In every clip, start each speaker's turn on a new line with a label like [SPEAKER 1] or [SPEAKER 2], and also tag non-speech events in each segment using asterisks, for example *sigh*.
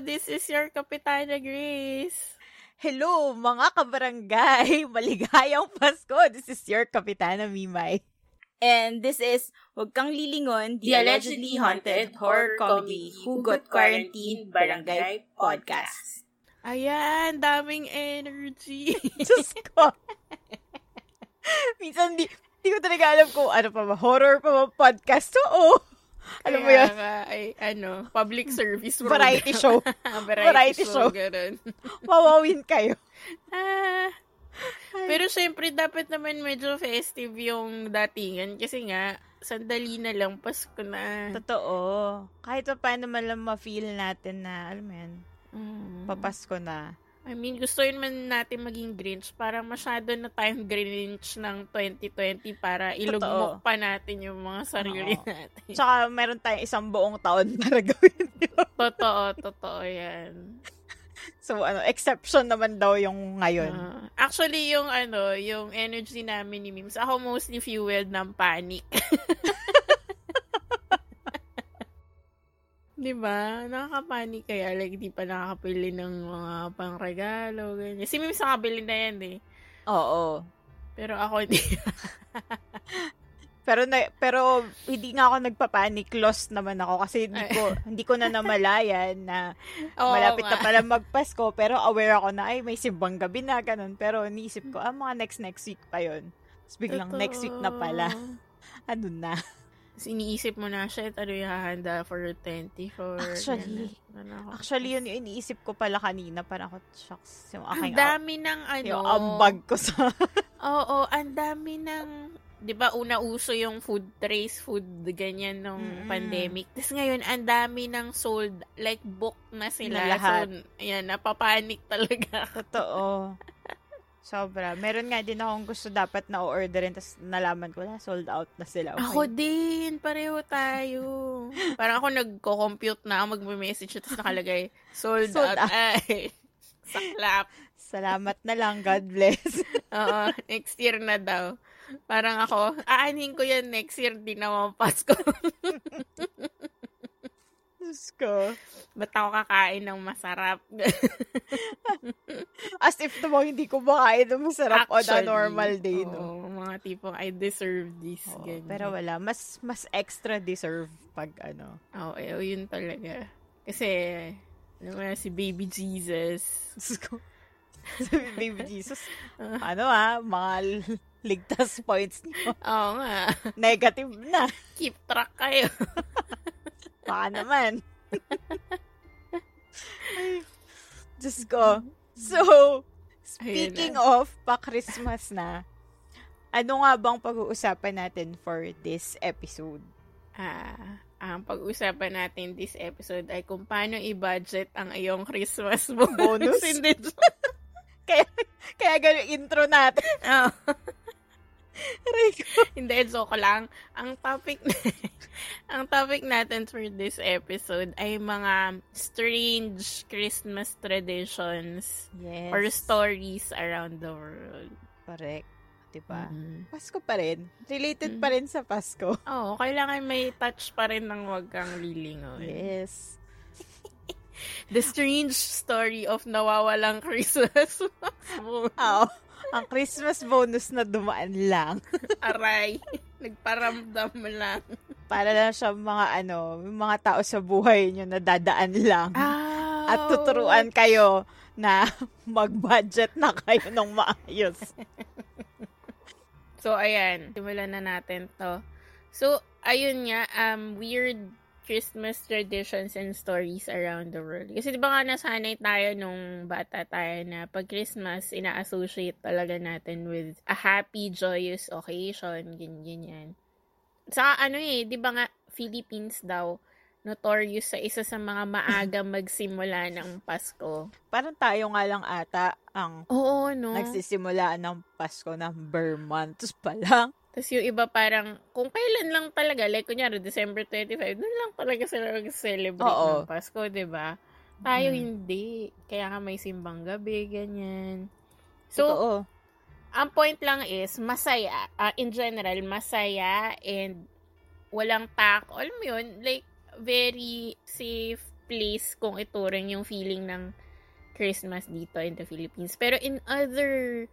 [SPEAKER 1] this is your Kapitana Grace.
[SPEAKER 2] Hello, mga kabarangay! *laughs* Maligayang Pasko! This is your Kapitana Mimay.
[SPEAKER 3] And this is Huwag Kang Lilingon, the allegedly haunted horror comedy Who Got Quarantine Barangay Podcast.
[SPEAKER 1] Ayan, daming energy. *laughs*
[SPEAKER 2] Diyos ko! *laughs* Minsan di, di ko talaga alam kung ano pa ba, horror pa ba podcast. Oo! Alam mo yun?
[SPEAKER 1] nga, ay, ano, public service
[SPEAKER 2] Variety
[SPEAKER 1] program. *laughs*
[SPEAKER 2] show.
[SPEAKER 1] Variety,
[SPEAKER 2] Variety
[SPEAKER 1] show.
[SPEAKER 2] show.
[SPEAKER 1] ganun. *laughs*
[SPEAKER 2] Wawawin kayo.
[SPEAKER 1] Ah, pero syempre, dapat naman medyo festive yung datingan kasi nga, sandali na lang, Pasko na.
[SPEAKER 2] Totoo. Kahit pa paano man lang ma-feel natin na, alam mo yan,
[SPEAKER 1] Mm.
[SPEAKER 2] papasko na.
[SPEAKER 1] I mean, gusto yun man natin maging Grinch para masyado na tayong Grinch ng 2020 para ilugmok pa natin yung mga sarili
[SPEAKER 2] Oo.
[SPEAKER 1] natin.
[SPEAKER 2] Tsaka meron tayong isang buong taon *laughs* para gawin yun.
[SPEAKER 1] Totoo, totoo yan.
[SPEAKER 2] So, ano, exception naman daw yung ngayon.
[SPEAKER 1] Ah, actually, yung ano, yung energy namin ni Mims, ako mostly fueled ng panic. *laughs* Di ba? Nakaka-panic kaya. Like, di pa nakakapili ng mga pangregalo, ganyan. Si Mims nakabili na yan eh.
[SPEAKER 2] Oo.
[SPEAKER 1] Pero ako hindi. *laughs*
[SPEAKER 2] Pero na, pero hindi nga ako nagpa-panic loss naman ako kasi hindi ko hindi ko na namalayan na *laughs*
[SPEAKER 1] Oo
[SPEAKER 2] malapit na
[SPEAKER 1] nga.
[SPEAKER 2] pala magpasko pero aware ako na ay may simbang gabi na ganun pero niisip ko ah mga next next week pa yon. Tapos biglang
[SPEAKER 1] Totoo.
[SPEAKER 2] next week na pala. *laughs* Ano na?
[SPEAKER 1] Iniisip mo na, shit, ano yung hahanda for 24?
[SPEAKER 2] Actually,
[SPEAKER 1] ganun. Ano.
[SPEAKER 2] Actually yun yung iniisip ko pala kanina para ako shucks yung
[SPEAKER 1] Ang
[SPEAKER 2] aking
[SPEAKER 1] dami ng ano.
[SPEAKER 2] yung ambag ko sa *laughs*
[SPEAKER 1] Oo, ang dami ng, di ba, una uso yung food trace, food ganyan nung
[SPEAKER 2] Mm-mm.
[SPEAKER 1] pandemic. Tapos ngayon, ang dami ng sold, like book na sila.
[SPEAKER 2] Na lahat.
[SPEAKER 1] So, ayan, napapanik talaga.
[SPEAKER 2] Totoo. Sobra. Meron nga din akong gusto dapat na orderin tapos nalaman ko na sold out na sila. Okay.
[SPEAKER 1] Ako din, pareho tayo. *laughs* Parang ako nagko-compute na, magme-message tapos nakalagay, sold,
[SPEAKER 2] Sold
[SPEAKER 1] out.
[SPEAKER 2] out.
[SPEAKER 1] Ay, *laughs* saklap.
[SPEAKER 2] Salamat na lang. God bless. *laughs*
[SPEAKER 1] Oo, next year na daw. Parang ako, aanin ko yan next year, di naman Pasko.
[SPEAKER 2] Diyos ko.
[SPEAKER 1] Ba't ako kakain ng masarap? *laughs*
[SPEAKER 2] As if naman hindi ko makain ng masarap on a
[SPEAKER 1] Actually,
[SPEAKER 2] normal day, no?
[SPEAKER 1] oo, mga tipong, I deserve this.
[SPEAKER 2] Oo,
[SPEAKER 1] ganyan.
[SPEAKER 2] pero wala. Mas mas extra deserve pag ano.
[SPEAKER 1] Oo, eh, yun talaga. Kasi, ano nga, si Baby Jesus.
[SPEAKER 2] Diyos ko. Sabi, Baby Jesus. *laughs* ano ah, mga l- ligtas points niyo.
[SPEAKER 1] Oo nga.
[SPEAKER 2] Negative na.
[SPEAKER 1] Keep track kayo. *laughs*
[SPEAKER 2] Baka naman. *laughs* Ay, Diyos ko. So, speaking of pa-Christmas na, ano nga bang pag-uusapan natin for this episode?
[SPEAKER 1] Ah, ang pag-usapan natin this episode ay kung paano i-budget ang iyong Christmas bonus. *laughs*
[SPEAKER 2] Bonus?
[SPEAKER 1] Hindi. *laughs*
[SPEAKER 2] Kaya, kaya ganun intro natin.
[SPEAKER 1] Oo.
[SPEAKER 2] Aray ko.
[SPEAKER 1] Hindi, joke lang. Ang topic *laughs* ang topic natin for this episode ay mga strange Christmas traditions
[SPEAKER 2] Yes.
[SPEAKER 1] or stories around the world.
[SPEAKER 2] Correct. Diba?
[SPEAKER 1] Mhm.
[SPEAKER 2] Pasko pa rin. Related
[SPEAKER 1] Mm.
[SPEAKER 2] pa rin sa Pasko.
[SPEAKER 1] Oo, kailangan may touch pa rin ng wag kang lilingon.
[SPEAKER 2] Yes. *laughs*
[SPEAKER 1] The strange story of nawawalang Christmas. *laughs*
[SPEAKER 2] Oo. Ang Christmas bonus na dumaan lang. *laughs*
[SPEAKER 1] Aray. Nagparamdam lang.
[SPEAKER 2] Para lang siya mga ano, mga tao sa buhay nyo na dadaan lang.
[SPEAKER 1] Ah,
[SPEAKER 2] At tuturuan kayo na *laughs* mag-budget na kayo ng maayos.
[SPEAKER 1] So, ayan. Simulan na natin to. So, ayun nga, um, weird Christmas traditions and stories around the world. Kasi di ba nga nasanay tayo nung bata tayo na pag Christmas, ina-associate talaga natin with a happy, joyous occasion, ganyan, ganyan. Saka ano eh, di ba nga, Philippines daw, notorious sa isa sa mga maaga *laughs* magsimula ng Pasko.
[SPEAKER 2] Parang tayo nga lang ata ang
[SPEAKER 1] Oo, no?
[SPEAKER 2] nagsisimula ng Pasko ng Burr months pa lang.
[SPEAKER 1] Tapos yung iba parang, kung kailan lang talaga, like kunyari, December 25, doon lang talaga sila mag-celebrate
[SPEAKER 2] Oo.
[SPEAKER 1] ng Pasko, ba? Tayo
[SPEAKER 2] Mm.
[SPEAKER 1] hindi. Kaya nga may simbang gabi, ganyan. So,
[SPEAKER 2] Totoo.
[SPEAKER 1] ang point lang is, masaya. ah, in general, masaya and walang tak. Alam mo yun, like, very safe place kung ituring yung feeling ng Christmas dito in the Philippines. Pero in other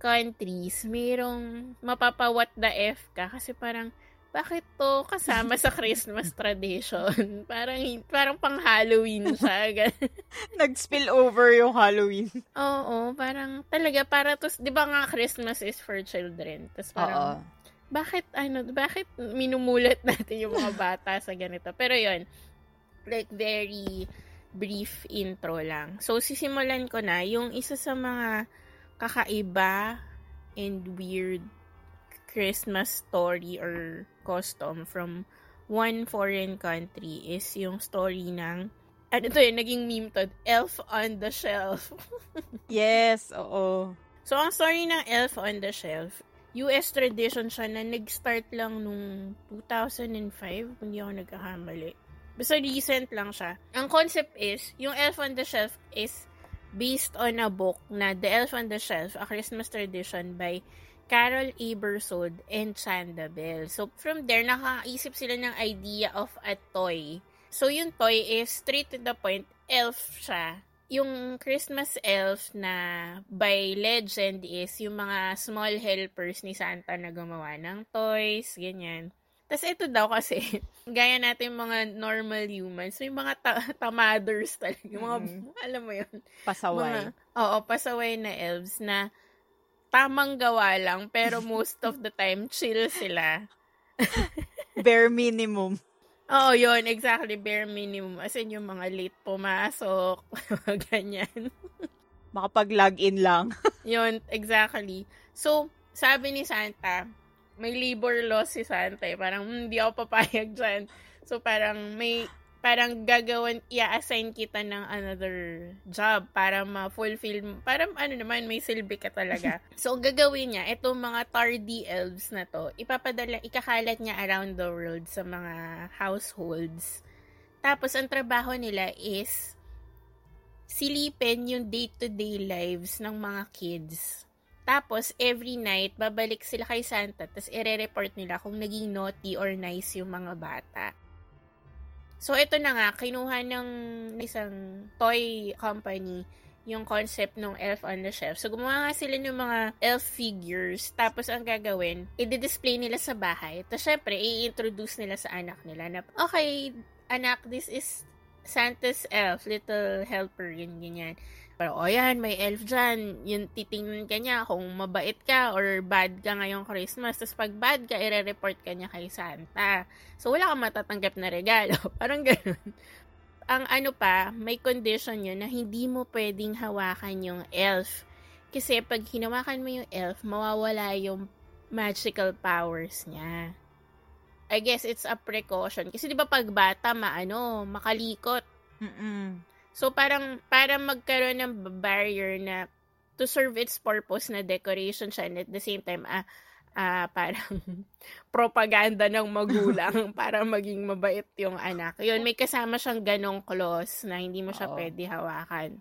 [SPEAKER 1] countries, mayroong mapapa-what the F ka kasi parang bakit to kasama sa Christmas *laughs* tradition? *laughs* parang parang pang Halloween siya. *laughs*
[SPEAKER 2] Nag-spill over yung Halloween.
[SPEAKER 1] Oo, parang talaga para to, 'di ba nga Christmas is for children. Tapos parang Oo. bakit ano, bakit minumulat natin yung mga bata sa ganito? Pero 'yon, like very brief intro lang. So sisimulan ko na yung isa sa mga kakaiba and weird Christmas story or custom from one foreign country is yung story ng ano to yun, naging meme to, Elf on the Shelf. *laughs*
[SPEAKER 2] yes, oo.
[SPEAKER 1] So, ang story ng Elf on the Shelf, US tradition siya na nag-start lang nung 2005, kung hindi ako nagkakamali. Basta recent lang siya. Ang concept is, yung Elf on the Shelf is based on a book na The Elf on the Shelf, A Christmas Tradition by Carol Abersold, and Chanda Bell. So, from there, nakaisip sila ng idea of a toy. So, yung toy is straight to the point, elf siya. Yung Christmas elf na by legend is yung mga small helpers ni Santa na gumawa ng toys, ganyan. Tapos ito daw kasi, *laughs* gaya natin mga normal humans, may mga ta- tamaders talaga. Yung mga, mm-hmm. alam mo yun?
[SPEAKER 2] Pasaway.
[SPEAKER 1] Mga, oo, pasaway na elves na tamang gawa lang, pero *laughs* most of the time, chill sila. *laughs*
[SPEAKER 2] bare minimum.
[SPEAKER 1] Oo, yun, exactly, bare minimum. As in, yung mga late pumasok, ganyan.
[SPEAKER 2] Makapag-log-in lang.
[SPEAKER 1] yun, exactly. So, sabi ni Santa, may labor loss si Santa eh. Parang, hmm, hindi ako papayag dyan. So, parang may parang gagawan, i-assign kita ng another job para ma-fulfill, para ano naman, may silbi ka talaga. *laughs* so, gagawin niya, itong mga tardy elves na to, ipapadala, ikakalat niya around the world sa mga households. Tapos, ang trabaho nila is silipin yung day-to-day lives ng mga kids. Tapos, every night, babalik sila kay Santa, tapos ire-report nila kung naging naughty or nice yung mga bata. So, ito na nga, kinuha ng isang toy company yung concept ng Elf on the Shelf. So, gumawa nga sila ng mga elf figures. Tapos, ang gagawin, i-display nila sa bahay. Tapos, syempre, i-introduce nila sa anak nila na, okay, anak, this is Santa's elf, little helper, yun, ganyan. Pero, o oh, yan, may elf dyan. Yung titingnan ka niya kung mabait ka or bad ka ngayong Christmas. Tapos pag bad ka, ire-report ka niya kay Santa. So, wala kang matatanggap na regalo. *laughs* Parang ganun. Ang ano pa, may condition yun na hindi mo pwedeng hawakan yung elf. Kasi pag hinawakan mo yung elf, mawawala yung magical powers niya. I guess it's a precaution. Kasi di ba pag bata, maano, makalikot.
[SPEAKER 2] Mm-mm.
[SPEAKER 1] So, parang, para magkaroon ng barrier na to serve its purpose na decoration siya and at the same time, ah, uh, *laughs* parang propaganda ng magulang *laughs* para maging mabait yung anak. Yun, may kasama siyang ganong clause na hindi mo siya oh. pwede hawakan.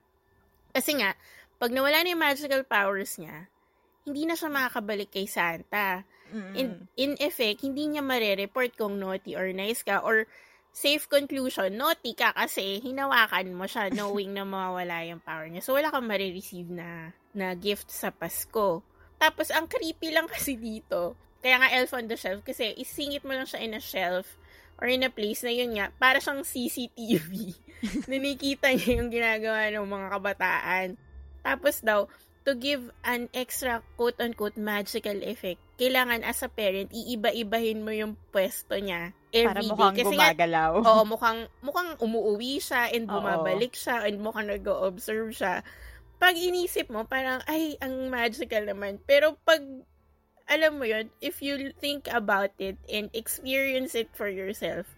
[SPEAKER 1] Kasi nga, pag nawala na yung magical powers niya, hindi na siya makakabalik kay Santa. In, in effect, hindi niya marereport kung naughty or nice ka or safe conclusion, naughty ka kasi hinawakan mo siya knowing na mawawala yung power niya. So, wala kang marireceive na, na gift sa Pasko. Tapos, ang creepy lang *laughs* kasi dito, kaya nga elf on the shelf, kasi isingit mo lang siya in a shelf or in a place na yun nga, para siyang CCTV. *laughs* Nanikita niya yung ginagawa ng mga kabataan. Tapos daw, to give an extra quote-unquote magical effect, kailangan as a parent, iiba-ibahin mo yung pwesto niya every
[SPEAKER 2] Para mukhang
[SPEAKER 1] day.
[SPEAKER 2] Kasi gumagalaw.
[SPEAKER 1] Nga, *laughs* oo, mukhang, mukhang umuwi siya and bumabalik oo. siya and mukhang nag-observe siya. Pag inisip mo, parang, ay, ang magical naman. Pero pag, alam mo yun, if you think about it and experience it for yourself,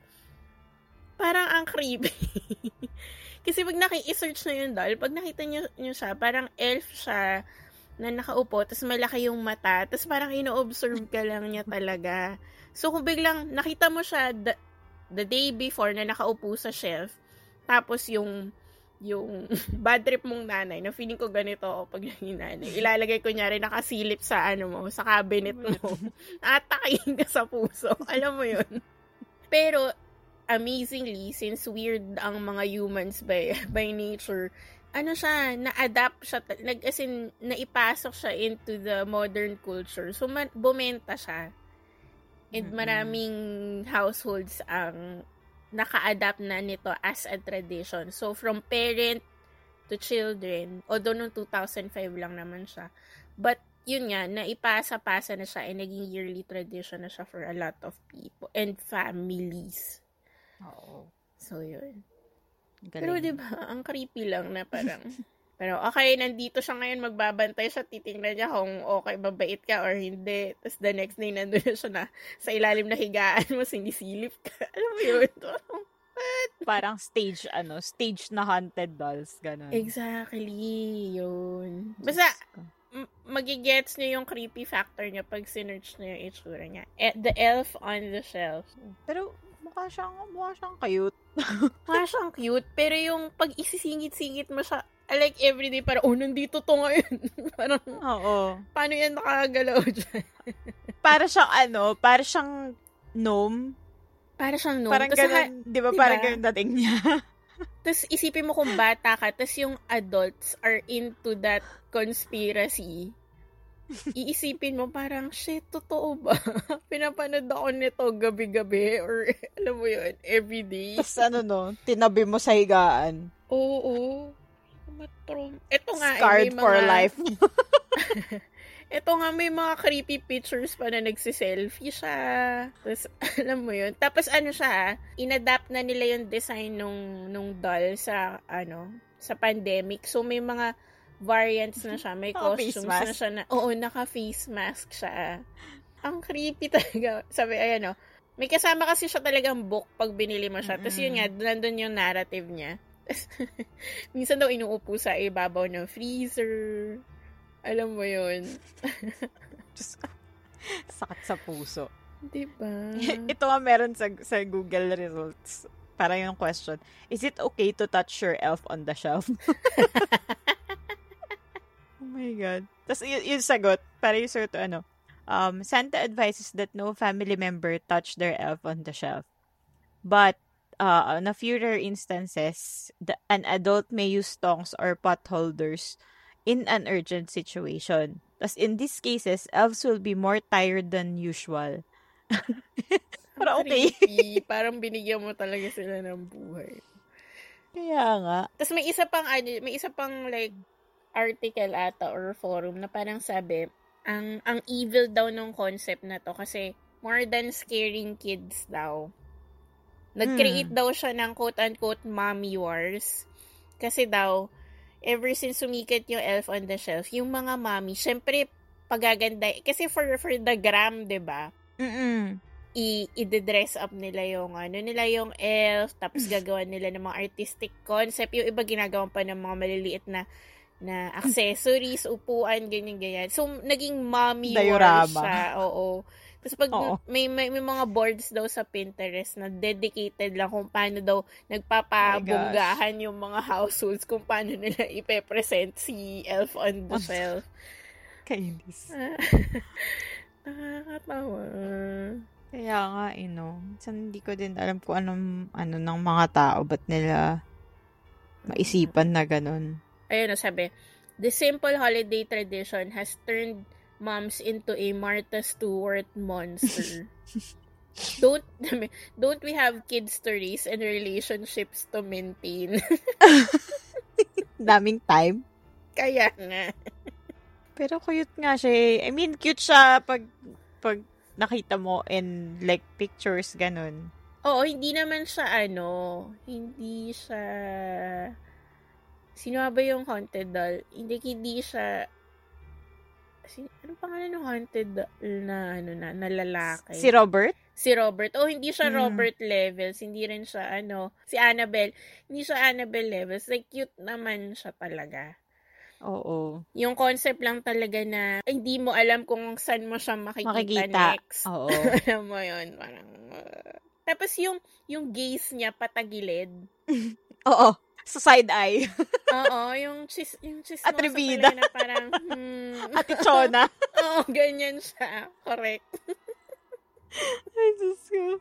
[SPEAKER 1] parang ang creepy. *laughs* Kasi pag naki-search na yun doll, pag nakita nyo, nyo siya, parang elf siya na nakaupo, tapos malaki yung mata, tapos parang ino-observe ka lang niya talaga. So, kung biglang nakita mo siya the, the day before na nakaupo sa shelf, tapos yung yung *laughs* bad trip mong nanay, na feeling ko ganito ako pag yung nanay. Ilalagay ko nyari nakasilip sa ano mo, sa cabinet mo. Atakin *laughs* ka sa puso. Alam mo yun. *laughs* Pero, amazingly, since weird ang mga humans by, *laughs* by nature, ano siya, na-adapt siya, nag, as in, naipasok siya into the modern culture. So, man, bumenta siya. And maraming households ang naka-adapt na nito as a tradition. So, from parent to children, although noong 2005 lang naman siya. But, yun nga, naipasa-pasa na siya and naging yearly tradition na siya for a lot of people and families.
[SPEAKER 2] Oo.
[SPEAKER 1] So, yun.
[SPEAKER 2] Galing.
[SPEAKER 1] Pero, di ba, ang creepy lang na parang, *laughs* pero okay, nandito siya ngayon, magbabantay siya, titingnan niya kung okay, babait ka or hindi. Tapos the next day, nandun na siya na sa ilalim na higaan mo, sinisilip ka. *laughs* Alam mo yun? What?
[SPEAKER 2] Parang stage, ano, stage na haunted dolls, ganun.
[SPEAKER 1] Exactly, yun. Basta, magigets niyo yung creepy factor niya pag sinerch niyo yung itsura niya. E- the elf on the shelf.
[SPEAKER 2] Pero, mukha siyang, mukha siyang cute. *laughs*
[SPEAKER 1] Mukha siyang cute, pero yung pag isisingit-singit mo siya, I like everyday, parang, oh, nandito to ngayon. *laughs* parang,
[SPEAKER 2] Oo.
[SPEAKER 1] paano yan nakagalaw *laughs* dyan?
[SPEAKER 2] Para siyang, ano, para siyang gnome.
[SPEAKER 1] Para siyang no.
[SPEAKER 2] Parang ganun, di ba?
[SPEAKER 1] diba?
[SPEAKER 2] Parang ganun dating niya.
[SPEAKER 1] Tapos isipin mo kung bata ka, tapos yung adults are into that conspiracy. Iisipin mo parang, shit, totoo ba? *laughs* Pinapanood ako nito gabi-gabi or *laughs* alam mo yun, everyday.
[SPEAKER 2] Tapos ano no, tinabi mo sa higaan.
[SPEAKER 1] Oo. Matrom. Ito nga, eh,
[SPEAKER 2] Scarred
[SPEAKER 1] may
[SPEAKER 2] for
[SPEAKER 1] mga-
[SPEAKER 2] life. *laughs*
[SPEAKER 1] Ito nga, may mga creepy pictures pa na nagsiselfie siya. Tapos, alam mo yun. Tapos, ano siya, inadapt na nila yung design nung, nung doll sa, ano, sa pandemic. So, may mga variants na *laughs* siya. May
[SPEAKER 2] Naka-face
[SPEAKER 1] costumes na siya na, oo, naka-face mask siya. Ang creepy *laughs* talaga. Sabi, ayan o. May kasama kasi siya talagang book pag binili mo siya. Tapos yun nga, nandun yung narrative niya. *laughs* Minsan daw inuupo sa ibabaw ng freezer. Alam mo yun.
[SPEAKER 2] Sakit sa puso.
[SPEAKER 1] Diba?
[SPEAKER 2] Ito nga meron sa, sa Google results. Parang yung question, is it okay to touch your elf on the shelf? Oh my God. Tapos y- yung sagot, para yung of ano, um, Santa advises that no family member touch their elf on the shelf. But, uh, on a few rare instances, the, an adult may use tongs or pot holders in an urgent situation. Thus, in these cases, elves will be more tired than usual. *laughs*
[SPEAKER 1] Ang
[SPEAKER 2] okay.
[SPEAKER 1] Parang binigyan mo talaga sila ng buhay.
[SPEAKER 2] Kaya nga.
[SPEAKER 1] Tapos may isa pang, ano, may isa pang like, article ata or forum na parang sabi, ang, ang evil daw nung concept na to kasi more than scaring kids daw. Nag-create daw siya ng quote-unquote mommy wars. Kasi daw, ever since sumikat yung Elf on the Shelf, yung mga mommy, syempre, pagaganda, kasi for, for the gram, ba
[SPEAKER 2] Mm-mm.
[SPEAKER 1] i i-dress up nila yung ano nila yung elf tapos gagawa nila ng mga artistic concept yung iba ginagawa pa ng mga maliliit na na accessories, upuan, ganyan ganyan. So naging mommy
[SPEAKER 2] Diorama.
[SPEAKER 1] war siya. Oo. Tapos pag
[SPEAKER 2] Oo.
[SPEAKER 1] may, may may mga boards daw sa Pinterest na dedicated lang kung paano daw nagpapabunggahan yung mga households kung paano nila ipe-present si Elf on the
[SPEAKER 2] Oh.
[SPEAKER 1] Shelf.
[SPEAKER 2] Kainis. *laughs*
[SPEAKER 1] Nakakatawa.
[SPEAKER 2] Kaya nga, eh, no. Minsan hindi ko din alam kung anong, ano ng mga tao, ba't nila maisipan na ganun.
[SPEAKER 1] Ayun o sabi, the simple holiday tradition has turned moms into a Martha Stewart monster. *laughs* don't don't we have kids to raise and relationships to maintain? *laughs*
[SPEAKER 2] Daming time.
[SPEAKER 1] Kaya nga.
[SPEAKER 2] Pero cute nga siya. eh. I mean, cute siya pag, pag nakita mo in like pictures, ganun.
[SPEAKER 1] Oo, hindi naman siya ano, hindi siya Sino ba yung haunted doll? Hindi, hindi siya si, ano pangalan ng haunted doll na ano na, na lalaki?
[SPEAKER 2] Si Robert?
[SPEAKER 1] si Robert. Oh, hindi siya
[SPEAKER 2] Mm.
[SPEAKER 1] Robert Levels. Hindi rin siya, ano, si Annabelle. Hindi siya Annabelle Levels. Like, cute naman siya talaga.
[SPEAKER 2] Oo.
[SPEAKER 1] Yung concept lang talaga na ay, hindi mo alam kung saan mo siya makikita,
[SPEAKER 2] Makikita.
[SPEAKER 1] next.
[SPEAKER 2] Oo. *laughs*
[SPEAKER 1] alam mo yun, parang... uh, tapos yung, yung gaze niya patagilid. *laughs*
[SPEAKER 2] Oo. Sa side eye. *laughs*
[SPEAKER 1] Oo, yung chis, yung chismoso
[SPEAKER 2] Atrevida.
[SPEAKER 1] na parang, hmm,
[SPEAKER 2] Ate Chona. *laughs*
[SPEAKER 1] Oo, ganyan siya. Correct.
[SPEAKER 2] Ay, Diyos ko.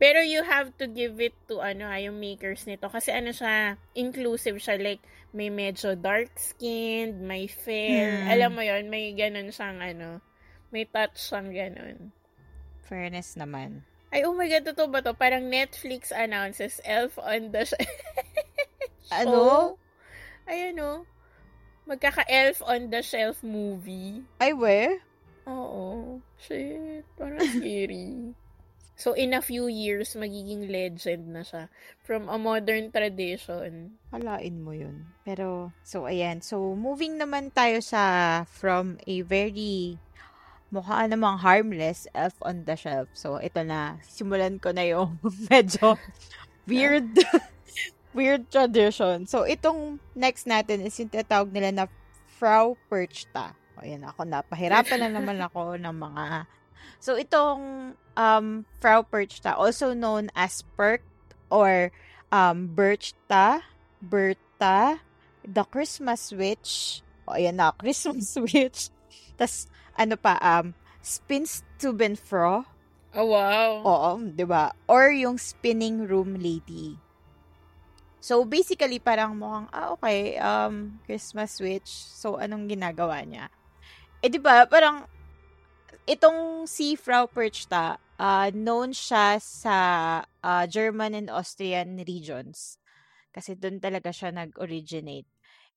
[SPEAKER 1] Pero you have to give it to ano, ah, yung makers nito. Kasi ano siya, inclusive siya. Like, may medyo dark skinned, may fair.
[SPEAKER 2] Hmm.
[SPEAKER 1] Alam mo yon may ganun siyang ano, may touch siyang ganun.
[SPEAKER 2] Fairness naman.
[SPEAKER 1] Ay, oh my God, totoo ba to? Parang Netflix announces Elf on the Shelf. *laughs*
[SPEAKER 2] Ano?
[SPEAKER 1] Ayan o. Magkaka-Elf on the Shelf movie.
[SPEAKER 2] Ay, we?
[SPEAKER 1] Oo. Shit. Parang scary. So, in a few years, magiging legend na siya. From a modern tradition.
[SPEAKER 2] Halain mo yun. Pero, so, ayan. So, moving naman tayo sa from a very mukha namang harmless elf on the shelf. So, ito na. Simulan ko na yung *laughs* medyo weird weird tradition. So, itong next natin is yung tinatawag nila na Frau Perchta. O, yan ako na. Pahirapan na naman *laughs* ako ng mga... So, itong um, Frau Perchta, also known as Perk or um, Birchta, Berta, The Christmas Witch, o ayan na, *laughs* Christmas Witch, tas ano pa, um, Spinstubenfro,
[SPEAKER 1] Oh, wow.
[SPEAKER 2] oo, di ba? Or yung Spinning Room Lady. So, basically, parang mukhang, ah, okay, um, Christmas Witch, so anong ginagawa niya? Eh, di ba, parang, itong si Frau Perchta, uh, known siya sa uh, German and Austrian regions. Kasi doon talaga siya nag-originate.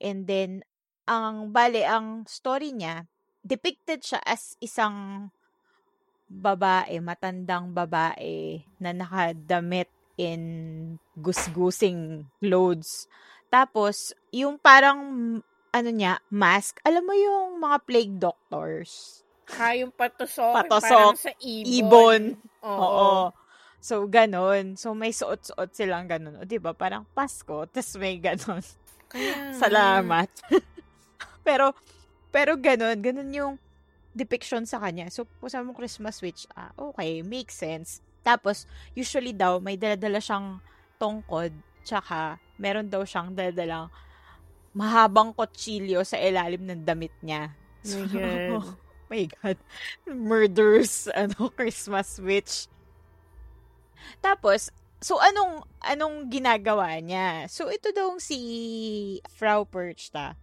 [SPEAKER 2] And then, ang bale, ang story niya, depicted siya as isang babae, matandang babae na nakadamit in gusgusing clothes. Tapos, yung parang, ano niya, mask, alam mo yung mga plague doctors?
[SPEAKER 1] Ha, yung patusok.
[SPEAKER 2] Patusok,
[SPEAKER 1] Parang sa ibon.
[SPEAKER 2] Ibon.
[SPEAKER 1] Oo.
[SPEAKER 2] Oo. So, ganon. So, may suot-suot silang ganon. O, diba? Parang Pasko, tas may ganon.
[SPEAKER 1] Kaya, *laughs*
[SPEAKER 2] Salamat. *laughs* pero, pero ganon. Ganon yung depiction sa kanya. So, kung sa mo Christmas witch, ah, okay, makes sense. Tapos, usually daw, may daladala siyang tongkod, tsaka, meron daw siyang daladalang mahabang kutsilyo sa ilalim ng damit niya.
[SPEAKER 1] My God. *laughs*
[SPEAKER 2] my God. Murders, ano, *laughs* Christmas witch. Tapos, so anong, anong ginagawa niya? So, ito daw si Frau Perchta.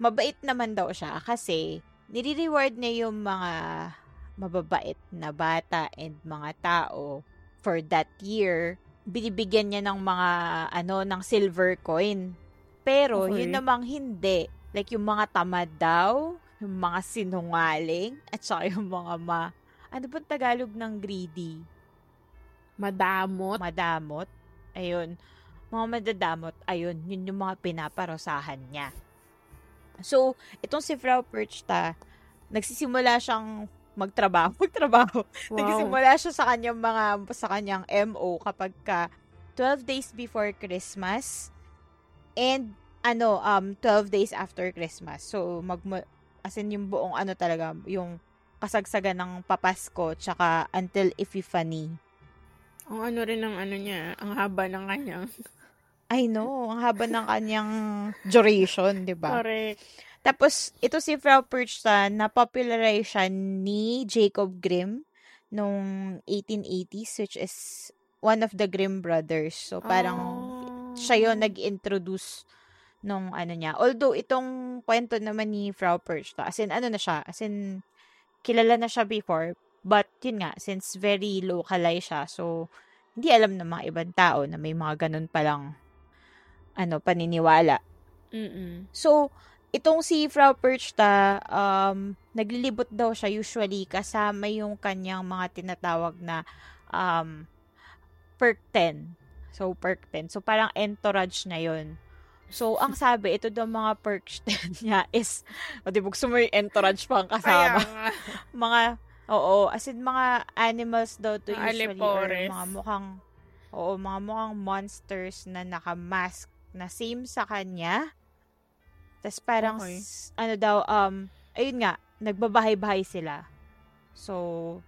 [SPEAKER 2] Mabait naman daw siya kasi nire-reward niya yung mga mababait na bata and mga tao for that year. Binibigyan niya ng mga, ano, ng silver coin. Pero,
[SPEAKER 1] Okay.
[SPEAKER 2] yun namang hindi. Like, yung mga tamad daw, yung mga sinungaling, at saka yung mga ma... Ano ba Tagalog ng greedy?
[SPEAKER 1] Madamot.
[SPEAKER 2] Madamot. Ayun. Mga madadamot, ayun, yun yung mga pinaparosahan niya. So, itong si Frau Perchta, nagsisimula siyang magtrabaho. *laughs* Magtrabaho.
[SPEAKER 1] Wow.
[SPEAKER 2] Nagsisimula siya sa kanyang mga, sa kanyang MO kapag ka 12 days before Christmas and ano, um, 12 days after Christmas. So, mag, as in yung buong ano talaga, yung kasagsagan ng papasko tsaka until Epiphany.
[SPEAKER 1] Ang ano rin ng ano niya, ang haba ng kanyang.
[SPEAKER 2] I know, ang haba ng kanyang duration, di ba?
[SPEAKER 1] Correct.
[SPEAKER 2] Tapos, ito si Frau Perchta, na-popularize siya ni Jacob Grimm nung 1880s, which is one of the Grimm brothers. So, parang
[SPEAKER 1] Oh.
[SPEAKER 2] siya yon nag-introduce nung ano niya. Although, itong kwento naman ni Frau Perchta, as in, ano na siya, as in, kilala na siya before, but yun nga, since very localized siya, so, hindi alam ng mga ibang tao na may mga ganun palang, ano, paniniwala.
[SPEAKER 1] Mm-mm.
[SPEAKER 2] So, itong si Frau Perchta, um, naglilibot daw siya usually kasama yung kanyang mga tinatawag na um, perk 10. So, perk 10. So, parang entourage na yon So, ang sabi, ito daw mga perks *laughs* 10 niya is, o di ba, gusto mo yung entourage pang kasama. *laughs* mga, oo, as in, mga animals daw to usually, or mga mukhang, oo, mga mukhang monsters na naka-mask na same sa kanya. Tapos parang,
[SPEAKER 1] Okay.
[SPEAKER 2] s- ano daw, um, ayun nga, nagbabahay-bahay sila. So,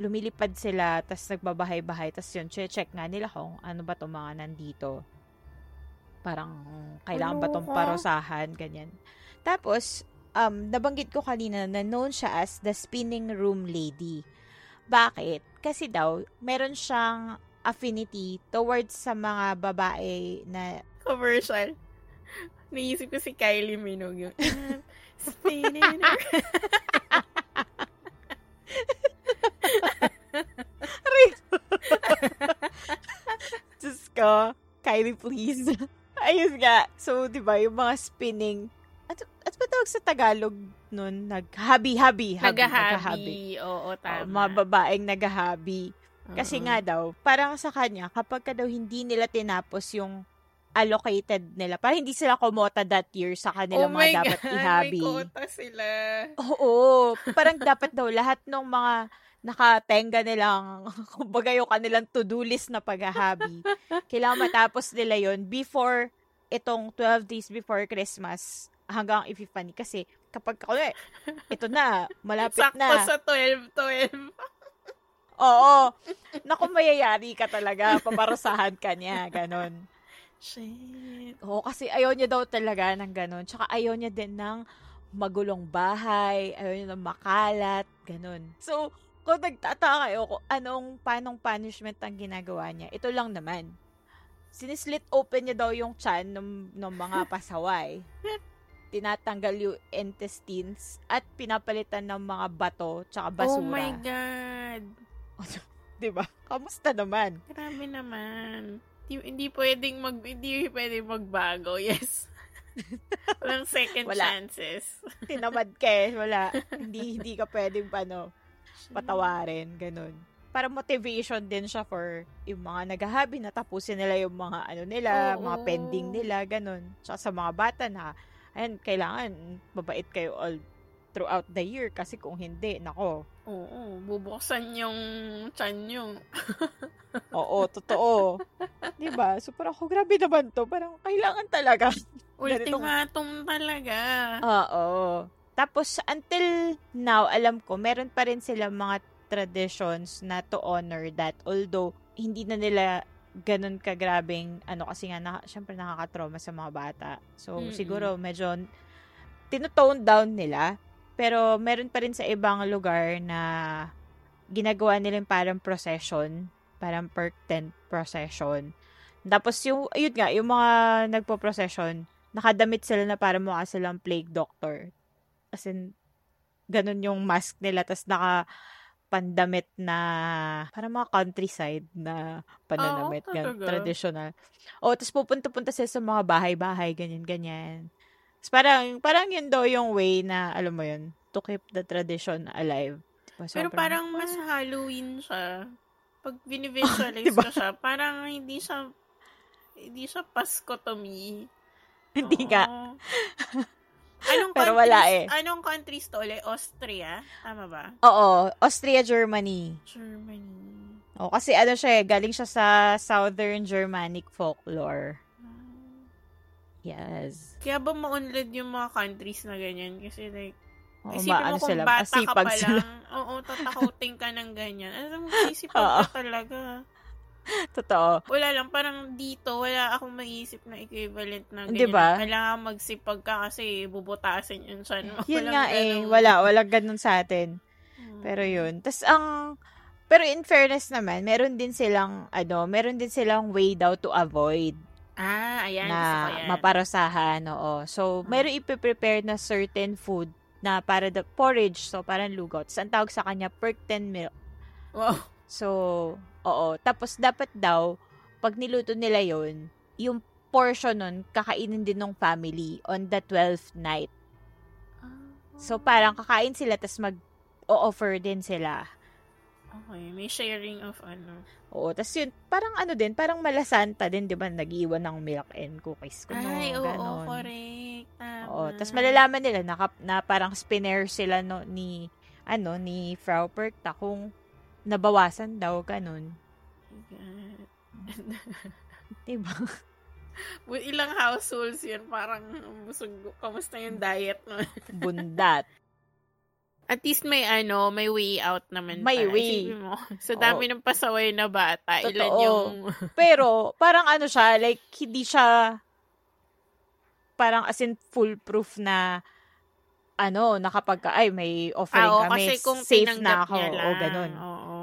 [SPEAKER 2] lumilipad sila, tapos nagbabahay-bahay, tapos yun, check nga nila kung ano ba itong mga nandito. Parang, kailangan ba itong parusahan, ganyan. Tapos, um, nabanggit ko kanina na known siya as the spinning room lady. Bakit? Kasi daw, meron siyang affinity towards sa mga babae na
[SPEAKER 1] Commercial. Naisip ko si Kylie Minogue yung I'm spinning.
[SPEAKER 2] Diyos ko, Kylie, please. Ayun nga. So, di ba, yung mga spinning, at, at ba tawag sa Tagalog nun? Naghabi-habi.
[SPEAKER 1] Nagahabi. Oo, tama.
[SPEAKER 2] Oh, mga babaeng nagahabi. Kasi
[SPEAKER 1] Oo.
[SPEAKER 2] nga daw, parang sa kanya, kapag ka daw hindi nila tinapos yung allocated nila, parang hindi sila kumota that year sa kanila
[SPEAKER 1] oh
[SPEAKER 2] mga
[SPEAKER 1] my
[SPEAKER 2] dapat
[SPEAKER 1] God,
[SPEAKER 2] ihabi.
[SPEAKER 1] may quota sila.
[SPEAKER 2] Oo. Parang dapat daw lahat ng mga nakatenga nilang, *laughs* kumbaga yung kanilang to-do list na paghahabi, kailangan matapos nila yon before itong 12 days before Christmas hanggang Epiphany. Kasi kapag, kunwari, ito na, malapit
[SPEAKER 1] Sakto
[SPEAKER 2] na.
[SPEAKER 1] sa 12, 12.
[SPEAKER 2] Oo. Naku, mayayari ka talaga. Paparusahan ka niya. Ganon.
[SPEAKER 1] Shit.
[SPEAKER 2] Oo, kasi ayaw niya daw talaga ng ganon. Tsaka ayaw niya din ng magulong bahay. Ayaw niya ng makalat. Ganon. So, kung nagtataka kayo kung anong, panong punishment ang ginagawa niya, ito lang naman. Sinislit open niya daw yung chan ng, ng mga *laughs* pasaway. Tinatanggal yung intestines at pinapalitan ng mga bato tsaka basura.
[SPEAKER 1] Oh my God. *laughs*
[SPEAKER 2] 'Di ba? Kamusta naman?
[SPEAKER 1] Grabe naman. Hindi, pwedeng mag hindi pwedeng magbago. Yes. *laughs* Walang second
[SPEAKER 2] Wala.
[SPEAKER 1] chances. *laughs*
[SPEAKER 2] Tinamad ka eh. Wala. hindi, hindi ka pwedeng ano, patawarin. Ganun. Para motivation din siya for yung mga naghahabi na tapusin nila yung mga ano nila,
[SPEAKER 1] Oo.
[SPEAKER 2] mga pending nila, ganun. Tsaka sa mga bata na, ayun, kailangan mabait kayo all throughout the year kasi kung hindi, nako.
[SPEAKER 1] Oo, bubuksan yung chan nyo. *laughs*
[SPEAKER 2] Oo, totoo. 'Di ba? So parang, oh, grabe naman to. Parang kailangan talaga. *laughs*
[SPEAKER 1] Ultimatum talaga.
[SPEAKER 2] Oo. Tapos, until now, alam ko, meron pa rin sila mga traditions na to honor that. Although, hindi na nila ganun kagrabing, ano, kasi nga, na, syempre nakakatrauma sa mga bata. So,
[SPEAKER 1] Mm-mm.
[SPEAKER 2] siguro, medyo tinotone down nila. Pero, meron pa rin sa ibang lugar na ginagawa nila parang procession. Parang perk tent procession. Tapos, yung, ayun nga, yung mga nagpo-procession, nakadamit sila na para mukha silang plague doctor. As in, ganun yung mask nila. Tapos naka pandamit na parang mga countryside na pananamit.
[SPEAKER 1] Oo,
[SPEAKER 2] ganun,
[SPEAKER 1] talaga?
[SPEAKER 2] traditional. O, tapos pupunta-punta sila sa mga bahay-bahay, ganyan-ganyan. Tapos parang, parang yun daw yung way na, alam mo yun, to keep the tradition alive. Diba?
[SPEAKER 1] Pero parang mas Halloween siya. Pag *laughs* binivisualize
[SPEAKER 2] Diba?
[SPEAKER 1] ko siya, parang hindi siya hindi siya Pasko to me. *laughs*
[SPEAKER 2] Hindi.
[SPEAKER 1] Oo. Anong *laughs*
[SPEAKER 2] Pero
[SPEAKER 1] countries,
[SPEAKER 2] wala eh.
[SPEAKER 1] Anong countries to ulit? Austria? Tama ba?
[SPEAKER 2] Oo, Austria, Germany.
[SPEAKER 1] Germany.
[SPEAKER 2] O, kasi ano siya eh, galing siya sa Southern Germanic folklore. Yes.
[SPEAKER 1] Kaya ba maunlad yung mga countries na ganyan? Kasi like,
[SPEAKER 2] Oo,
[SPEAKER 1] isipin mo kung
[SPEAKER 2] sila,
[SPEAKER 1] bata ka pa
[SPEAKER 2] sila.
[SPEAKER 1] lang, oo, tatakotin ka ng ganyan. Ano mo, isipag *laughs*
[SPEAKER 2] Oo.
[SPEAKER 1] ka talaga.
[SPEAKER 2] Totoo.
[SPEAKER 1] Wala lang, parang dito, wala akong maisip na equivalent na ganyan.
[SPEAKER 2] Di ba?
[SPEAKER 1] Kailangan magsipag ka kasi bubutasin yun siya. No?
[SPEAKER 2] Yun
[SPEAKER 1] Walang
[SPEAKER 2] nga eh,
[SPEAKER 1] ganun.
[SPEAKER 2] wala, walang ganun sa atin.
[SPEAKER 1] Hmm.
[SPEAKER 2] Pero yun. Tapos ang, pero in fairness naman, meron din silang, ano, meron din silang way daw to avoid
[SPEAKER 1] Ah, ayan.
[SPEAKER 2] na
[SPEAKER 1] yan.
[SPEAKER 2] maparusahan, oo. So, meron ipiprepare na certain food na para the porridge, so parang lugaw. Tapos ang tawag sa kanya, perkten milk.
[SPEAKER 1] Wow.
[SPEAKER 2] So, oo. Tapos dapat daw, pag niluto nila yon yung portion nun, kakainin din ng family on the 12th night. So, parang kakain sila, tapos mag-o-offer din sila.
[SPEAKER 1] Okay, may sharing of ano.
[SPEAKER 2] Oo, tapos yun, parang ano din, parang malasanta din, di ba, nag-iwan ng milk and cookies. Kuno,
[SPEAKER 1] Ay, oo,
[SPEAKER 2] ganon.
[SPEAKER 1] correct. Tama.
[SPEAKER 2] Oo, tapos malalaman nila na, na parang spinner sila no, ni, ano, ni Frau Perkta kung nabawasan daw, ganun. *laughs* Diba?
[SPEAKER 1] Ilang households yun, parang busog, kamusta yung diet no?
[SPEAKER 2] Bundat.
[SPEAKER 1] At least may ano, may way out naman.
[SPEAKER 2] May
[SPEAKER 1] pa.
[SPEAKER 2] way.
[SPEAKER 1] Isipin mo, *laughs* sa dami ng pasaway na bata, ilan
[SPEAKER 2] Totoo.
[SPEAKER 1] yung... *laughs*
[SPEAKER 2] Pero, parang ano siya, like, hindi siya parang as in foolproof na ano, na kapag ka, ay, may offering
[SPEAKER 1] Ah, oo,
[SPEAKER 2] kami,
[SPEAKER 1] kasi kung
[SPEAKER 2] safe na ako, o ganun.
[SPEAKER 1] Oo.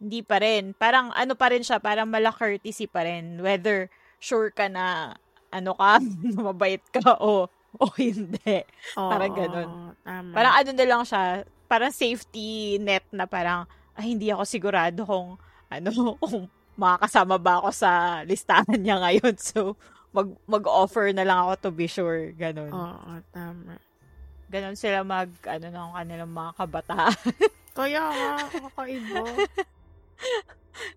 [SPEAKER 2] hindi pa rin. Parang ano pa rin siya, parang mala courtesy pa rin. Whether sure ka na ano ka, *laughs* mabait ka o *laughs* o hindi.
[SPEAKER 1] Oo,
[SPEAKER 2] Parang ganun.
[SPEAKER 1] Tama.
[SPEAKER 2] Parang ano na lang siya, parang safety net na parang, ay, hindi ako sigurado kung, ano, *laughs* kung makakasama ba ako sa listahan niya ngayon. *laughs* So, mag, mag-offer na lang ako to be sure. Ganun.
[SPEAKER 1] Oo, tama.
[SPEAKER 2] Ganun sila mag, ano, ng kanilang mga kabataan.
[SPEAKER 1] Kaya nga, kakaiba.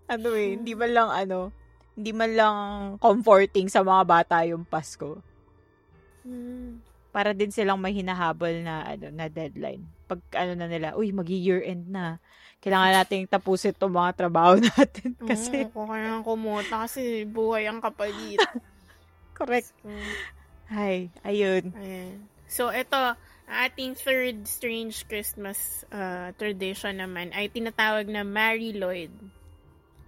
[SPEAKER 2] ano eh, hindi man lang, ano, hindi man lang comforting sa mga bata yung Pasko. Para din silang may hinahabol na, ano, na deadline. Pag, ano na nila, uy, magi-year end na. Kailangan nating tapusin itong mga trabaho *laughs* natin. Kasi,
[SPEAKER 1] kung kailangan kumuta kasi buhay ang kapalit. *laughs*
[SPEAKER 2] correct.
[SPEAKER 1] So,
[SPEAKER 2] Ay, ayun.
[SPEAKER 1] ayan. So, ito, ating third strange Christmas uh, tradition naman ay tinatawag na Mary Lloyd.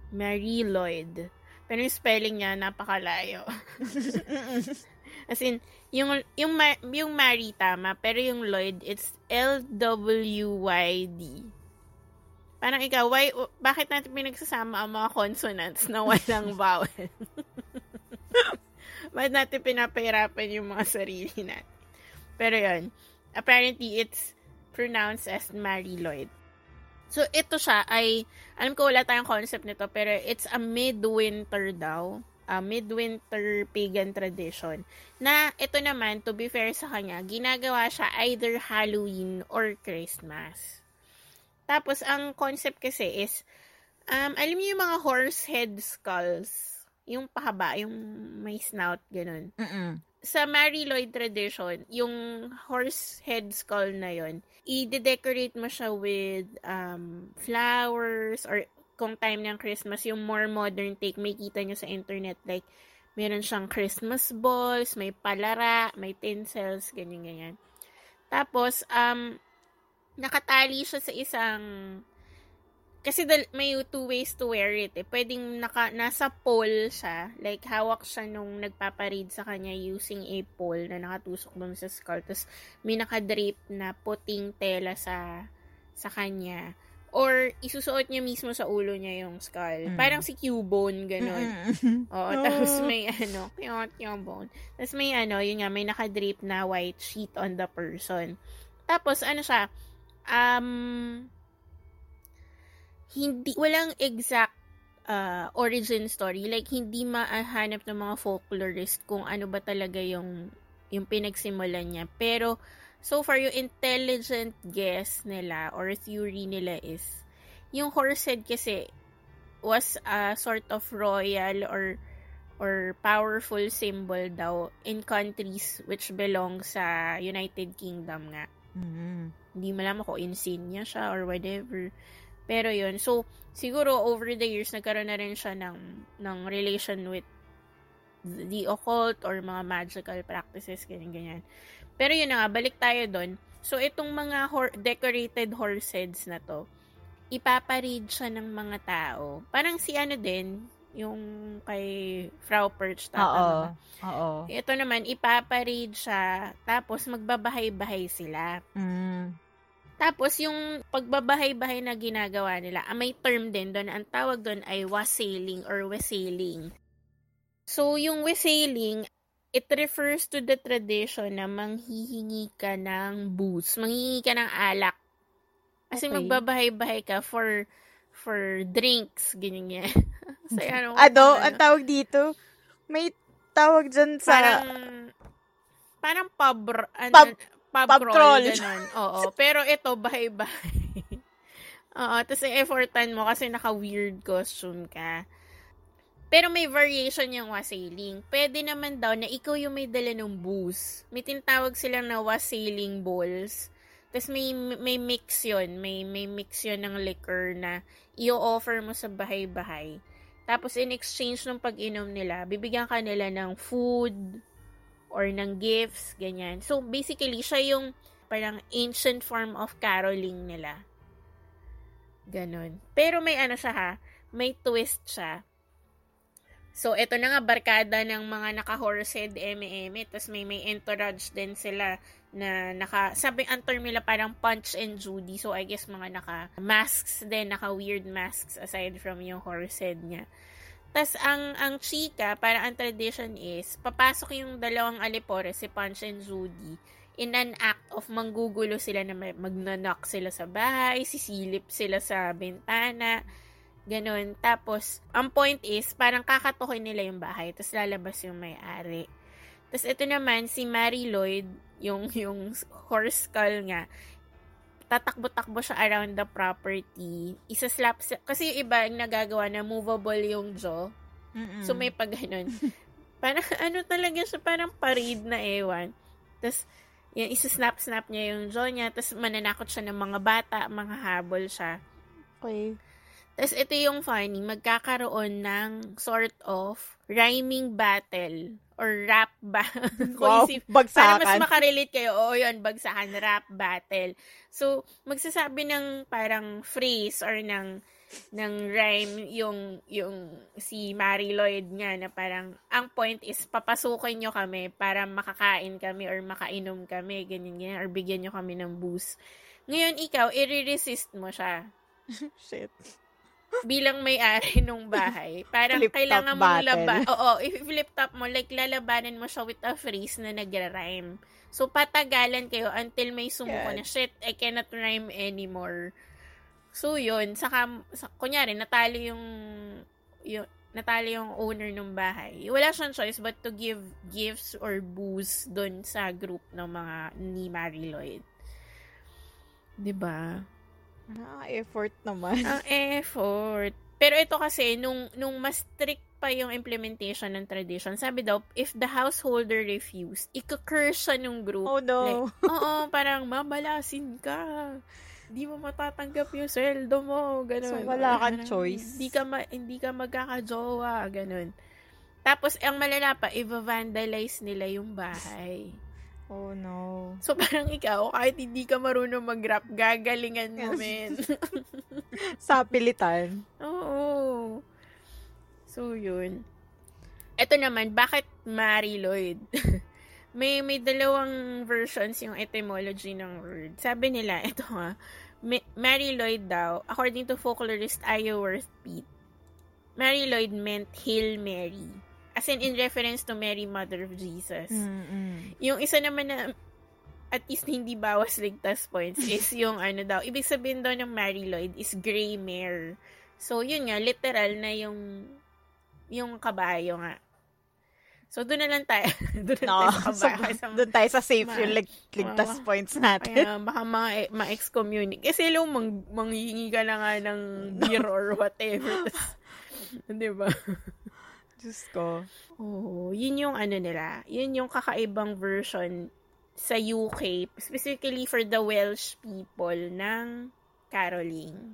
[SPEAKER 1] Mary Lloyd. Pero yung spelling niya, napakalayo. *laughs* As in, yung, yung, Ma- yung Mary tama, pero yung Lloyd, it's L-W-Y-D. Parang ikaw, why, bakit natin pinagsasama ang mga consonants na walang *laughs* vowel? *laughs* Bakit natin pinapahirapan yung mga sarili natin? Pero yun, apparently it's pronounced as Mary Lloyd. So, ito siya ay, alam ko wala tayong concept nito, pero it's a midwinter daw. A midwinter pagan tradition. Na ito naman, to be fair sa kanya, ginagawa siya either Halloween or Christmas. Tapos, ang concept kasi is, um, alam niyo yung mga horse head skulls? Yung pahaba, yung may snout, ganun
[SPEAKER 2] Mm-mm.
[SPEAKER 1] sa Mary Lloyd tradition, yung horse head skull na yon, i-decorate mo siya with um, flowers or kung time ng Christmas, yung more modern take, may kita nyo sa internet, like, meron siyang Christmas balls, may palara, may tinsels, ganyan-ganyan. Tapos, um, nakatali siya sa isang kasi dal- may two ways to wear it eh. Pwedeng naka, nasa pole siya. Like, hawak siya nung nagpaparade sa kanya using a pole na nakatusok doon sa skull. Tapos, may nakadrape na puting tela sa sa kanya. Or, isusuot niya mismo sa ulo niya yung skull.
[SPEAKER 2] Mm.
[SPEAKER 1] Parang si Cubone, gano'n.
[SPEAKER 2] Mm-mm.
[SPEAKER 1] Oo, *laughs*
[SPEAKER 2] Oh.
[SPEAKER 1] tapos may ano, cute yung bone. Tapos may ano, yun nga, may nakadrape na white sheet on the person. Tapos, ano siya, um, hindi, walang exact uh, origin story. Like, hindi mahanap ng mga folklorist kung ano ba talaga yung, yung pinagsimulan niya. Pero, so far, yung intelligent guess nila or theory nila is, yung horse head kasi was a sort of royal or or powerful symbol daw in countries which belong sa United Kingdom nga.
[SPEAKER 2] Mm.
[SPEAKER 1] Hindi malaman ko insignia siya or whatever. Pero yun, so siguro over the years nagkaroon na rin siya ng ng relation with the occult or mga magical practices ganyan ganyan. Pero yun na nga, balik tayo doon. So itong mga hor- decorated horse heads na to, ipaparade siya ng mga tao. Parang si ano din, yung kay Frau Perch
[SPEAKER 2] Oo.
[SPEAKER 1] tata.
[SPEAKER 2] Oo.
[SPEAKER 1] Ito naman, ipaparade siya, tapos magbabahay-bahay sila.
[SPEAKER 2] Mm.
[SPEAKER 1] Tapos, yung pagbabahay-bahay na ginagawa nila, ah, may term din doon. Ang tawag doon ay wassailing or wassailing. So, yung wassailing, it refers to the tradition na manghihingi ka ng booze. Manghihingi ka ng alak. Kasi
[SPEAKER 2] Okay.
[SPEAKER 1] magbabahay-bahay ka for for drinks, ganyan yan. *laughs* Kasi *laughs* ano,
[SPEAKER 2] Ano, ang tawag dito? May tawag dyan sa...
[SPEAKER 1] parang parang pub ano,
[SPEAKER 2] Pub-
[SPEAKER 1] pub,
[SPEAKER 2] pub
[SPEAKER 1] crawl,
[SPEAKER 2] crawl.
[SPEAKER 1] ganun. *laughs* Oo, pero ito bahay-bahay. Oo, tapos effortan mo kasi naka-weird costume ka. Pero may variation yung wassailing. Pwede naman daw na ikaw yung may dala ng booze. May tinatawag silang na wassailing balls. Tapos may, may mix yun. May, may mix yun ng liquor na i-offer mo sa bahay-bahay. Tapos in exchange ng pag-inom nila, bibigyan ka nila ng food or ng gifts, ganyan. So basically, siya yung parang ancient form of caroling nila. Ganon. Pero may ano siya ha, may twist siya. So, ito na nga, barkada ng mga naka-horsehead eme-eme. Tapos may may entourage din sila na naka, sabi ang term nila parang Punch and Judy. So, I guess mga naka-masks din, naka-weird masks aside from yung horsehead niya. Tapos, ang, ang chika, para ang tradition is, papasok yung dalawang alipore, si Punch and Judy, in an act of manggugulo sila na magnanak sila sa bahay, sisilip sila sa bintana, Ganon. Tapos, ang point is, parang kakatukin nila yung bahay, tapos lalabas yung may-ari. Tapos, ito naman, si Mary Lloyd, yung, yung horse skull nga, tatakbo-takbo siya around the property. Isa-slap, kasi yung iba, yung nagagawa na movable yung jaw. Mm-mm. So, may pag ganun. *laughs* parang, ano talaga siya, parang parade na ewan. Tapos, yan, isa-snap-snap niya yung jaw niya, tapos mananakot siya ng mga bata, mga habol siya.
[SPEAKER 2] Okay.
[SPEAKER 1] Tapos ito yung funny, magkakaroon ng sort of rhyming battle or rap ba *laughs*
[SPEAKER 2] wow, bagsakan.
[SPEAKER 1] Para mas makarelate kayo, oo yun, bagsakan, rap battle. So, magsasabi ng parang phrase or ng ng rhyme yung yung si Mary Lloyd nga na parang ang point is papasukin nyo kami para makakain kami or makainom kami ganyan ganyan or bigyan nyo kami ng booze. Ngayon ikaw i-resist mo siya. *laughs*
[SPEAKER 2] Shit
[SPEAKER 1] bilang may-ari *laughs* nung bahay. Parang flip kailangan mo laban. Oo, if flip top mo, like lalabanan mo siya with a phrase na nagra-rhyme. So, patagalan kayo until may sumuko yeah. na, shit, I cannot rhyme anymore. So, yun. Saka, sa, kunyari, natalo yung, yung, natalo yung owner ng bahay. Wala siyang choice but to give gifts or booze doon sa group ng mga ni Mary Lloyd. 'Di ba?
[SPEAKER 2] Ah, effort naman.
[SPEAKER 1] Ang *laughs* effort. Pero ito kasi, nung, nung mas strict pa yung implementation ng tradition, sabi daw, if the householder refused, ika-curse siya nung group.
[SPEAKER 2] Oh no.
[SPEAKER 1] Like, *laughs* oo, parang mamalasin ka. Hindi mo matatanggap yung sweldo mo. Ganun.
[SPEAKER 2] So, wala kang choice.
[SPEAKER 1] Hindi ka, ma- hindi ka magkakajowa. Ganun. Tapos, ang malala pa, i-vandalize nila yung bahay.
[SPEAKER 2] Oh no.
[SPEAKER 1] So parang ikaw, kahit hindi ka marunong mag-rap, gagalingan mo, men. *laughs*
[SPEAKER 2] Sa pilitan.
[SPEAKER 1] Oo. So yun. Ito naman, bakit Mary Lloyd? *laughs* may may dalawang versions yung etymology ng word. Sabi nila, *laughs* ito nga, Mary Lloyd daw, according to folklorist Ioworth Pete, Mary Lloyd meant Hail Mary As in, in reference to Mary, Mother of Jesus.
[SPEAKER 2] Mm-mm.
[SPEAKER 1] Yung isa naman na at least hindi bawas ligtas points *laughs* is yung ano daw, ibig sabihin daw ng Mary Lloyd is gray mare. So, yun nga, literal na yung yung kabayo nga. So, doon na lang tayo. *laughs* doon na no, tayo sa kabayo. *laughs* So,
[SPEAKER 2] doon tayo sa safe ma- yung lig- ligtas ma- points natin.
[SPEAKER 1] Kaya, baka ma- ma-excommunicate. Kasi lo, mang- manghihingi ka na nga ng beer or whatever. Di ba?
[SPEAKER 2] Diyos ko.
[SPEAKER 1] Oo, yun yung ano nila. Yun yung kakaibang version sa UK, specifically for the Welsh people ng caroling.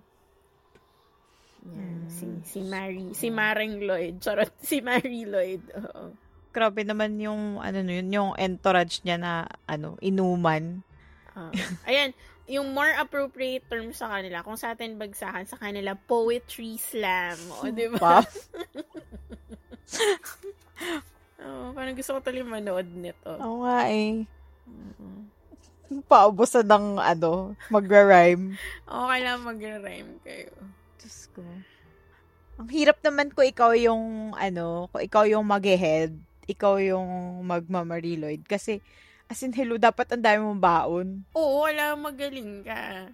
[SPEAKER 1] Yan, hmm. si, si Mary, si Maring Lloyd. Charot, *laughs* si Mary Lloyd. Oo.
[SPEAKER 2] Grabe naman yung, ano yun, yung entourage niya na, ano, inuman.
[SPEAKER 1] Uh, ayan, yung more appropriate term sa kanila, kung sa atin bagsakan, sa kanila, poetry slam. O, di ba? *laughs* *laughs* oh, parang gusto ko tuloy manood nito.
[SPEAKER 2] Oo nga eh. Mm-hmm. Paubusan ng ano, magra-rhyme. *laughs*
[SPEAKER 1] Okay lang magra-rhyme kayo.
[SPEAKER 2] Diyos ko. Ang hirap naman ko ikaw yung ano, ko ikaw yung mag-head, ikaw yung magmamariloid. Kasi, as in, hello, dapat ang dami mong baon.
[SPEAKER 1] Oo, wala magaling ka.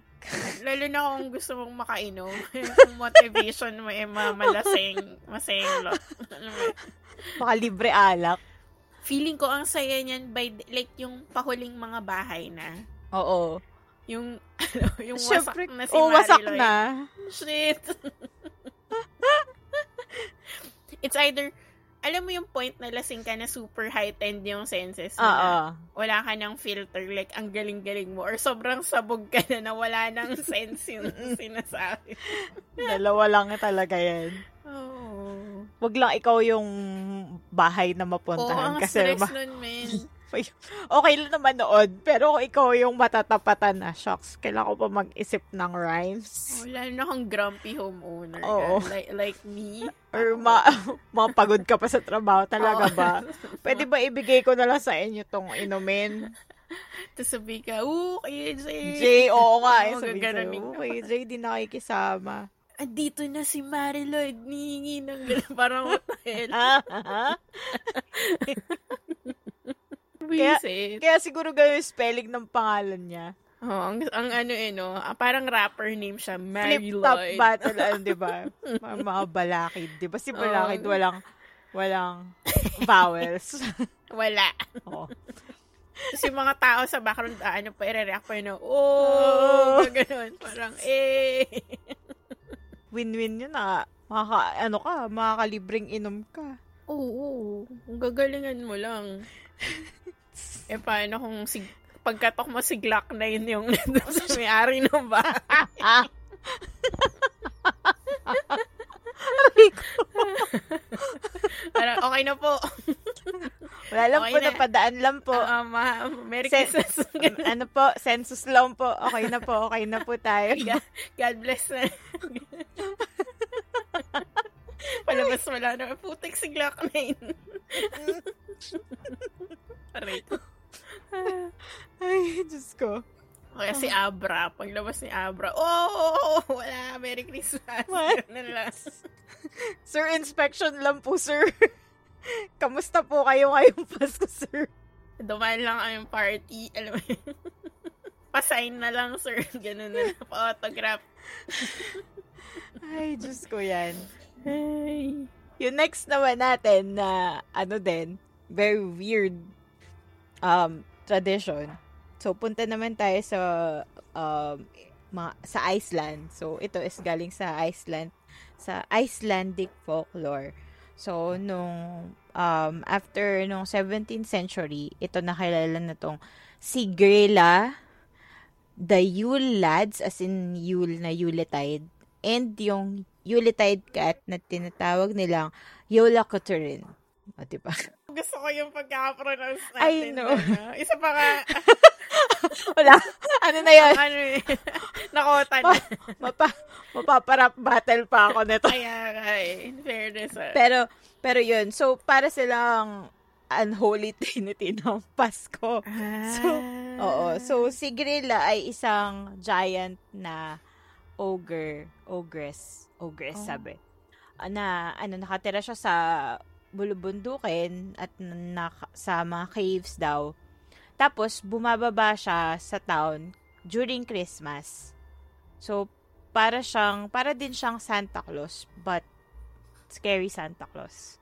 [SPEAKER 1] Lalo na kung gusto mong makainom. *laughs* Yung motivation mo eh, malasing, masenglo.
[SPEAKER 2] Baka libre alak.
[SPEAKER 1] Feeling ko ang saya niyan by, like, yung pahuling mga bahay na.
[SPEAKER 2] Oo.
[SPEAKER 1] Yung, *laughs* ano, yung wasak Siyempre, na si
[SPEAKER 2] oh, wasak na.
[SPEAKER 1] Shit. *laughs* It's either alam mo yung point na lasing ka na super heightened yung senses mo
[SPEAKER 2] na
[SPEAKER 1] wala ka ng filter, like, ang galing-galing mo, or sobrang sabog ka na na wala nang *laughs* sense yung sinasabi.
[SPEAKER 2] Dalawa lang talaga yan.
[SPEAKER 1] Oo. Oh.
[SPEAKER 2] wag lang ikaw yung bahay na
[SPEAKER 1] Oo,
[SPEAKER 2] mapuntahan.
[SPEAKER 1] ang
[SPEAKER 2] kasi
[SPEAKER 1] stress
[SPEAKER 2] ma-
[SPEAKER 1] nun, men. *laughs*
[SPEAKER 2] okay lang naman noon. Pero kung ikaw yung matatapatan na, shocks, kailangan ko pa mag-isip ng rhymes.
[SPEAKER 1] Oh, lalo na kung grumpy homeowner ka.
[SPEAKER 2] Oo.
[SPEAKER 1] Like, like me.
[SPEAKER 2] Or ma *laughs* mapagod ka pa sa trabaho. Talaga
[SPEAKER 1] Oo.
[SPEAKER 2] ba? *laughs* Pwede ba ibigay ko na lang sa inyo tong inumin?
[SPEAKER 1] Tapos sabi ka, oo, kaya Jay.
[SPEAKER 2] Jay, oo nga. Eh,
[SPEAKER 1] Oo,
[SPEAKER 2] sabi
[SPEAKER 1] ka.
[SPEAKER 2] okay, Jay, di nakikisama.
[SPEAKER 1] Andito na si Mariloyd, nihingi ng gano'n, parang what the hell.
[SPEAKER 2] Ah, Kaya-
[SPEAKER 1] Visit.
[SPEAKER 2] Kaya siguro ganun yung spelling ng pangalan niya.
[SPEAKER 1] Oh, ang, ang ano eh, no, ah, parang rapper name siya,
[SPEAKER 2] Flip-top
[SPEAKER 1] Mariloyd.
[SPEAKER 2] battle, ano, di ba? *laughs* Mga, balakid, di ba? Si balakid,
[SPEAKER 1] Oo.
[SPEAKER 2] walang, walang vowels. *laughs*
[SPEAKER 1] Wala.
[SPEAKER 2] Oo.
[SPEAKER 1] Tapos yung mga tao sa background, ah, ano pa, i-react pa yun,
[SPEAKER 2] Oh.
[SPEAKER 1] oh, gano'n. Parang, eh.
[SPEAKER 2] Win-win yun na. Makaka, ano ka, makakalibreng inom ka.
[SPEAKER 1] Oo, Ang gagalingan mo lang. *laughs* Eh, paano kung sig- pagkatok mo si Glock na yun yung *laughs* may-ari ng bahay? ano, okay na po.
[SPEAKER 2] Wala lang
[SPEAKER 1] okay
[SPEAKER 2] po,
[SPEAKER 1] na.
[SPEAKER 2] napadaan lang po.
[SPEAKER 1] Uh, ma- Merry
[SPEAKER 2] Sen-
[SPEAKER 1] Christmas. *laughs*
[SPEAKER 2] ano po, census lang po. Okay na po, okay na po tayo. *laughs*
[SPEAKER 1] God, God bless na. Palabas wala na. Putik si Glock 9. Aray ko. *laughs*
[SPEAKER 2] Ay, Diyos ko.
[SPEAKER 1] Kaya si ah. Abra, paglabas ni Abra, oh, *laughs* wala, Merry Christmas.
[SPEAKER 2] What? *laughs* sir, inspection lang po, sir. Kamusta po kayo ngayong Pasko, sir?
[SPEAKER 1] Dumaan lang kami party, alam mo. Pasign na lang, sir. Ganun na lang, pa-autograph.
[SPEAKER 2] Ay, Diyos ko yan.
[SPEAKER 1] Ay.
[SPEAKER 2] Yung next naman natin na, ano din, very weird um, tradition. So, punta naman tayo sa um, ma- sa Iceland. So, ito is galing sa Iceland, sa Icelandic folklore. So, nung um, after nung 17th century, ito nakilala na tong si Grela, the Yule Lads, as in Yule na Yuletide, and yung Yuletide cat na tinatawag nilang Yola Coturin. O, diba? *laughs*
[SPEAKER 1] Gusto ko yung pagka-pronounce natin.
[SPEAKER 2] I know.
[SPEAKER 1] ano. Isa pa nga, *laughs*
[SPEAKER 2] Wala. Ano na yan?
[SPEAKER 1] ano eh, *laughs* nakota na.
[SPEAKER 2] Mapa, mapaparap battle pa ako nito.
[SPEAKER 1] Kaya nga eh, in fairness ah.
[SPEAKER 2] Pero, pero yun. So, para silang unholy trinity *laughs* ng Pasko. So, Oo. So, si Grilla ay isang giant na ogre. Ogress. Ogress,
[SPEAKER 1] Oh.
[SPEAKER 2] sabi. Ah, Na, ano, nakatira siya sa bulubundukin at na, sa mga caves daw. Tapos, bumababa siya sa town during Christmas. So, para siyang, para din siyang Santa Claus, but scary Santa Claus.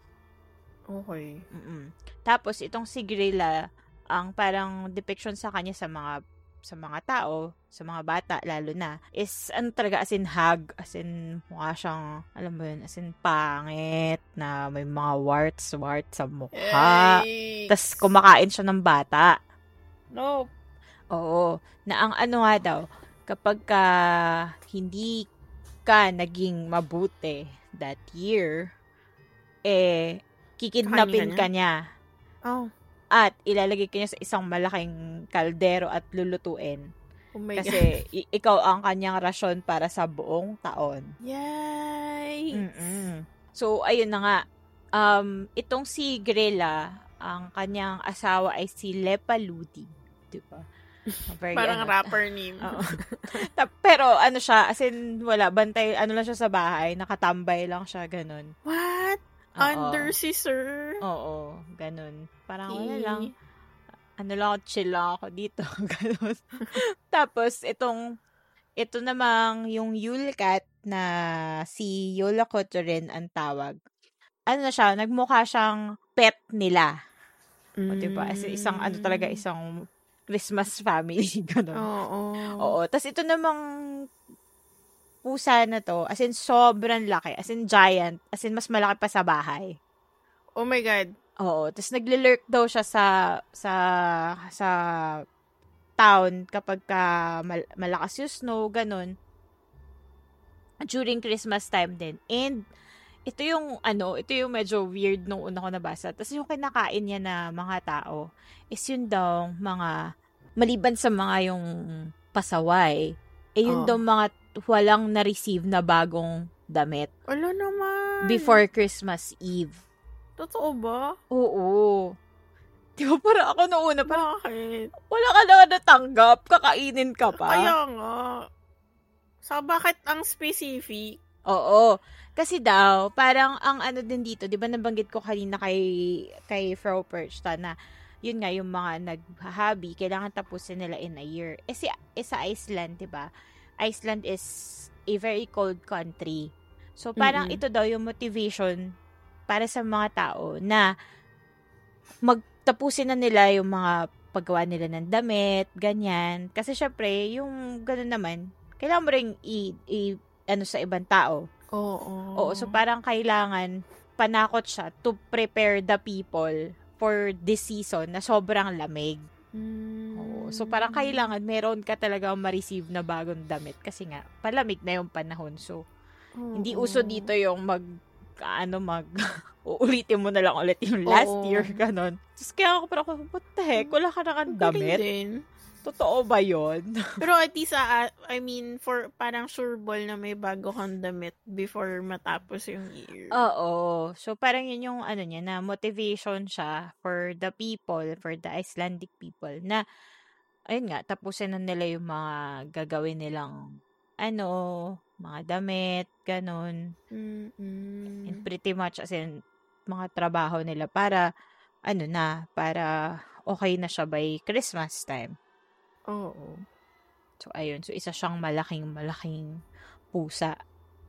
[SPEAKER 1] Okay.
[SPEAKER 2] Mm-mm. Tapos itong si Grilla, ang parang depiction sa kanya sa mga sa mga tao, sa mga bata lalo na, is ano talaga as in hag, as in mukha siyang, alam mo yun, as in pangit, na may mga warts, warts sa mukha. Tapos kumakain siya ng bata.
[SPEAKER 1] No.
[SPEAKER 2] Oo. Na ang ano nga daw, kapag ka hindi ka naging mabuti that year, eh, kikidnapin ka niya.
[SPEAKER 1] Oh.
[SPEAKER 2] At ilalagay ka niya sa isang malaking kaldero at lulutuin.
[SPEAKER 1] Oh my God.
[SPEAKER 2] Kasi i- ikaw ang kanyang rasyon para sa buong taon.
[SPEAKER 1] Yikes.
[SPEAKER 2] Mm-mm. So, ayun na nga. Um, itong si Grela, ang kanyang asawa ay si Lepaludi. Diba? *laughs* Very,
[SPEAKER 1] Parang
[SPEAKER 2] ano,
[SPEAKER 1] rapper name.
[SPEAKER 2] Oo. Pero ano siya, as in wala, bantay, ano lang siya sa bahay, nakatambay lang siya, ganun.
[SPEAKER 1] What?
[SPEAKER 2] Oo.
[SPEAKER 1] Under si sir?
[SPEAKER 2] Oo, ganun. Parang wala
[SPEAKER 1] Eh.
[SPEAKER 2] lang, ano lang, ako, chill lang ako dito, *laughs* ganun. Tapos, itong, ito namang yung Yule Cat na si Yola Coturin ang tawag. Ano na siya, nagmukha siyang pet nila. O, diba? As isang, ano talaga,
[SPEAKER 1] Mm.
[SPEAKER 2] isang Christmas family, *laughs* ganun.
[SPEAKER 1] Oo.
[SPEAKER 2] Oo. Tapos ito namang pusa na to, as in sobrang laki, as in giant, as in mas malaki pa sa bahay.
[SPEAKER 1] Oh my God.
[SPEAKER 2] Oo. Tapos nagle-lurk daw siya sa sa sa town kapag ka mal- malakas yung snow, ganun. During Christmas time din. And ito yung ano, ito yung medyo weird nung una ko nabasa. Tapos yung kinakain niya na mga tao is yun daw mga maliban sa mga yung pasaway, eh yun
[SPEAKER 1] Oh.
[SPEAKER 2] daw mga walang na-receive na bagong damit
[SPEAKER 1] Wala naman.
[SPEAKER 2] before Christmas Eve.
[SPEAKER 1] Totoo ba?
[SPEAKER 2] Oo. Di ba parang ako noong una, parang
[SPEAKER 1] Bakit?
[SPEAKER 2] wala ka na natanggap, kakainin ka pa.
[SPEAKER 1] Kaya nga. Sa bakit ang specific?
[SPEAKER 2] Oo. Kasi daw, parang ang ano din dito, di ba nabanggit ko kanina kay, kay Frau Perchta na yun nga, yung mga naghahabi, kailangan tapusin nila in a year. Eh, si, eh sa Iceland, di ba? Iceland is a very cold country. So, parang
[SPEAKER 1] Mm-mm.
[SPEAKER 2] ito daw yung motivation para sa mga tao na magtapusin na nila yung mga paggawa nila ng damit, ganyan. Kasi syempre, yung gano'n naman, kailangan mo rin i, i- ano sa ibang tao.
[SPEAKER 1] Oo.
[SPEAKER 2] Oo, so parang kailangan panakot siya to prepare the people for this season na sobrang lamig.
[SPEAKER 1] Mm.
[SPEAKER 2] Oo, so parang kailangan meron ka talaga ma-receive na bagong damit kasi nga palamig na yung panahon. So hindi
[SPEAKER 1] Oo.
[SPEAKER 2] uso dito yung mag ano mag *laughs* uulitin mo na lang ulit yung last
[SPEAKER 1] Oo.
[SPEAKER 2] year ganon. Tapos kaya ako parang what the heck, wala ka na kang
[SPEAKER 1] Ang galing
[SPEAKER 2] damit. Totoo ba yon? *laughs*
[SPEAKER 1] Pero at least, ah, I mean, for parang sure ball na may bago kang damit before matapos yung year.
[SPEAKER 2] Oo. So, parang yun yung ano niya, na motivation siya for the people, for the Icelandic people, na, ayun nga, tapusin na nila yung mga gagawin nilang, ano, mga damit, ganun.
[SPEAKER 1] Mm-mm.
[SPEAKER 2] And pretty much, as in, mga trabaho nila para, ano na, para okay na siya by Christmas time.
[SPEAKER 1] Oo.
[SPEAKER 2] So, ayun. So, isa siyang malaking, malaking pusa.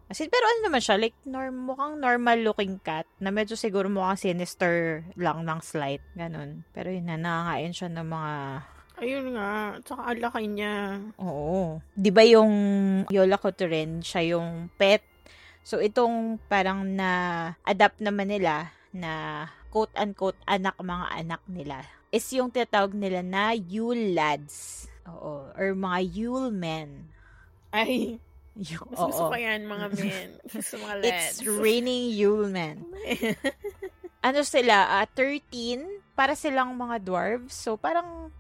[SPEAKER 2] As in, pero ano naman siya, like, norm, mukhang normal looking cat, na medyo siguro mukhang sinister lang ng slight, ganun. Pero yun na, nakakain siya ng mga,
[SPEAKER 1] Ayun nga. Tsaka laki niya.
[SPEAKER 2] oo. Di ba yung Yola Coturin, siya yung pet. So, itong parang na-adapt naman nila na quote-unquote anak mga anak nila is yung tinatawag nila na Yule lads. Oo. Or mga Yule men.
[SPEAKER 1] Ay,
[SPEAKER 2] Yung,
[SPEAKER 1] mas gusto
[SPEAKER 2] oo.
[SPEAKER 1] ko yan, mga *laughs* men. Gusto mga lads.
[SPEAKER 2] It's raining Yule men. *laughs* Ano sila? ah 13. Para silang mga dwarves. So, parang,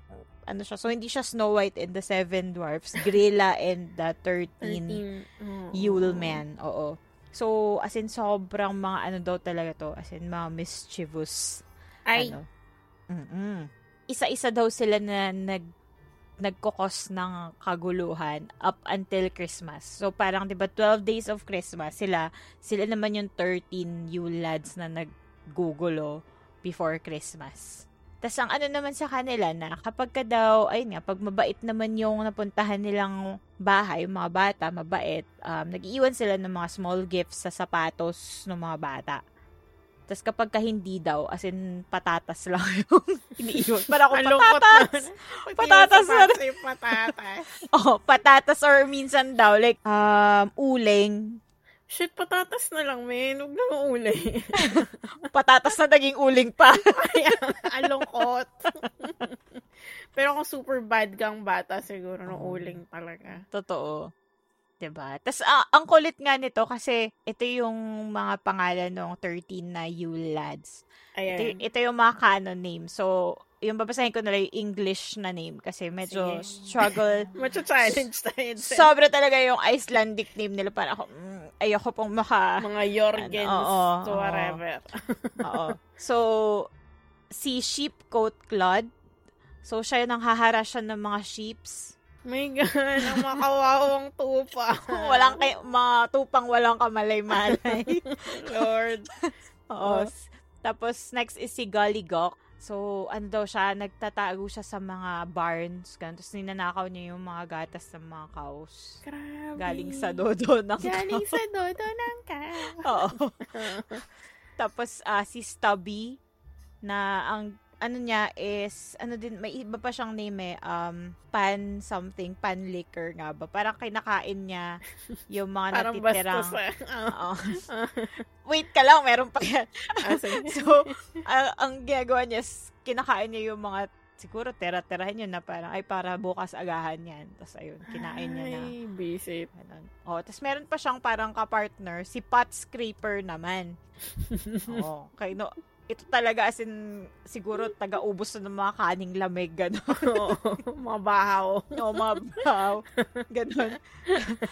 [SPEAKER 2] ano siya. So, hindi siya Snow White and the Seven Dwarfs. Grilla and the 13
[SPEAKER 1] 13. Oo.
[SPEAKER 2] Yule men. Oo. So, as in, sobrang mga ano daw talaga to. As in, mga mischievous.
[SPEAKER 1] Ay,
[SPEAKER 2] Ano. Mm-mm. Isa-isa daw sila na nag nagkokos ng kaguluhan up until Christmas. So, parang, di ba, 12 days of Christmas, sila, sila naman yung 13 Yule lads na naggugulo before Christmas. Tapos, ang ano naman sa kanila na kapag ka daw, ayun nga, pag mabait naman yung napuntahan nilang bahay, yung mga bata, mabait, um, nag-iwan sila ng mga small gifts sa sapatos ng mga bata. Tapos kapag ka hindi daw, as in, patatas lang *laughs* yung iniiwan. Para
[SPEAKER 1] lungkot
[SPEAKER 2] patatas! *laughs* Patatas na
[SPEAKER 1] yung patatas. *laughs*
[SPEAKER 2] Oh, patatas or minsan daw, like, um, uling.
[SPEAKER 1] Shit, patatas na lang, men. Huwag na maulay. *laughs*
[SPEAKER 2] Patatas na naging uling pa.
[SPEAKER 1] Ay, ang lungkot. *laughs* Pero kung super bad kang bata, siguro
[SPEAKER 2] Oo.
[SPEAKER 1] uling talaga.
[SPEAKER 2] Totoo. 'Di ba? Tapos, ah, ang kulit nga nito kasi ito yung mga pangalan ng 13 na Yule lads. Ito,
[SPEAKER 1] Ayan.
[SPEAKER 2] ito yung mga canon name. So, yung babasahin ko na lang yung English na name kasi medyo
[SPEAKER 1] Sige.
[SPEAKER 2] struggle. *laughs*
[SPEAKER 1] Macha-challenge tayo. sa
[SPEAKER 2] Sobra talaga yung Icelandic name nila. Para ako, mm, ayoko pong maka...
[SPEAKER 1] mga Jorgens
[SPEAKER 2] Ano, oo,
[SPEAKER 1] to
[SPEAKER 2] oo.
[SPEAKER 1] whatever. *laughs*
[SPEAKER 2] Oo. *laughs* So, si Sheepcoat Claude, so siya yung nanghaharas siya ng mga sheeps.
[SPEAKER 1] My God, ang mga kawawang tupa.
[SPEAKER 2] walang kay, mga tupang walang kamalay-malay.
[SPEAKER 1] Lord.
[SPEAKER 2] Oo.
[SPEAKER 1] Oh.
[SPEAKER 2] Tapos, next is si Gollygawk. So, ano daw siya, nagtatago siya sa mga barns. Ganun. Tapos, ninanakaw niya yung mga gatas ng mga cows.
[SPEAKER 1] Grabe.
[SPEAKER 2] Galing sa dodo ng *laughs*
[SPEAKER 1] Galing
[SPEAKER 2] cow.
[SPEAKER 1] sa dodo ng cow. *laughs*
[SPEAKER 2] Oo. Tapos, ah, si Stubby, na ang ano niya is, ano din, may iba pa siyang name eh, um, pan something, pan liquor nga ba? Parang kinakain niya yung mga *laughs*
[SPEAKER 1] Parang
[SPEAKER 2] natitirang...
[SPEAKER 1] ah. *laughs*
[SPEAKER 2] Oo. *laughs* Wait ka lang, meron pa yan.
[SPEAKER 1] Ah,
[SPEAKER 2] so, ang, ang ginagawa niya is, kinakain niya yung mga siguro tera-terahin yun na parang, ay, para bukas agahan yan. Tapos, ayun, kinain niya na.
[SPEAKER 1] Ay, visit.
[SPEAKER 2] Ganun. Oh, tapos meron pa siyang parang kapartner, si Pot Scraper naman. oh, kay no, ito talaga as in, siguro taga-ubos na ng mga kaning lamig, gano'n. *laughs*
[SPEAKER 1] Oo, mga bahaw.
[SPEAKER 2] o, mga bahaw. Gano'n.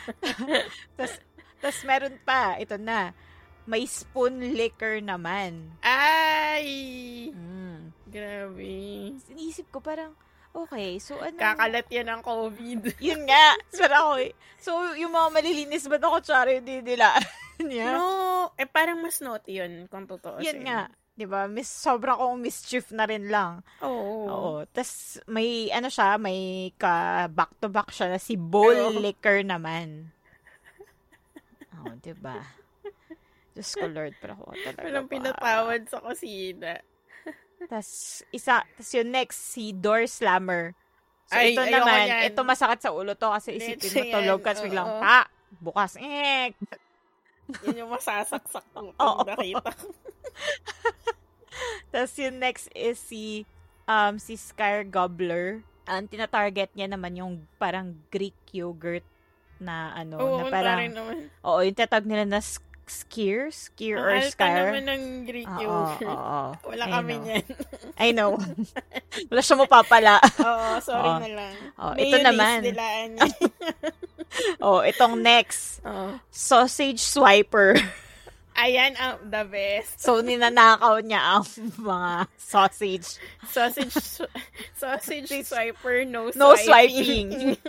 [SPEAKER 2] *laughs* tapos, tapos meron pa, ito na, may spoon liquor naman.
[SPEAKER 1] Ay!
[SPEAKER 2] Mm.
[SPEAKER 1] Grabe.
[SPEAKER 2] Inisip ko parang, okay, so ano?
[SPEAKER 1] Kakalat yan ang COVID. *laughs*
[SPEAKER 2] Yun nga. Pero ako eh. So, yung mga malilinis ba na kutsara yung didilaan niya?
[SPEAKER 1] No, eh parang mas naughty yun kung totoo.
[SPEAKER 2] Yun nga. 'Di ba? Miss sobra kong mischief na rin lang.
[SPEAKER 1] Oo.
[SPEAKER 2] Oo. Tapos may ano siya, may ka back to back siya na si Bowl. Liquor naman. Oo, 'di ba? Diyos ko Lord, pero ako talaga
[SPEAKER 1] Walang pinatawad sa kusina.
[SPEAKER 2] Tapos isa, tapos yung next si Door Slammer. So
[SPEAKER 1] Ay,
[SPEAKER 2] ito naman,
[SPEAKER 1] yan.
[SPEAKER 2] ito masakit sa ulo to kasi isipin mo tulog
[SPEAKER 1] yan,
[SPEAKER 2] ka biglang pa bukas. Eh,
[SPEAKER 1] Yun yung masasaksak ng *laughs*
[SPEAKER 2] Oo.
[SPEAKER 1] pag nakita.
[SPEAKER 2] Tapos yung next is si um si Skyr Gobbler. Ang tina-target niya naman yung parang Greek yogurt na ano,
[SPEAKER 1] Oo,
[SPEAKER 2] na
[SPEAKER 1] parang, naman.
[SPEAKER 2] oo, yung tatag nila na sk- skier, skier or
[SPEAKER 1] alta
[SPEAKER 2] skyr.
[SPEAKER 1] naman ng Greek
[SPEAKER 2] Oo,
[SPEAKER 1] yogurt.
[SPEAKER 2] oo,
[SPEAKER 1] Wala
[SPEAKER 2] I
[SPEAKER 1] kami
[SPEAKER 2] know.
[SPEAKER 1] niyan.
[SPEAKER 2] I know. *laughs* Wala siya mapapala.
[SPEAKER 1] Oo, sorry
[SPEAKER 2] Oo.
[SPEAKER 1] na lang.
[SPEAKER 2] Ito
[SPEAKER 1] Mayonnaise
[SPEAKER 2] naman.
[SPEAKER 1] nilaan niya. *laughs*
[SPEAKER 2] oh, itong next, *laughs*
[SPEAKER 1] Oo.
[SPEAKER 2] sausage swiper.
[SPEAKER 1] Ayan ang the best.
[SPEAKER 2] So, ninanakaw niya ang *laughs* mga sausage. *laughs*
[SPEAKER 1] Sausage sausage swiper, no,
[SPEAKER 2] No
[SPEAKER 1] swiping.
[SPEAKER 2] swiping. *laughs*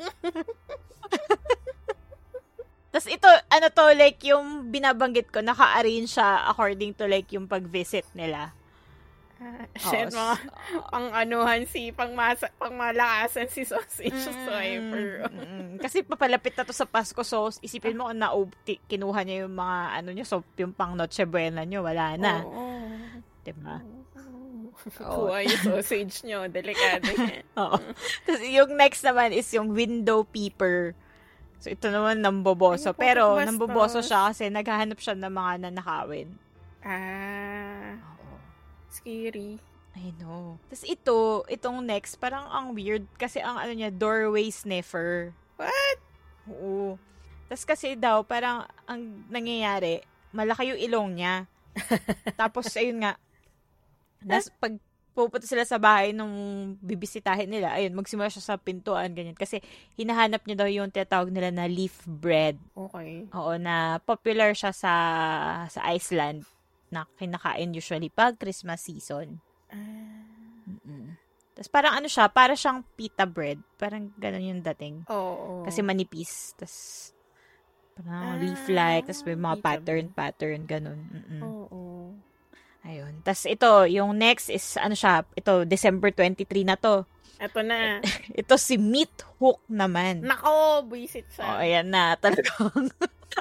[SPEAKER 2] Tapos ito, ano to, like yung binabanggit ko, naka-arrange siya according to like yung pag-visit nila.
[SPEAKER 1] Ah, Shit, mga
[SPEAKER 2] s- *laughs*
[SPEAKER 1] pang anuhan si, pang, masa, pang malakasan si sausage swiper.
[SPEAKER 2] Mm, mm, Kasi papalapit na to sa Pasko, so isipin mo kung na kinuha niya yung mga ano niya, so yung pang Noche Buena niyo, wala na.
[SPEAKER 1] Oo.
[SPEAKER 2] Diba? *laughs*
[SPEAKER 1] Oo. Kuha yung sausage nyo. Delikado *laughs* yan.
[SPEAKER 2] Oo. Tapos yung next naman is yung window peeper. So ito naman namboboso.
[SPEAKER 1] Ay,
[SPEAKER 2] Pero namboboso siya kasi naghahanap siya ng mga nanakawin.
[SPEAKER 1] Ah. Scary.
[SPEAKER 2] I know. Tapos ito, itong next, parang ang weird kasi ang ano niya, doorway sniffer.
[SPEAKER 1] What?
[SPEAKER 2] Oo. Tapos kasi daw, parang ang nangyayari, malaki yung ilong niya. *laughs* Tapos, ayun nga, nas, pag pupunta sila sa bahay nung bibisitahin nila, ayun, magsimula siya sa pintuan, ganyan. Kasi, hinahanap niya daw yung tinatawag nila na leaf bread.
[SPEAKER 1] Okay.
[SPEAKER 2] Oo, na popular siya sa sa Iceland na kinakain usually pag Christmas season.
[SPEAKER 1] Ah,
[SPEAKER 2] Mm-mm. Tapos parang ano siya, para siyang pita bread. Parang ganun yung dating.
[SPEAKER 1] oo.
[SPEAKER 2] Kasi manipis. Tapos parang
[SPEAKER 1] Ah,
[SPEAKER 2] leaf-like. Tapos may mga pattern-pattern. Ganun.
[SPEAKER 1] Oo.
[SPEAKER 2] Ayun. Tapos ito, yung next is ano siya, ito, December 23 na to.
[SPEAKER 1] Eto na. *laughs*
[SPEAKER 2] Ito si Meat Hook naman.
[SPEAKER 1] Nako, buisit siya.
[SPEAKER 2] Oh, ayan na. *laughs* Talagang,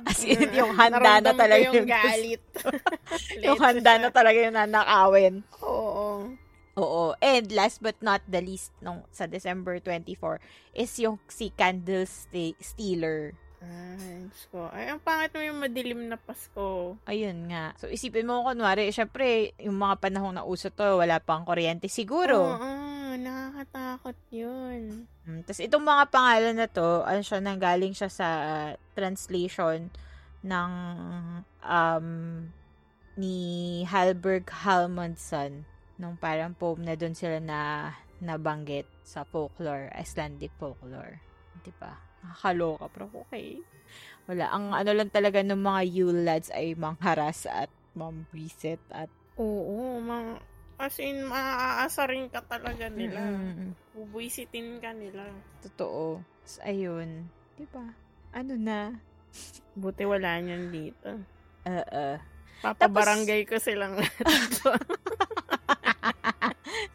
[SPEAKER 2] as in, yung handa na talaga
[SPEAKER 1] yung galit. *laughs* *laughs*
[SPEAKER 2] yung handa na talaga yung nanakawin.
[SPEAKER 1] Oo.
[SPEAKER 2] Oo. And last but not the least, nung sa December 24, is yung si Candle Ste- Stealer.
[SPEAKER 1] Ay, Diyos ko. Ay, ang pangit mo yung madilim na Pasko.
[SPEAKER 2] Ayun nga. So, isipin mo, kunwari, syempre, yung mga panahong na uso to, wala pang kuryente siguro.
[SPEAKER 1] Oo, nakakatakot yun.
[SPEAKER 2] Mm, Tapos, itong mga pangalan na to, ano siya, nanggaling siya sa uh, translation ng um, ni Halberg Halmondson nung parang poem na doon sila na nabanggit sa folklore, Icelandic folklore. Di ba? Nakakaloka, pero okay. Wala. Ang ano lang talaga ng mga Yule lads ay mangharas at mambisit at
[SPEAKER 1] Oo, mga, as in, maaasarin ka talaga nila.
[SPEAKER 2] Mm,
[SPEAKER 1] Bubuisitin ka nila.
[SPEAKER 2] totoo. Tapos, ayun. Di ba? Ano na? *laughs*
[SPEAKER 1] Buti wala niyan dito.
[SPEAKER 2] Oo.
[SPEAKER 1] Papabarangay ko silang *laughs* lahat. *laughs*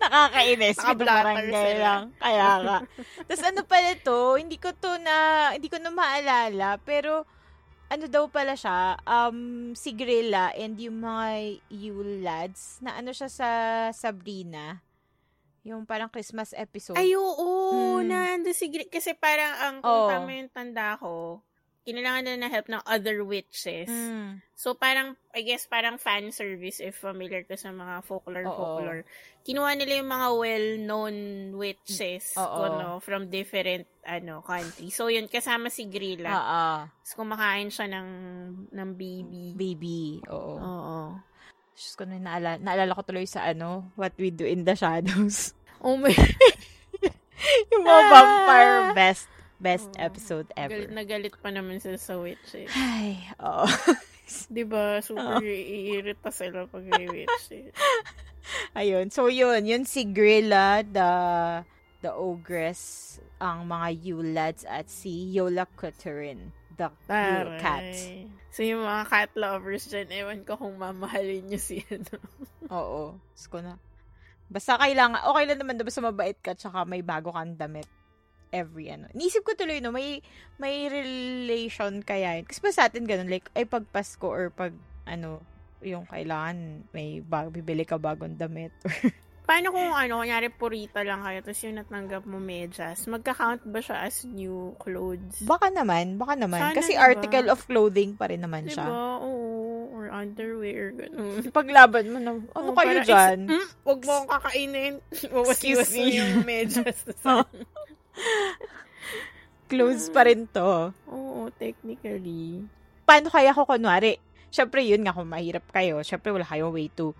[SPEAKER 2] Nakakainis.
[SPEAKER 1] Sila.
[SPEAKER 2] lang. Kaya nga. Tapos ano pala to, hindi ko to na, hindi ko na maalala, pero ano daw pala siya, um, si Grilla and yung mga Yule lads, na ano siya sa Sabrina, yung parang Christmas episode.
[SPEAKER 1] Ay, oo.
[SPEAKER 2] Mm.
[SPEAKER 1] Nando si Gre- Kasi parang ang kung tama yung tanda ko, kailangan nila ng help ng other witches.
[SPEAKER 2] Mm.
[SPEAKER 1] So, parang, I guess, parang fan service if familiar ka sa mga folklore,
[SPEAKER 2] Oo.
[SPEAKER 1] folklore. Kinuha nila yung mga well-known witches
[SPEAKER 2] Oo.
[SPEAKER 1] kuno, from different ano countries. So, yun, kasama si Grilla.
[SPEAKER 2] Ah, ah.
[SPEAKER 1] So, kumakain siya ng, ng baby.
[SPEAKER 2] Baby. Oo.
[SPEAKER 1] Oo.
[SPEAKER 2] Diyos ko na naalala, naalala ko tuloy sa ano, What We Do in the Shadows.
[SPEAKER 1] Oh my *laughs*
[SPEAKER 2] yung mga
[SPEAKER 1] Ah!
[SPEAKER 2] vampire best best
[SPEAKER 1] Oo.
[SPEAKER 2] episode ever.
[SPEAKER 1] Galit na galit pa naman sila sa witches.
[SPEAKER 2] Ay, oo. *laughs*
[SPEAKER 1] Di ba? Super iirita sila pag may witches. *laughs*
[SPEAKER 2] Ayun. So, yun. Yun si Grilla, the the ogress, ang mga Yulads, at si Yola Catherine, the Yule cat.
[SPEAKER 1] Taray. So, yung mga cat lovers dyan, ewan ko kung mamahalin nyo si *laughs* ano.
[SPEAKER 2] Oo. Diyos ko na. Basta kailangan, okay lang naman, basta mabait ka, tsaka may bago kang damit every ano. Nisip ko tuloy, no, may, may relation kaya yun. Kasi pa sa atin ganun, like, ay pag Pasko or pag, ano, yung kailangan, may bag, bibili ka bagong damit. *laughs*
[SPEAKER 1] Paano kung ano, kunyari purita lang kayo, tapos yung natanggap mo medyas, magka-count ba siya as new clothes?
[SPEAKER 2] baka naman, baka naman.
[SPEAKER 1] Sana,
[SPEAKER 2] Kasi
[SPEAKER 1] diba?
[SPEAKER 2] article of clothing pa rin naman
[SPEAKER 1] Diba?
[SPEAKER 2] siya.
[SPEAKER 1] Oo. Or underwear, ganun. *laughs*
[SPEAKER 2] Paglaban mo na, ano
[SPEAKER 1] Oo,
[SPEAKER 2] kayo dyan?
[SPEAKER 1] is- Hmm? Huwag mo akong kakainin. *laughs*
[SPEAKER 2] Excuse
[SPEAKER 1] mo
[SPEAKER 2] me.
[SPEAKER 1] yung medyas.
[SPEAKER 2] Clothes pa rin to.
[SPEAKER 1] Oo, technically.
[SPEAKER 2] paano kaya ako kunwari, syempre yun nga kung mahirap kayo, syempre wala kayong way to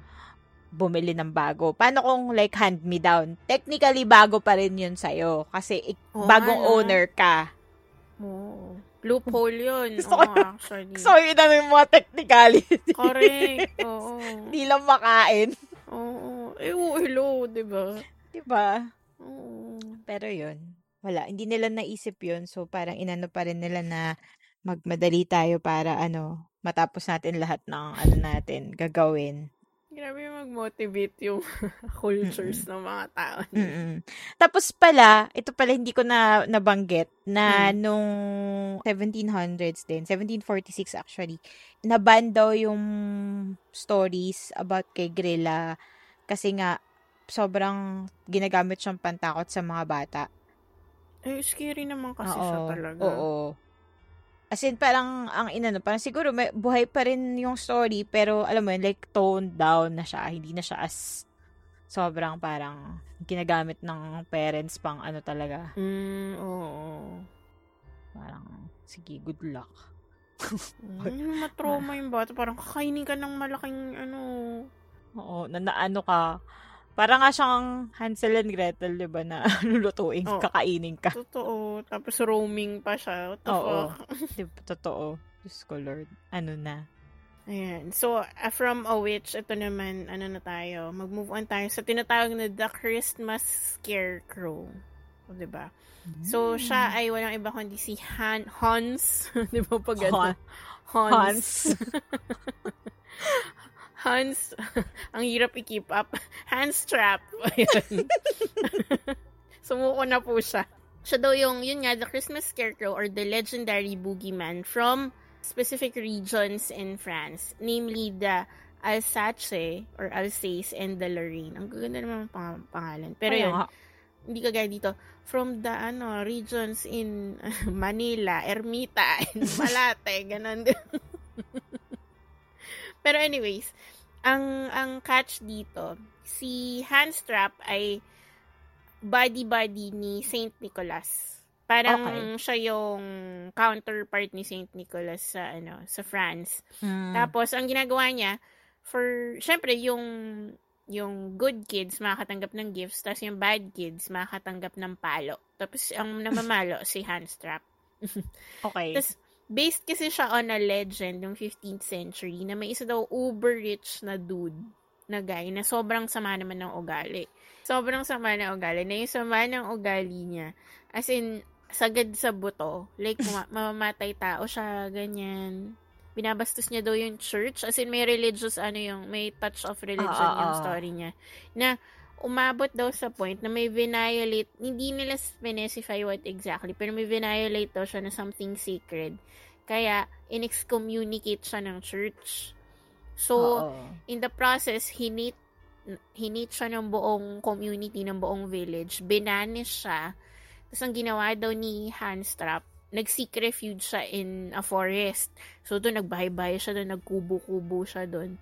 [SPEAKER 2] bumili ng bago. Paano kung like hand me down? Technically bago pa rin yun sa'yo kasi
[SPEAKER 1] Oo
[SPEAKER 2] bagong
[SPEAKER 1] no?
[SPEAKER 2] owner ka.
[SPEAKER 1] Oo. Loophole yun.
[SPEAKER 2] Gusto
[SPEAKER 1] Oo,
[SPEAKER 2] ko-
[SPEAKER 1] actually.
[SPEAKER 2] Yun ang yung mga technicality.
[SPEAKER 1] Correct. Oo. *laughs*
[SPEAKER 2] Hindi lang makain.
[SPEAKER 1] Oo. Eh, hello, diba?
[SPEAKER 2] Diba?
[SPEAKER 1] Oo.
[SPEAKER 2] Pero yun, wala. Hindi nila naisip yun. So parang inano pa rin nila na magmadali tayo para ano, matapos natin lahat ng ano natin gagawin.
[SPEAKER 1] Grabe yung mag-motivate yung *laughs* cultures ng mga tao.
[SPEAKER 2] Mm-mm. Tapos pala, ito pala hindi ko na nabanggit na
[SPEAKER 1] Mm.
[SPEAKER 2] nung 1700s din, 1746 actually, naban daw yung stories about kay Grilla kasi nga sobrang ginagamit siyang pantakot sa mga bata.
[SPEAKER 1] Eh, scary naman kasi
[SPEAKER 2] Oo,
[SPEAKER 1] siya talaga.
[SPEAKER 2] Oo. As in, parang, ang inano, parang siguro, may, buhay pa rin yung story, pero, alam mo yun, like, toned down na siya. Hindi na siya as, sobrang parang, ginagamit ng parents pang ano talaga.
[SPEAKER 1] Mm, oo.
[SPEAKER 2] Parang, sige, good luck.
[SPEAKER 1] Mm, matrauma yung bata. Parang kakainin ka ng malaking ano.
[SPEAKER 2] Oo, na naano ka. Parang nga siyang Hansel and Gretel, di ba, na *laughs* lulutuin,
[SPEAKER 1] Oo.
[SPEAKER 2] kakainin ka.
[SPEAKER 1] Totoo. Tapos roaming pa siya. What the
[SPEAKER 2] Oo.
[SPEAKER 1] fuck? *laughs* *laughs*
[SPEAKER 2] Di ba, totoo. Diyos ko, Lord. Ano na?
[SPEAKER 1] Ayan. So, uh, from a witch, ito naman, ano na tayo, mag-move on tayo sa tinatawag na The Christmas Scarecrow. O, diba? So,
[SPEAKER 2] Hmm.
[SPEAKER 1] siya ay walang iba kundi si Han, Hans. di ba pag ano?
[SPEAKER 2] Han-
[SPEAKER 1] Hans.
[SPEAKER 2] Hans.
[SPEAKER 1] Hans. *laughs* ang hirap i-keep up. *laughs* Hans trap. *laughs* Ayan. Sumuko na po siya. Siya daw yung, yun nga, the Christmas Scarecrow or the legendary boogeyman from specific regions in France. Namely, the Alsace or Alsace and the Lorraine. Ang gaganda naman ang pang- pangalan. Pero
[SPEAKER 2] Kaya
[SPEAKER 1] yun,
[SPEAKER 2] nga.
[SPEAKER 1] hindi kagaya dito. From the ano regions in Manila, Ermita, and Malate, ganun din. Pero anyways, ang ang catch dito, si Handstrap ay body-body ni Saint Nicholas. Parang
[SPEAKER 2] Okay.
[SPEAKER 1] siya yung counterpart ni Saint Nicholas sa ano, sa France.
[SPEAKER 2] Mm.
[SPEAKER 1] Tapos ang ginagawa niya for syempre yung yung good kids makakatanggap ng gifts, tapos yung bad kids makakatanggap ng palo. Tapos ang namamalo si Handstrap. *laughs*
[SPEAKER 2] okay.
[SPEAKER 1] Tapos based kasi siya on a legend ng 15th century na may isa daw uber rich na dude na guy na sobrang sama naman ng ugali. Sobrang sama ng ugali. Na yung sama ng ugali niya, as in, sagad sa buto. Like, ma- *laughs* mamamatay tao siya, ganyan. Binabastos niya daw yung church. As in, may religious, ano yung, may touch of religion
[SPEAKER 2] ah,
[SPEAKER 1] yung
[SPEAKER 2] ah.
[SPEAKER 1] story niya. Na, umabot daw sa point na may violate, hindi nila specify what exactly, pero may violate daw siya na something sacred. Kaya, in-excommunicate siya ng church. So,
[SPEAKER 2] Oo.
[SPEAKER 1] in the process, hinate, hinate siya ng buong community, ng buong village. Binanis siya. Tapos, ang ginawa daw ni Handstrap, nag-seek refuge siya in a forest. So, doon nagbahay-bahay siya doon, nagkubo-kubo siya doon.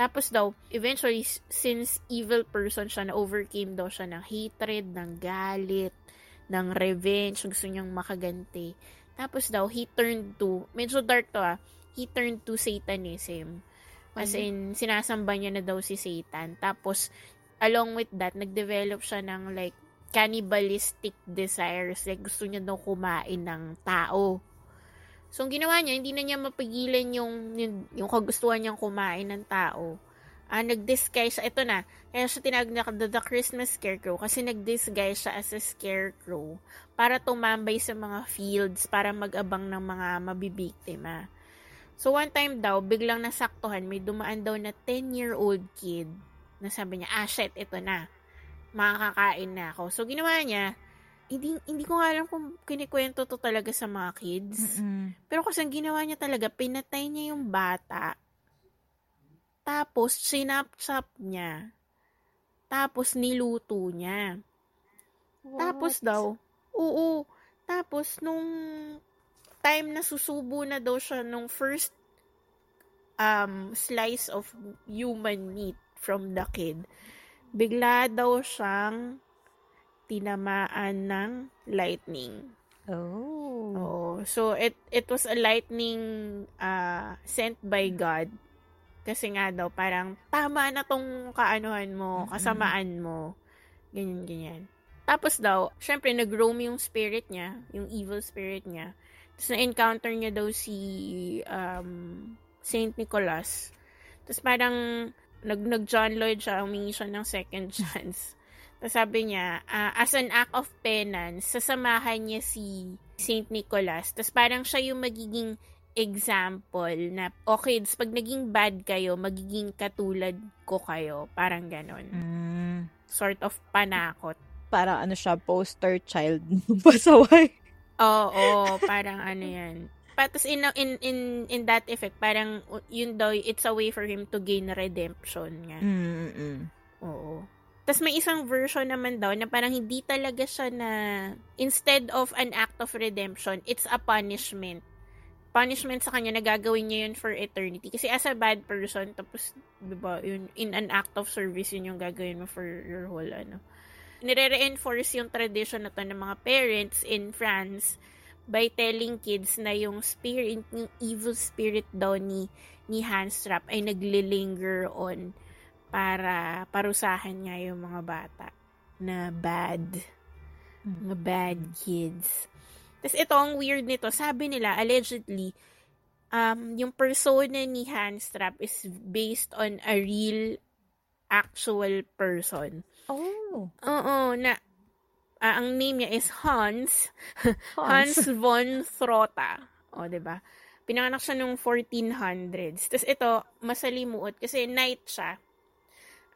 [SPEAKER 1] Tapos daw, eventually, since evil person siya, na-overcame daw siya ng hatred, ng galit, ng revenge, gusto niyang makaganti. Tapos daw, he turned to, medyo dark to ah, he turned to Satanism. As in, sinasamba niya na daw si Satan. Tapos, along with that, nag-develop siya ng like, cannibalistic desires. Like, gusto niya daw kumain ng tao. So, ang ginawa niya, hindi na niya mapigilan yung, yung, yung kagustuhan niyang kumain ng tao. Ah, nag-disguise. Ito na. Kaya siya tinawag na the, the Christmas Scarecrow kasi nag-disguise siya as a scarecrow para tumambay sa mga fields para mag-abang ng mga mabibiktima. So, one time daw, biglang nasaktuhan, may dumaan daw na 10-year-old kid na sabi niya, ah, shit, ito na makakakain na ako. So, ginawa niya, hindi, hindi ko nga alam kung kinikwento to talaga sa mga kids.
[SPEAKER 2] Mm-mm.
[SPEAKER 1] Pero kasi ang ginawa niya talaga, pinatay niya yung bata. Tapos, sinapchap niya. Tapos, niluto niya. Tapos daw, oo. Tapos, nung time na susubo na daw siya nung first um, slice of human meat from the kid, bigla daw siyang tinamaan ng lightning.
[SPEAKER 2] Oh.
[SPEAKER 1] Oh, so it it was a lightning uh, sent by God. Kasi nga daw parang tama na tong kaanuhan mo, kasamaan mo. Ganyan ganyan. Tapos daw, syempre nag-roam yung spirit niya, yung evil spirit niya. Tapos na-encounter niya daw si um, Saint Nicholas. Tapos parang nag, nag John Lloyd siya, humingi siya ng second *laughs* chance. Tapos sabi niya, ah, as an act of penance, sasamahan niya si Saint Nicholas. Tapos parang siya yung magiging example na, okay, tapos pag naging bad kayo, magiging katulad ko kayo. Parang ganon.
[SPEAKER 2] Mm.
[SPEAKER 1] Sort of panakot.
[SPEAKER 2] Para ano siya, poster child *laughs* ng pasaway.
[SPEAKER 1] Oo, parang ano yan. Tapos in, in, in, in that effect, parang yun daw, it's a way for him to gain redemption nga.
[SPEAKER 2] Mm-mm.
[SPEAKER 1] Oo. Tapos may isang version naman daw na parang hindi talaga siya na instead of an act of redemption, it's a punishment. Punishment sa kanya na gagawin niya yun for eternity. Kasi as a bad person, tapos, di ba, yun, in an act of service, yun yung gagawin mo for your whole, ano. Nire-reinforce yung tradition na to ng mga parents in France by telling kids na yung spirit, yung evil spirit daw ni, ni Hanstrap ay naglilinger on para parusahan nga yung mga bata na bad. Mga bad kids. Tapos ito, ang weird nito, sabi nila, allegedly, um, yung persona ni Hanstrap is based on a real actual person.
[SPEAKER 2] Oh.
[SPEAKER 1] Oo, na ah, ang name niya is Hans. *laughs*
[SPEAKER 2] Hans.
[SPEAKER 1] Hans von Trotha. O, 'di ba? Pinanganak siya nung 1400s. Tapos ito, masalimuot kasi knight siya.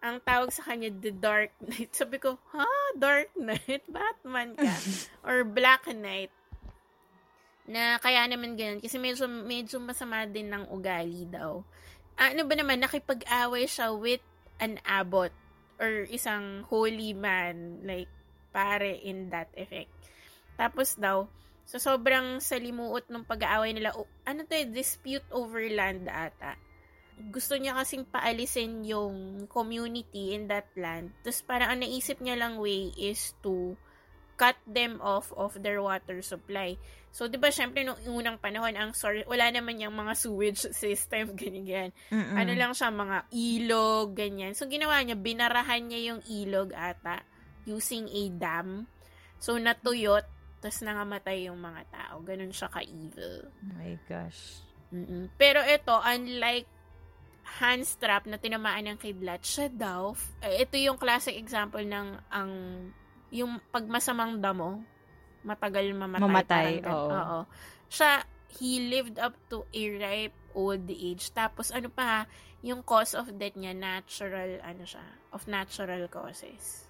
[SPEAKER 1] Ang tawag sa kanya, The Dark Knight. *laughs* Sabi ko, ha? Dark Knight? Batman ka? *laughs* Or Black Knight. Na kaya naman ganun. Kasi medyo, medyo masama din ng ugali daw. Ano ba naman, nakipag-away siya with an abbot or isang holy man, like, pare in that effect. Tapos daw, so sobrang salimuot ng pag-aaway nila, o, ano to eh, dispute over land ata. Gusto niya kasing paalisin yung community in that land. Tapos parang ang naisip niya lang way is to cut them off of their water supply. So, di ba, syempre, nung unang panahon, ang sorry, wala naman yung mga sewage *laughs* system, ganyan,
[SPEAKER 2] Mm-mm.
[SPEAKER 1] ano lang siya, mga ilog, ganyan. So, ginawa niya, binarahan niya yung ilog ata using a dam. So, natuyot, tapos nangamatay yung mga tao. Ganun siya ka-evil.
[SPEAKER 2] Oh my gosh.
[SPEAKER 1] Mm-mm. Pero ito, unlike handstrap na tinamaan ng kidlat, siya daw, eh, ito yung classic example ng ang yung pagmasamang damo, matagal mamatay.
[SPEAKER 2] Mamatay,
[SPEAKER 1] parang
[SPEAKER 2] oo.
[SPEAKER 1] oo. Siya, he lived up to a ripe old age. Tapos, ano pa, yung cause of death niya, natural, ano siya, of natural causes.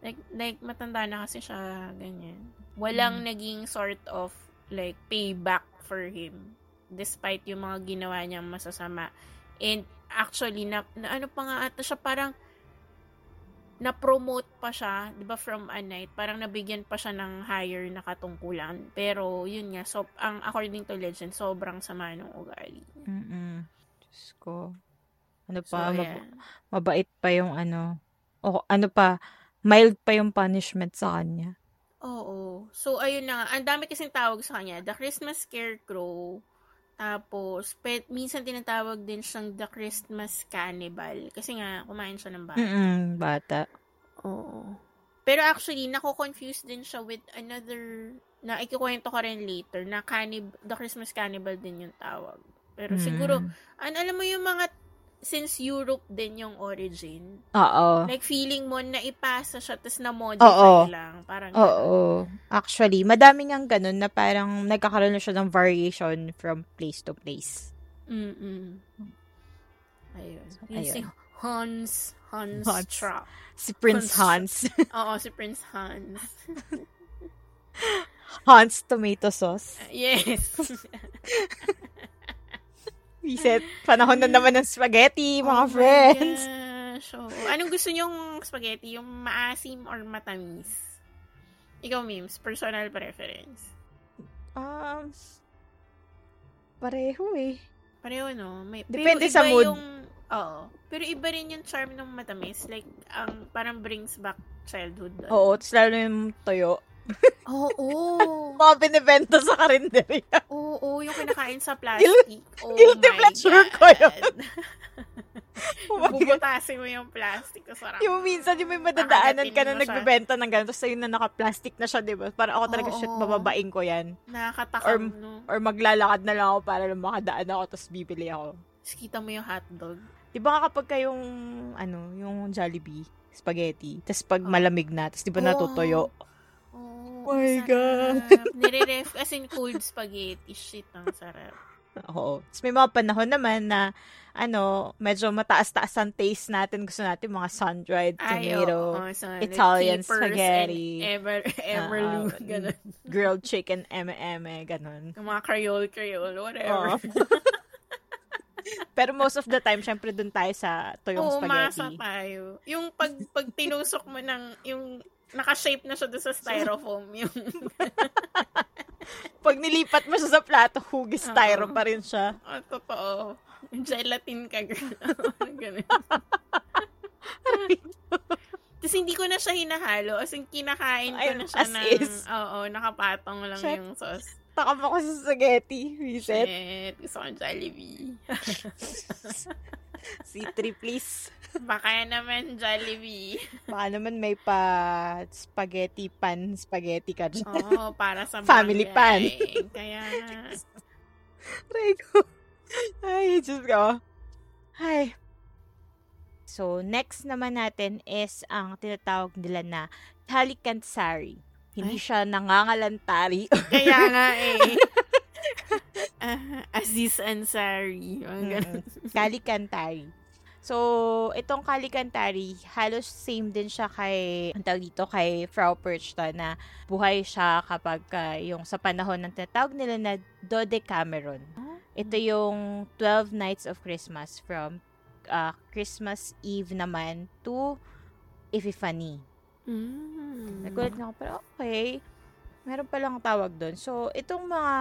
[SPEAKER 1] Like, like matanda na kasi siya, ganyan. Walang naging sort of, like, payback for him. Despite yung mga ginawa niyang masasama. And, actually, na, na ano pa nga ata siya, parang, na-promote pa siya, 'di ba, from a night, parang nabigyan pa siya ng higher na katungkulan. Pero yun nga, so ang according to legend, sobrang sama ng ugali.
[SPEAKER 2] Mm. Diyos ko. Ano
[SPEAKER 1] So,
[SPEAKER 2] pa, mab-
[SPEAKER 1] ayan.
[SPEAKER 2] mabait pa yung ano. O ano pa, mild pa yung punishment sa kanya.
[SPEAKER 1] Oo. So, ayun na nga. Ang dami kasing tawag sa kanya. The Christmas Scarecrow. Tapos, pe- minsan tinatawag din siyang The Christmas Cannibal. Kasi nga, kumain siya ng bata.
[SPEAKER 2] Mm, bata.
[SPEAKER 1] Oo. Pero actually, nako-confuse din siya with another, na ikikwento ko rin later, na cannib- The Christmas Cannibal din yung tawag. Pero
[SPEAKER 2] Mm.
[SPEAKER 1] siguro, an alam mo yung mga, since Europe din yung origin,
[SPEAKER 2] Oo.
[SPEAKER 1] like feeling mo na ipasa siya, tapos na-modify
[SPEAKER 2] Oo.
[SPEAKER 1] lang. Parang
[SPEAKER 2] Oo. Actually, madami nga ganun na parang nagkakaroon na siya ng variation from place to place.
[SPEAKER 1] Mm-mm. Ayun. Si Hans, Hans,
[SPEAKER 2] Hans.
[SPEAKER 1] Trapp.
[SPEAKER 2] Si Prince Hans. *laughs*
[SPEAKER 1] Oo, si Prince Hans.
[SPEAKER 2] Hans tomato sauce. *laughs*
[SPEAKER 1] yes. *laughs*
[SPEAKER 2] Reset. Panahon na naman ng spaghetti, mga
[SPEAKER 1] Oh
[SPEAKER 2] friends.
[SPEAKER 1] gosh. Oo. anong gusto nyong spaghetti? Yung maasim or matamis? Ikaw, Mims, personal preference.
[SPEAKER 2] Um, pareho eh.
[SPEAKER 1] Pareho, no? May,
[SPEAKER 2] Depende sa mood.
[SPEAKER 1] Yung, oo. Pero iba rin yung charm ng matamis. Like, ang parang brings back childhood. doon.
[SPEAKER 2] Oo, tapos lalo yung toyo.
[SPEAKER 1] Oo. *laughs*
[SPEAKER 2] Mga binibenta sa karinderya.
[SPEAKER 1] Oo, yung kinakain sa plastic. Oh
[SPEAKER 2] guilty pleasure
[SPEAKER 1] God.
[SPEAKER 2] ko yun. *laughs* Oh.
[SPEAKER 1] Bubutasin mo yung plastic. Parang,
[SPEAKER 2] Yung minsan, yung may madadaanan ka na nagbebenta ng gano'n, tapos ayun na naka-plastic na siya, di ba? Para ako talaga,
[SPEAKER 1] Oo.
[SPEAKER 2] shit, bababain ko yan.
[SPEAKER 1] nakakatakam,
[SPEAKER 2] Or-
[SPEAKER 1] no?
[SPEAKER 2] Or maglalakad na lang ako para lang makadaan ako, tapos bibili ako.
[SPEAKER 1] Tapos kita mo yung hotdog.
[SPEAKER 2] Di ba kapag kayong, ano, yung Jollibee, spaghetti, tapos pag
[SPEAKER 1] Oh.
[SPEAKER 2] malamig na, tapos di ba natutuyo?
[SPEAKER 1] Oh,
[SPEAKER 2] My
[SPEAKER 1] ang
[SPEAKER 2] God. *laughs*
[SPEAKER 1] Nire-ref, as in cold spaghetti. Shit, ang sarap.
[SPEAKER 2] Oo. Tapos may mga panahon naman na, ano, medyo mataas-taas ang taste natin. Gusto natin mga sun-dried
[SPEAKER 1] Ay,
[SPEAKER 2] tomato,
[SPEAKER 1] oo, so, the
[SPEAKER 2] Italian spaghetti.
[SPEAKER 1] Ever, everloom,
[SPEAKER 2] Ah,
[SPEAKER 1] ganun. *laughs*
[SPEAKER 2] grilled chicken, M&M, ganun.
[SPEAKER 1] Yung mga Creole, Creole, whatever.
[SPEAKER 2] Oo. *laughs* Pero most of the time, syempre dun tayo sa toyong
[SPEAKER 1] Oo, masa
[SPEAKER 2] spaghetti.
[SPEAKER 1] tayo. Yung pag, pag tinusok mo ng, yung naka-shape na siya doon sa styrofoam, yung,
[SPEAKER 2] Pag nilipat mo siya sa plato, hugis styro pa rin siya.
[SPEAKER 1] oh, totoo. Gelatin ka, girl. *laughs* Ganun. Tapos hindi ko na siya hinahalo. As in, kinakain ko na siya
[SPEAKER 2] as
[SPEAKER 1] ng,
[SPEAKER 2] is.
[SPEAKER 1] oo, nakapatong lang
[SPEAKER 2] Shit.
[SPEAKER 1] yung sauce.
[SPEAKER 2] Takam ako sa spaghetti. Reset.
[SPEAKER 1] Shit, gusto ko Jollibee. *laughs* *laughs*
[SPEAKER 2] C3, please.
[SPEAKER 1] Baka naman Jollibee.
[SPEAKER 2] Baka naman may pa spaghetti pan, spaghetti ka dyan.
[SPEAKER 1] Oo, para sa *laughs*
[SPEAKER 2] Family
[SPEAKER 1] barangay. Kaya, *laughs*
[SPEAKER 2] Aray ko. Ay, Diyos ko. Ay. So, next naman natin is ang tinatawag nila na Talikantsari. Hindi
[SPEAKER 1] Ay.
[SPEAKER 2] siya nangangalantari.
[SPEAKER 1] kaya nga eh. Ah, *laughs* Aziz Ansari. Ang ganun. *laughs*
[SPEAKER 2] Kalikantari. So, itong Kalikantari, halos same din siya kay, ang tawag dito, kay Frau Perchta na buhay siya kapag ah, yung sa panahon ng tinatawag nila na Dodecameron. Ito yung 12 Nights of Christmas from ah, Christmas Eve naman to Epiphany.
[SPEAKER 1] Mm.
[SPEAKER 2] Nagulat na ako, pero okay. Meron palang tawag doon. So, itong mga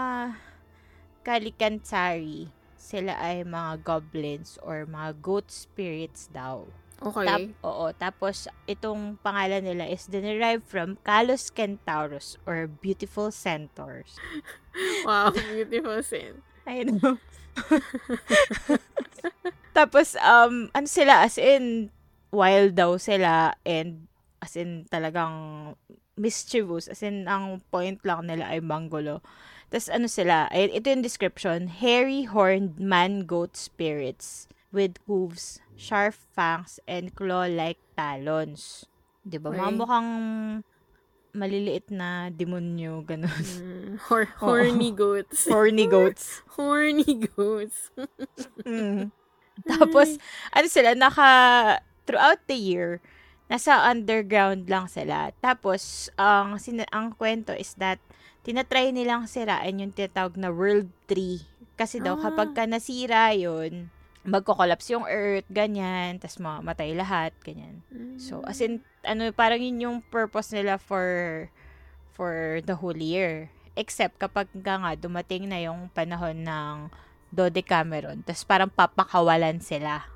[SPEAKER 2] Kalikantari, sila ay mga goblins or mga goat spirits daw.
[SPEAKER 1] Okay.
[SPEAKER 2] Tap, oo, tapos itong pangalan nila is derived from Kalos Kentaurus or beautiful centaurs. *laughs*
[SPEAKER 1] wow, beautiful scene. *laughs*
[SPEAKER 2] I know. *laughs* tapos, um, ano sila, as in, wild daw sila and as in talagang mischievous. As in, ang point lang nila ay manggulo. Tapos ano sila, ay, ito yung description, hairy horned man-goat spirits with hooves, sharp fangs, and claw-like talons. Di ba? Mga
[SPEAKER 1] Okay.
[SPEAKER 2] mukhang maliliit na demonyo, ganun.
[SPEAKER 1] Mm, hor- *laughs* horny goats.
[SPEAKER 2] Horny goats. *laughs*
[SPEAKER 1] horny goats. *laughs*
[SPEAKER 2] Mm. Tapos, ano sila, naka, throughout the year, nasa underground lang sila. Tapos, ang, sina- ang kwento is that, tinatry nilang sirain yung tinatawag na World Tree. Kasi daw,
[SPEAKER 1] Ah.
[SPEAKER 2] kapag ka nasira yun, magko-collapse yung earth, ganyan, tas mamatay lahat, ganyan. So, as in, ano, parang yun yung purpose nila for for the whole year. Except kapag nga nga dumating na yung panahon ng Dodecameron, tas parang papakawalan sila.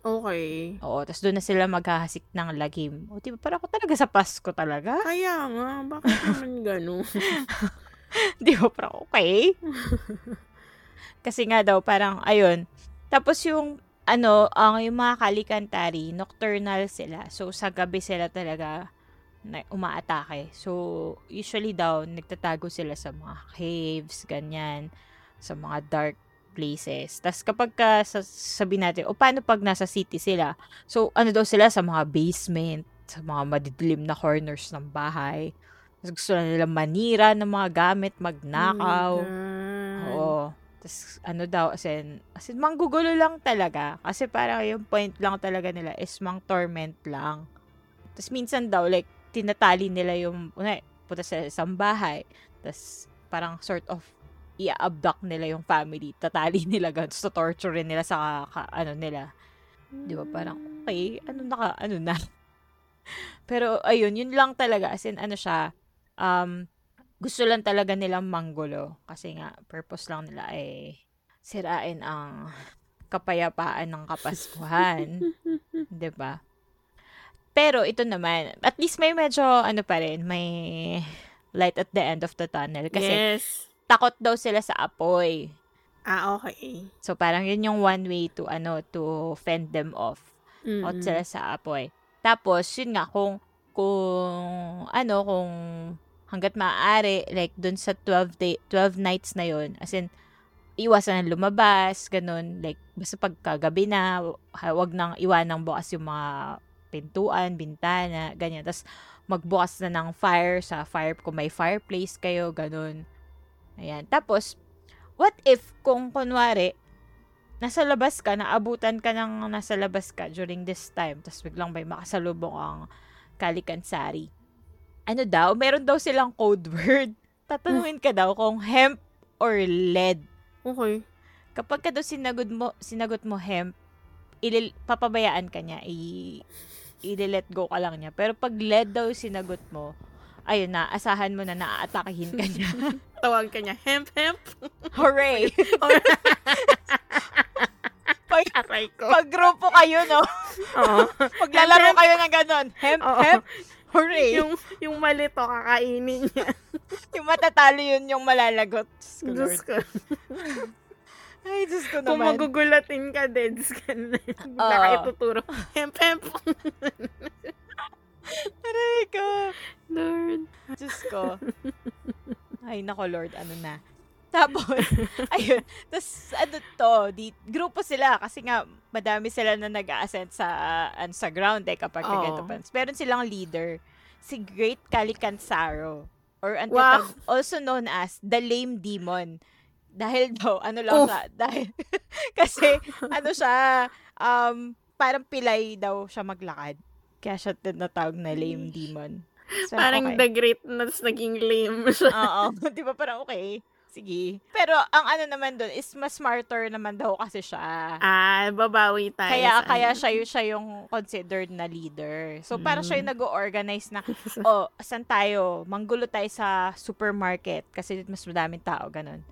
[SPEAKER 1] Okay.
[SPEAKER 2] Oo, tas doon na sila maghahasik ng lagim. O, diba, parang ako talaga sa Pasko talaga.
[SPEAKER 1] Kaya nga, bakit naman gano'n? *laughs*
[SPEAKER 2] Di ba, parang okay. *laughs* Kasi nga daw, parang, ayun. Tapos yung, ano, ang yung mga kalikantari, nocturnal sila. So, sa gabi sila talaga na umaatake. So, usually daw, nagtatago sila sa mga caves, ganyan, sa mga dark places. Tapos kapag ka, sa, sabi natin, o paano pag nasa city sila? So, ano daw sila sa mga basement, sa mga madidilim na corners ng bahay. Tapos gusto na nila manira ng mga gamit, magnakaw.
[SPEAKER 1] Oh.
[SPEAKER 2] Oo. Tapos, ano daw, as in, as in, manggugulo lang talaga. Kasi parang yung point lang talaga nila is mang torment lang. Tapos, minsan daw, like, tinatali nila yung, una, punta sa isang bahay. Tapos, parang sort of, i-abduct nila yung family. Tatali *laughs* nila ganun. So, torture nila sa, ka, ano nila. Di ba? Parang, okay, ano naka, ano na. *laughs* Pero, ayun, yun lang talaga. As in, ano siya, um, gusto lang talaga nilang manggulo. Kasi nga, purpose lang nila ay sirain ang kapayapaan ng Kapaskuhan. *laughs* 'Di ba? Pero ito naman, at least may medyo, ano pa rin, may light at the end of the tunnel. Kasi
[SPEAKER 1] yes.
[SPEAKER 2] Takot daw sila sa apoy.
[SPEAKER 1] Ah, okay.
[SPEAKER 2] So, parang yun yung one way to, ano, to fend them off.
[SPEAKER 1] Mm-mm.
[SPEAKER 2] Out sila sa apoy. Tapos, yun nga, kung, kung, ano, kung hanggat maaari, like, dun sa 12 day, 12 nights na yun, as in, iwasan na lumabas, ganun, like, basta pagkagabi na, wag nang iwanang bukas yung mga pintuan, bintana, ganyan. Tapos, magbukas na ng fire sa fire, kung may fireplace kayo, ganun. Ayan. Tapos, what if, kung kunwari, nasa labas ka, naabutan ka ng nasa labas ka during this time, tapos biglang may makasalubong ang kalikansari. Ano daw? Meron daw silang code *laughs* word. Tatanungin ka daw kung hemp or lead.
[SPEAKER 1] Okay.
[SPEAKER 2] Kapag ka daw sinagot mo, sinagot mo hemp, ilil, papabayaan ka niya, i, i-let go ka lang niya. Pero pag lead daw sinagot mo, ayun na, asahan mo na naaatakihin ka niya. *laughs*
[SPEAKER 1] Tawag ka niya, hemp, hemp.
[SPEAKER 2] Hooray! *laughs* *laughs* pag,
[SPEAKER 1] Aray ko.
[SPEAKER 2] pag grupo kayo, no?
[SPEAKER 1] Oo.
[SPEAKER 2] Maglalaro kayo ng ganon. Hemp,
[SPEAKER 1] Oo.
[SPEAKER 2] hemp, hooray!
[SPEAKER 1] yung, yung malito, kakainin niya.
[SPEAKER 2] Yung matatalo yun yung malalagot. Diyos ko. Ay, Diyos ko
[SPEAKER 1] Kung
[SPEAKER 2] naman.
[SPEAKER 1] magugulatin ka, Deds ka na. Bigla
[SPEAKER 2] Oo.
[SPEAKER 1] ka ituturo. Hemp, hemp.
[SPEAKER 2] Aray ko.
[SPEAKER 1] Lord.
[SPEAKER 2] Diyos ko. *laughs* Ay, nako, Lord, ano na. Tapos, *laughs* ayun. Tapos, ano to, di, grupo sila kasi nga, madami sila na nag-ascend sa, uh, sa ground eh, kapag
[SPEAKER 1] Oo.
[SPEAKER 2] ganito pa. Meron silang leader, si Great Calicansaro. Or ang
[SPEAKER 1] Wow.
[SPEAKER 2] tatag- also known as the Lame Demon. Dahil daw, ano lang siya, dahil, *laughs* kasi, ano siya, um, parang pilay daw siya maglakad. Kaya siya tinatawag na Lame Demon. So,
[SPEAKER 1] Parang
[SPEAKER 2] okay.
[SPEAKER 1] the great na tas naging lame *laughs* siya.
[SPEAKER 2] Oo. *laughs* Di ba parang okay? Sige. Pero ang ano naman doon is mas smarter naman daw kasi siya.
[SPEAKER 1] Ah, babawi tayo.
[SPEAKER 2] Kaya
[SPEAKER 1] sa
[SPEAKER 2] kaya
[SPEAKER 1] ano.
[SPEAKER 2] siya yung, siya yung considered na leader. So parang siya yung
[SPEAKER 1] Mm.
[SPEAKER 2] nag-organize na, *laughs* oh, saan tayo? Manggulo tayo sa supermarket kasi mas madaming tao, ganun.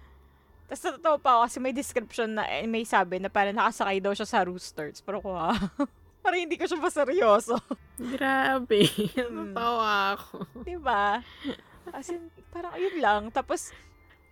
[SPEAKER 2] Tapos natatawa pa ako kasi may description na, eh, may sabi na parang nakasakay daw siya sa rooster. Tapos parang ko, ah, parang hindi ko siya maseryoso. *laughs*
[SPEAKER 1] Grabe.
[SPEAKER 2] Hmm.
[SPEAKER 1] Natawa ako.
[SPEAKER 2] Di ba? As in, parang yun lang. Tapos,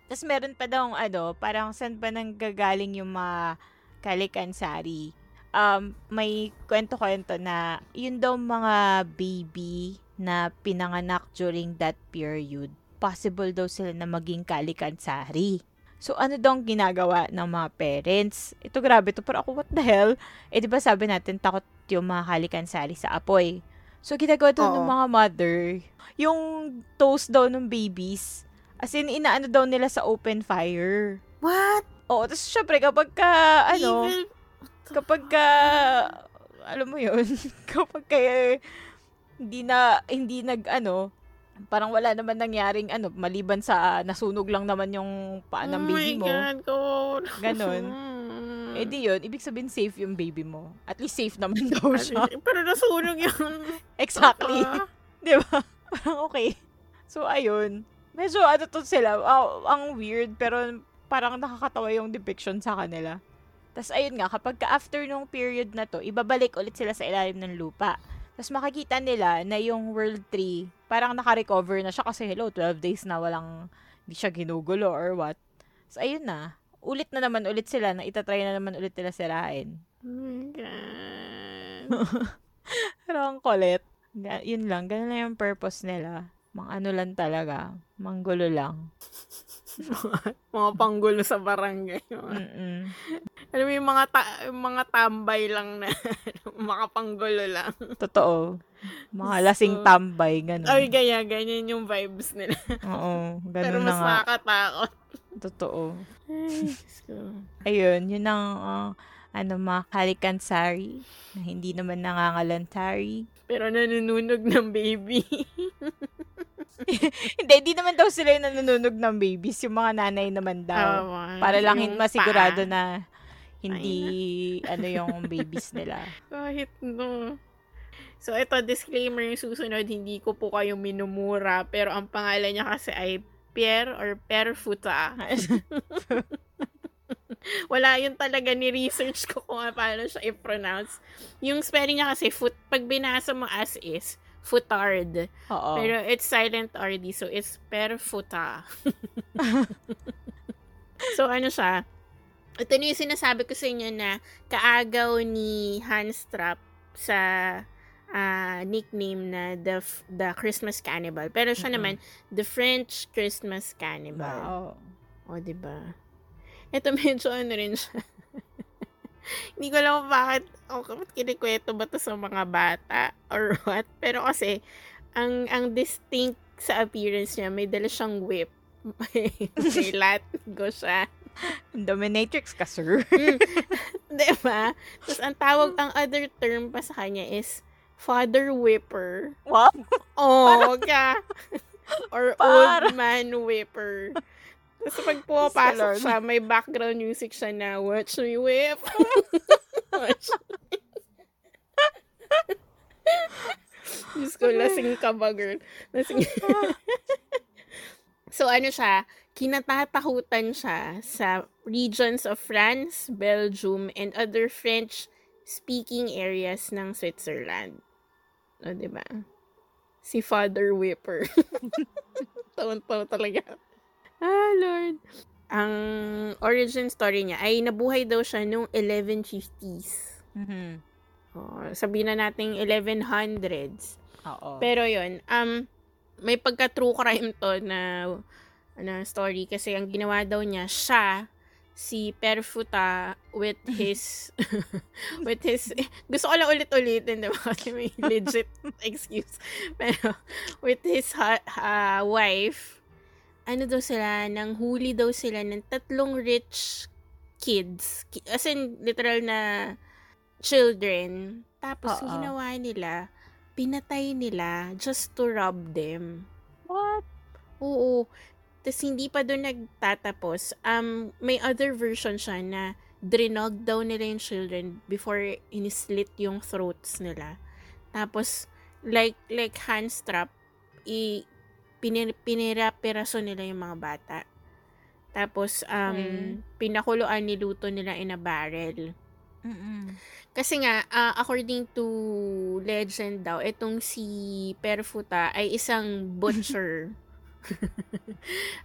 [SPEAKER 2] tapos meron pa daw ano, parang saan ba nang gagaling yung mga kalikansari. Um, may kwento-kwento na yun daw mga baby na pinanganak during that period. Possible daw sila na maging kalikansari. So, ano daw ginagawa ng mga parents? Ito grabe to, pero ako, what the hell? Eh, di ba sabi natin, takot yung mga kalikansari sa apoy. So, ginagawa daw ng mga mother, yung toast daw ng babies, as in, inaano daw nila sa open fire.
[SPEAKER 1] What?
[SPEAKER 2] Oo, tapos syempre, kapag ka, ano,
[SPEAKER 1] Evil.
[SPEAKER 2] kapag ka, alam mo yun, *laughs* kapag ka, hindi na, hindi nag, ano, parang wala naman nangyaring, ano, maliban sa nasunog lang naman yung paan ng
[SPEAKER 1] oh
[SPEAKER 2] baby
[SPEAKER 1] my
[SPEAKER 2] mo.
[SPEAKER 1] God, God.
[SPEAKER 2] Ganon.
[SPEAKER 1] Mm.
[SPEAKER 2] Eh di yun, ibig sabihin safe yung baby mo. At least safe naman *laughs* daw siya.
[SPEAKER 1] Pero nasunog yun. *laughs*
[SPEAKER 2] exactly. *laughs* Di ba? Parang okay. So, ayun. Medyo ano to sila, uh, ang weird, pero parang nakakatawa yung depiction sa kanila. Tapos ayun nga, kapag after nung period na to, ibabalik ulit sila sa ilalim ng lupa. Tapos makikita nila na yung World 3, parang naka-recover na siya kasi hello, 12 days na walang, hindi siya ginugulo or what. So ayun na, ulit na naman ulit sila, na itatry na naman ulit nila sirain.
[SPEAKER 1] Oh my God. *laughs*
[SPEAKER 2] Pero ang kulit. Yun lang, ganun lang yung purpose nila. Mang ano lang talaga, manggulo lang. *laughs*
[SPEAKER 1] mga panggulo sa barangay.
[SPEAKER 2] Mm-mm.
[SPEAKER 1] Alam mo yung mga, ta- mga tambay lang na *laughs* makapanggulo lang.
[SPEAKER 2] Totoo. Mga lasing
[SPEAKER 1] So,
[SPEAKER 2] tambay, ganun.
[SPEAKER 1] Ay, gaya, ganyan yung vibes nila.
[SPEAKER 2] Oo, *laughs* ganun
[SPEAKER 1] Pero
[SPEAKER 2] na
[SPEAKER 1] mas
[SPEAKER 2] nga.
[SPEAKER 1] nakakatakot.
[SPEAKER 2] Totoo.
[SPEAKER 1] Ay, so,
[SPEAKER 2] Ayun, yun ang uh, ano, mga kalikansari na hindi naman nangangalantari.
[SPEAKER 1] pero nanununog ng baby. *laughs*
[SPEAKER 2] hindi, hindi naman daw sila yung nanununog ng babies. Yung mga nanay naman daw.
[SPEAKER 1] Tama.
[SPEAKER 2] para lang
[SPEAKER 1] Yung
[SPEAKER 2] hin- masigurado
[SPEAKER 1] paa.
[SPEAKER 2] na hindi ano yung babies nila. *laughs*
[SPEAKER 1] Kahit no. So, ito, disclaimer yung susunod, hindi ko po kayo minumura, pero ang pangalan niya kasi ay Pierre or Perfuta. *laughs* *laughs* Wala yun talaga ni research ko kung paano siya i-pronounce. Yung spelling niya kasi, foot, pag binasa mo as is, futard.
[SPEAKER 2] Oo.
[SPEAKER 1] Pero it's silent RD, so it's perfuta. *laughs* *laughs* so, ano siya? Ito na yung sinasabi ko sa inyo na kaagaw ni Hans Trapp sa ah, nickname na the F- the Christmas Cannibal. Pero siya
[SPEAKER 2] Mm-mm.
[SPEAKER 1] naman, the French Christmas Cannibal.
[SPEAKER 2] Wow.
[SPEAKER 1] O, di ba? Ito *laughs* medyo ano rin siya. Hindi ko alam kung bakit, o bakit kinikwento ba to sa mga bata or *laughs* what. Pero kasi, ang ang distinct sa appearance niya, may dala siyang whip. *laughs* may latigo siya.
[SPEAKER 2] Dominatrix ka, sir.
[SPEAKER 1] Di ba? Tapos ang tawag, ang other term pa sa kanya is father whipper.
[SPEAKER 2] wow.
[SPEAKER 1] Oh, ka. Or
[SPEAKER 2] Para-
[SPEAKER 1] old man whipper. Tapos pag pumapasok siya, may background music siya na, watch me whip. *laughs* watch me. *laughs* Diyos ko, lasing ka ba, girl? Lasing. *laughs* so, ano siya, kinatatakutan siya sa regions of France, Belgium, and other French-speaking areas ng Switzerland. O, di ba? Si Father Whipper. Tawan-tawa talaga. Ah, Lord. Ang origin story niya ay nabuhay daw siya noong 1150s.
[SPEAKER 2] Mhm.
[SPEAKER 1] Oh, sabihin na natin 1100s.
[SPEAKER 2] Oo.
[SPEAKER 1] Pero yun, um, may pagka-true crime to na, ano, story kasi ang ginawa daw niya, siya, si Perfuta with *laughs* his, *laughs* with his, gusto ko lang ulit-ulitin, diba? Kasi may legit *laughs* excuse. Pero, with his ha- wife, ano daw sila, nang huli daw sila ng tatlong rich kids. Ki- As in, literal na children. Tapos,
[SPEAKER 2] Oo.
[SPEAKER 1] ginawa nila, pinatay nila just to rob them.
[SPEAKER 2] What?
[SPEAKER 1] Oo. Tapos, hindi pa doon nagtatapos. Um, may other version siya na drinog daw nila yung children before inislit yung throats nila. Tapos, like, like hand strap, i, pinir, pinira-piraso nila yung mga bata. Tapos, um,
[SPEAKER 2] Okay.
[SPEAKER 1] pinakuluan, niluto nila in a barrel.
[SPEAKER 2] Mm-mm.
[SPEAKER 1] Kasi nga, ah, according to legend daw, itong si Perfuta ay isang *laughs* butcher.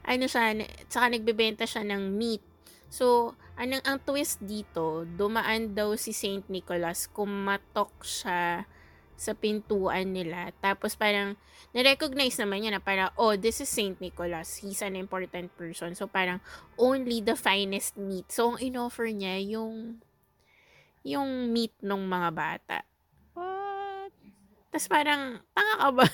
[SPEAKER 1] ano siya, tsaka nagbebenta siya ng meat. So, anong ang twist dito, dumaan daw si Saint Nicholas, kumatok siya sa pintuan nila. Tapos parang, na-recognize naman niya na parang, oh, this is Saint Nicholas. He's an important person. So, parang, only the finest meat. So, ang in-offer niya, yung yung meat ng mga bata.
[SPEAKER 2] What?
[SPEAKER 1] Tapos parang, tanga ka ba?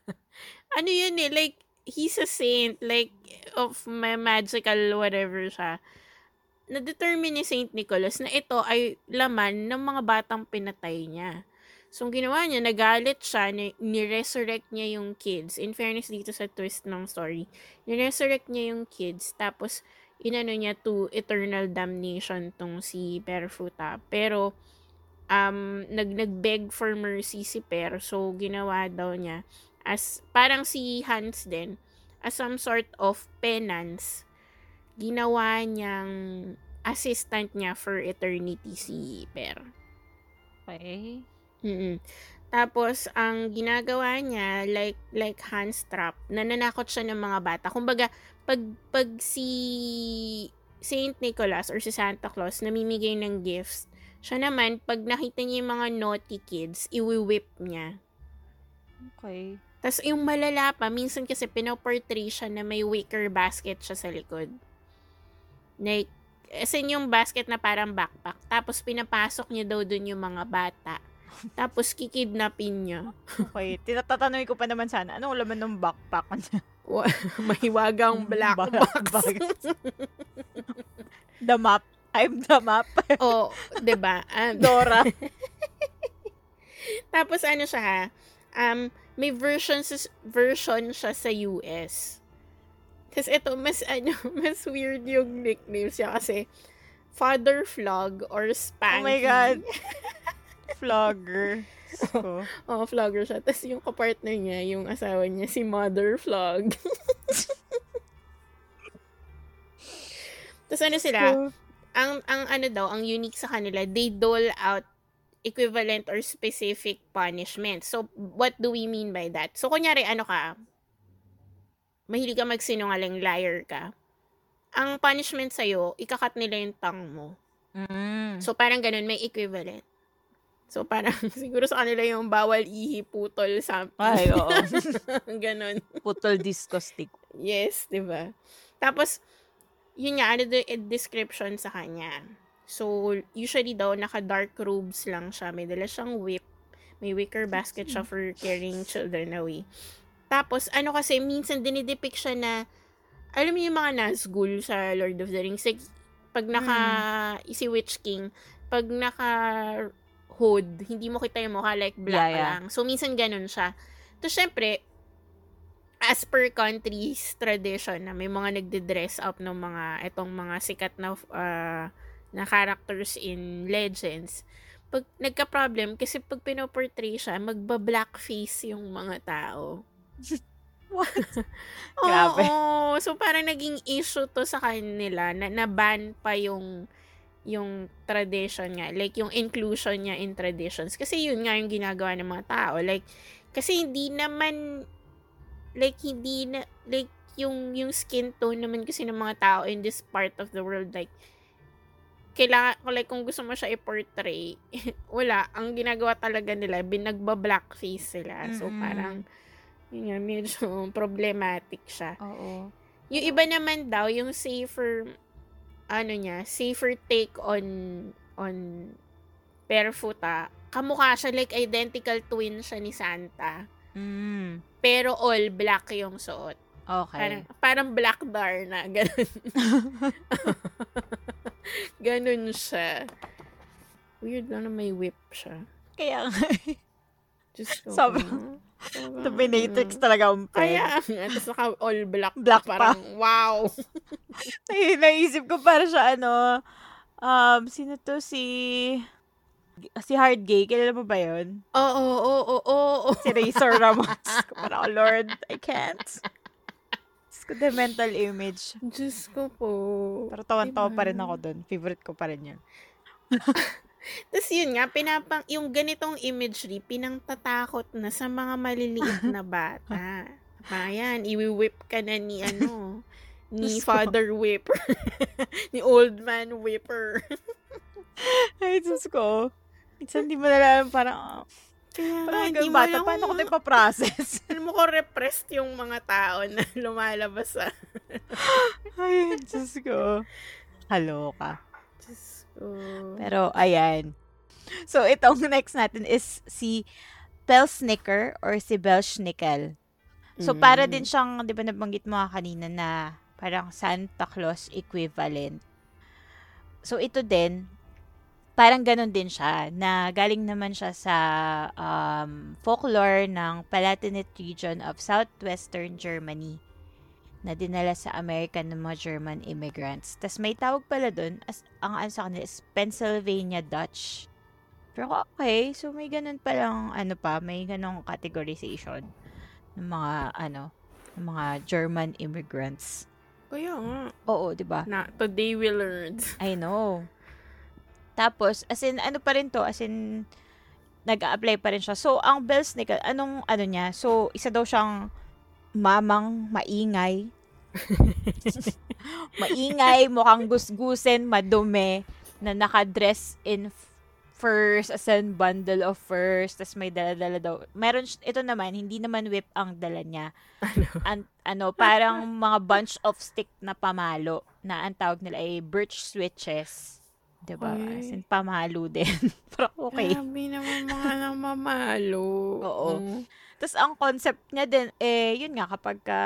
[SPEAKER 1] *laughs* ano yun eh, like, he's a saint, like, of may magical whatever siya. Na-determine ni Saint Nicholas na ito ay laman ng mga batang pinatay niya. So, ang ginawa niya, nagalit siya, ni- ni-resurrect niya yung kids. In fairness dito sa twist ng story, ni-resurrect niya yung kids, tapos inano niya to eternal damnation tong si Perfuta. Pero, um, nag, nag-beg for mercy si Per. So, ginawa daw niya as, parang si Hans din, as some sort of penance, ginawa niyang assistant niya for eternity si Per.
[SPEAKER 2] Okay.
[SPEAKER 1] Mm. Tapos, ang ginagawa niya, like, like Hans Trap, nananakot siya ng mga bata. Kumbaga, pag, pag si Saint Nicholas or si Santa Claus namimigay ng gifts, siya naman, pag nakita niya yung mga naughty kids, iwi-whip niya.
[SPEAKER 2] Okay.
[SPEAKER 1] Tapos yung malala pa, minsan kasi pinoportray siya na may wicker basket siya sa likod. Like, as in yung basket na parang backpack. Tapos pinapasok niya daw dun yung mga bata. Tapos kikidnapin niya.
[SPEAKER 2] Okay. Tinatatanungin ko pa naman sana, anong laman ng backpack niya? *laughs*
[SPEAKER 1] Mahiwagang black
[SPEAKER 2] Ba-
[SPEAKER 1] box.
[SPEAKER 2] bag- *laughs* the map. I'm the map.
[SPEAKER 1] oh, 'di ba? Um,
[SPEAKER 2] Dora. *laughs*
[SPEAKER 1] Tapos ano siya ha? Um, may version sa, version siya sa US. Kasi ito, mas ano, mas weird yung nickname siya kasi Father Flog or Spanky.
[SPEAKER 2] Oh my God. *laughs* Vlogger. So,
[SPEAKER 1] Oh, flogger siya. Tapos yung kapartner niya, yung asawa niya, si Mother Flog. Tapos ano sila, ang, ang ano daw, ang unique sa kanila, they dole out equivalent or specific punishment. So, what do we mean by that? So, kunyari, ano ka, mahilig ka magsinungaling, liar ka. Ang punishment sa'yo, ikakat nila yung tongue mo.
[SPEAKER 2] mm.
[SPEAKER 1] So, parang ganun, may equivalent. So, parang *laughs* siguro sa kanila yung bawal ihi, putol, something.
[SPEAKER 2] Ay, oo. *laughs*
[SPEAKER 1] ganun.
[SPEAKER 2] Putol disco stick.
[SPEAKER 1] Yes, di ba? Tapos, yun nga, ano the description sa kanya. So, usually daw, naka-dark robes lang siya. May dala siyang whip. May wicker basket siya for carrying children away. Tapos, ano kasi, minsan dinidepict siya na, alam mo yung mga Nazgul sa Lord of the Rings, like, pag naka, si Witch King, pag naka hood, hindi mo kita yung mukha, like black
[SPEAKER 2] Yeah, yeah.
[SPEAKER 1] lang. So, minsan ganun siya. Tapos, syempre, as per country's tradition na may mga nagde-dress up ng mga itong mga sikat na uh, na characters in legends pag nagka-problem kasi pag pinoportray siya magba-blackface yung mga tao *laughs*
[SPEAKER 2] What? *laughs*
[SPEAKER 1] Oo,
[SPEAKER 2] Grabe.
[SPEAKER 1] so parang naging issue to sa kanila na na-ban pa yung yung tradition nga like yung inclusion niya in traditions kasi yun nga yung ginagawa ng mga tao like kasi hindi naman like hindi na like yung yung skin tone naman kasi ng mga tao in this part of the world like kailangan like kung gusto mo siya i-portray *laughs* wala ang ginagawa talaga nila binagba-blackface sila so
[SPEAKER 2] Mm-mm.
[SPEAKER 1] parang yun nga medyo *laughs* problematic siya
[SPEAKER 2] Oo.
[SPEAKER 1] yung iba naman daw yung safer ano niya safer take on on Perfuta kamukha siya like identical twin siya ni Santa
[SPEAKER 2] Mm.
[SPEAKER 1] pero all black yung suot.
[SPEAKER 2] Okay.
[SPEAKER 1] Parang, parang black bar na, ganun. *laughs* ganun siya. Weird lang na may whip siya.
[SPEAKER 2] Kaya nga.
[SPEAKER 1] Just ko.
[SPEAKER 2] Sobrang- Dominatrix talaga ang peg.
[SPEAKER 1] Kaya. *laughs* Tapos naka all black.
[SPEAKER 2] Black pa.
[SPEAKER 1] parang, wow. *laughs*
[SPEAKER 2] Ay, naisip ko para siya ano, um, sino to si, si Hard Gay, kilala mo ba yun?
[SPEAKER 1] Oo, oo, oo, oo, oo.
[SPEAKER 2] Si Razor Ramos. *laughs* Parang, oh, Lord, I can't. Diyos ko, the mental image.
[SPEAKER 1] Diyos ko po.
[SPEAKER 2] Pero tawan-tawa
[SPEAKER 1] Diba?
[SPEAKER 2] pa rin ako dun. Favorite ko pa rin yun.
[SPEAKER 1] Tapos yun nga, pinapang, yung ganitong imagery, pinangtatakot na sa mga maliliit na *laughs* bata. Ayan, iwi-whip ka na ni ano, *laughs* ni. Father Whipper. *laughs* ni Old Man Whipper.
[SPEAKER 2] Ay, Diyos ko. Minsan di mo na alam, parang, ah,
[SPEAKER 1] Kaya
[SPEAKER 2] parang
[SPEAKER 1] hindi mo
[SPEAKER 2] bata,
[SPEAKER 1] alam
[SPEAKER 2] paano ko ito ipaprocess?
[SPEAKER 1] Alam mo ko repressed yung mga tao na lumalabas sa...
[SPEAKER 2] Ay, Diyos ko. Haloka.
[SPEAKER 1] Ko.
[SPEAKER 2] Pero, ayan. So, itong *laughs* next natin is si Belsnicker or si Belschnickel. So, para
[SPEAKER 1] Mm.
[SPEAKER 2] din siyang, di ba nabanggit mo kanina na parang Santa Claus equivalent. So, ito din, parang ganun din siya, na galing naman siya sa um, folklore ng Palatinate region of southwestern Germany. Na dinala sa Amerika ng mga German immigrants. Tapos may tawag pala dun, as, ang ano sa kanila is Pennsylvania Dutch. Pero okay, so may ganun palang, ano pa, may ganung categorization ng mga, ano, ng mga German immigrants.
[SPEAKER 1] Kaya nga.
[SPEAKER 2] Oo, di ba?
[SPEAKER 1] Na, today we learned.
[SPEAKER 2] I know. Tapos, as in, ano pa rin to, as in, nag-a-apply pa rin siya. So, ang Bells Nickel, anong, ano niya? So, isa daw siyang mamang maingay. *laughs* maingay, mukhang gusgusen, madumi, na nakadress in furs, as in bundle of furs, tas may dala-dala daw. Meron, ito naman, hindi naman whip ang dala niya.
[SPEAKER 1] Ano?
[SPEAKER 2] An, ano, parang mga bunch of stick na pamalo, na ang tawag nila ay birch switches. Diba?
[SPEAKER 1] Ay.
[SPEAKER 2] As in, pamalo din. *laughs* Pero okay.
[SPEAKER 1] Grabe naman mga nang mamalo.
[SPEAKER 2] Oo. Tapos ang concept niya din, eh, yun nga, kapag ka,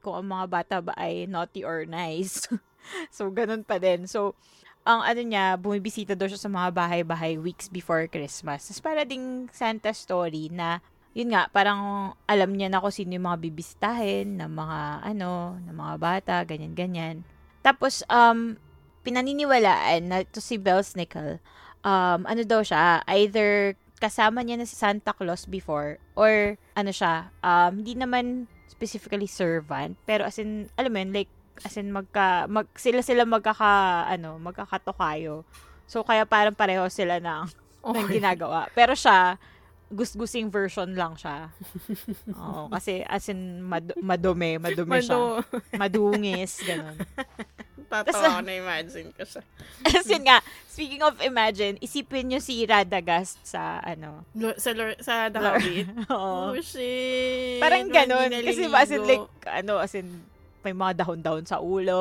[SPEAKER 2] kung ang mga bata ba ay naughty or nice. *laughs* so, ganun pa din. So, ang ano niya, bumibisita daw siya sa mga bahay-bahay weeks before Christmas. Tapos para ding Santa story na, yun nga, parang alam niya na kung sino yung mga bibisitahin, ng mga, ano, ng mga bata, ganyan-ganyan. Tapos, um, pinaniniwalaan na to si Bells Nickel, um, ano daw siya, either kasama niya na si Santa Claus before or ano siya, um, hindi naman specifically servant, pero as in, alam mo yun, like, as in magka, mag, sila sila magkaka, ano, magkakatokayo. So, kaya parang pareho sila ng, ng
[SPEAKER 1] Okay.
[SPEAKER 2] ginagawa. Pero siya, gusgusing version lang siya. *laughs* Oo, kasi as in, mad, madumi, madumi siya. Madungis, ganun.
[SPEAKER 1] Tatawa ko na imagine ko siya. *laughs*
[SPEAKER 2] In nga, speaking of imagine, isipin nyo si Radagast sa, ano,
[SPEAKER 1] Lo- sa, Lor- sa The Hobbit. *laughs*
[SPEAKER 2] Oo.
[SPEAKER 1] Oh, shit.
[SPEAKER 2] Parang ganun. Kasi ba, as in, like, ano, as in, may mga dahon-dahon sa ulo.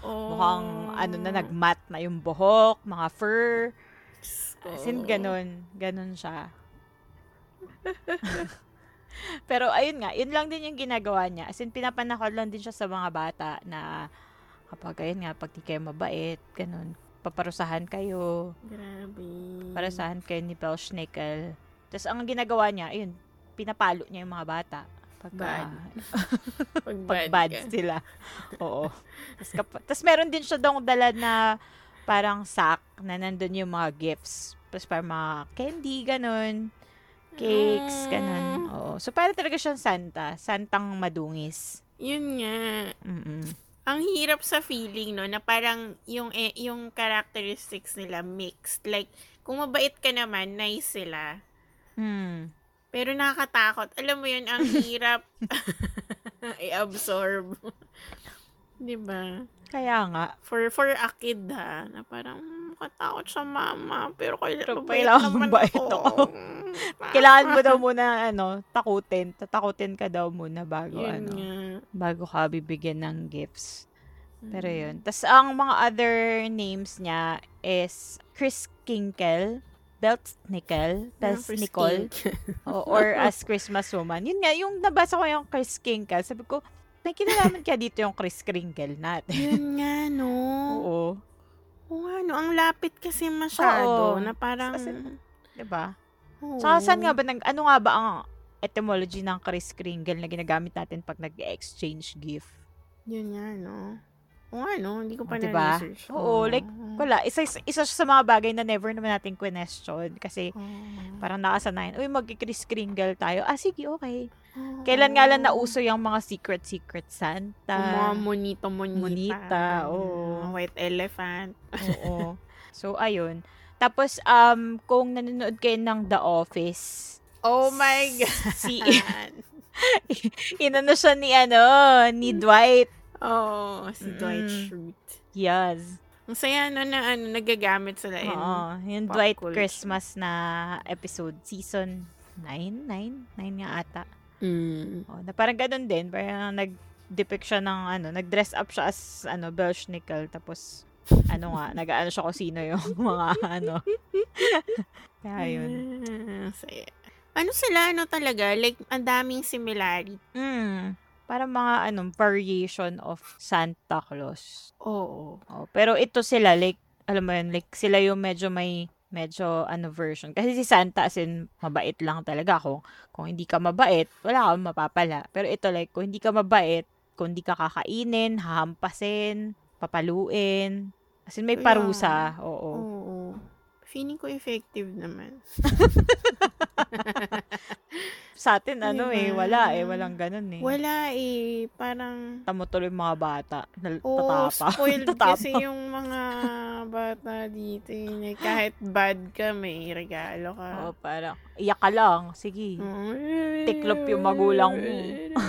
[SPEAKER 1] Oo.
[SPEAKER 2] Mukhang, ano na, nagmat na yung buhok, mga fur.
[SPEAKER 1] Ko.
[SPEAKER 2] As in, ganun. Ganun siya. *laughs* Pero, ayun nga, yun lang din yung ginagawa niya. As in, pinapanakot lang din siya sa mga bata na kapag, ayun nga, pag di kayo mabait, ganun, paparusahan kayo.
[SPEAKER 1] Grabe.
[SPEAKER 2] Parusahan kayo ni Belschnickel. Tapos, ang ginagawa niya, ayun, pinapalo niya yung mga bata. Pag,
[SPEAKER 1] Bad. *laughs* Pag
[SPEAKER 2] pag
[SPEAKER 1] bad,
[SPEAKER 2] sila. *laughs* Oo. Tapos, kap- tapos meron din siya dong dala na parang sack na nandun yung mga gifts. Tapos parang mga candy, ganun. Cakes, ganun.
[SPEAKER 1] Mm.
[SPEAKER 2] Oo. So, parang talaga siyang Santa. Santang madungis.
[SPEAKER 1] Yun nga.
[SPEAKER 2] Mm-mm.
[SPEAKER 1] Ang hirap sa feeling, no, na parang yung, eh, yung characteristics nila mixed. Like, kung mabait ka naman, nice sila.
[SPEAKER 2] Hmm.
[SPEAKER 1] Pero nakakatakot. Alam mo yun, ang *laughs* hirap *laughs* i-absorb. 'Di ba?
[SPEAKER 2] Kaya nga.
[SPEAKER 1] For for a kid ha, na parang "Hmm, katakot sa mama, pero kailangan mabait
[SPEAKER 2] kailangan
[SPEAKER 1] naman
[SPEAKER 2] mabait
[SPEAKER 1] ako.
[SPEAKER 2] ako. *laughs* *laughs* Kailangan mo daw muna, ano, takutin. Tatakutin ka daw muna bago,
[SPEAKER 1] Yun
[SPEAKER 2] ano,
[SPEAKER 1] nga.
[SPEAKER 2] bago ka bibigyan ng gifts. Pero
[SPEAKER 1] Mm.
[SPEAKER 2] yun. Tapos, ang mga other names niya is Chris Kinkel, Belt Nickel, Belt
[SPEAKER 1] First
[SPEAKER 2] Nicole,
[SPEAKER 1] king.
[SPEAKER 2] o- or *laughs* as Christmas Woman. Yun nga, yung nabasa ko yung Chris Kinkel, sabi ko, may kinalaman kaya dito yung Chris Kringle natin. *laughs*
[SPEAKER 1] Yun nga, no.
[SPEAKER 2] Oo.
[SPEAKER 1] Oo nga, no. Ang lapit kasi masyado,
[SPEAKER 2] Oo.
[SPEAKER 1] na parang...
[SPEAKER 2] Kasi- Diba?
[SPEAKER 1] Oo.
[SPEAKER 2] Saka saan nga ba, nag, ano nga ba ang etymology ng Chris Kringle na ginagamit natin pag nag-exchange gift?
[SPEAKER 1] Yun nga, no. Oo nga, no. Hindi ko pa
[SPEAKER 2] O, diba?
[SPEAKER 1] na-research.
[SPEAKER 2] Oo, like, Wala, isa, isa siya sa mga bagay na never naman natin question kasi
[SPEAKER 1] Oo.
[SPEAKER 2] parang nakasanayan, uy, mag-Chris Kringle tayo. Ah, sige, okay. Kailan nga lang nauso yung mga secret, secret Santa.
[SPEAKER 1] mga monito, monita.
[SPEAKER 2] Monita, oo.
[SPEAKER 1] Mga White elephant.
[SPEAKER 2] Oo. So, ayun. Tapos, um, kung nanonood kayo ng The Office,
[SPEAKER 1] Oh my God.
[SPEAKER 2] si, *laughs* inano siya ni, ano, ni Dwight.
[SPEAKER 1] Oo, oh, si Dwight
[SPEAKER 2] Mm.
[SPEAKER 1] Schrute.
[SPEAKER 2] Yes.
[SPEAKER 1] Ang saya no na ano, nagagamit sila in
[SPEAKER 2] Oo. Yung Dwight
[SPEAKER 1] culture.
[SPEAKER 2] Christmas na episode, season 9? 9? 9 nga ata.
[SPEAKER 1] Mm.
[SPEAKER 2] Oh, na parang ganun din, parang nag-depict siya ng ano, nag-dress up siya as ano, Belschnickel tapos ano nga, *laughs* nag-ano siya kung sino yung *laughs* mga ano. *laughs* Kaya yun.
[SPEAKER 1] Ah, saya. Ano sila, ano talaga, like, ang daming similarity.
[SPEAKER 2] Mm. Parang mga ano, variation of Santa Claus.
[SPEAKER 1] Oo.
[SPEAKER 2] Oh, pero ito sila like alam mo yun, like sila yung medyo may medyo ano version. Kasi si Santa as in mabait lang talaga kung kung hindi ka mabait, wala kang mapapala. Pero ito like kung hindi ka mabait, kung di ka kakainin, hahampasin, papaluin. As in, may parusa. Oo.
[SPEAKER 1] Oo. Feeling ko effective naman. *laughs*
[SPEAKER 2] Sa atin, ano eh,
[SPEAKER 1] Diba?
[SPEAKER 2] wala eh. Walang ganun eh.
[SPEAKER 1] Wala eh. Parang,
[SPEAKER 2] Tamo tuloy mga bata. Nal-
[SPEAKER 1] Oo,
[SPEAKER 2] tatapa. *laughs*
[SPEAKER 1] spoiled
[SPEAKER 2] Tatapa.
[SPEAKER 1] kasi yung mga bata dito. eh. Kahit bad ka, may regalo ka.
[SPEAKER 2] Oo, parang, iyak ka lang. Sige. Tiklop yung magulang mo.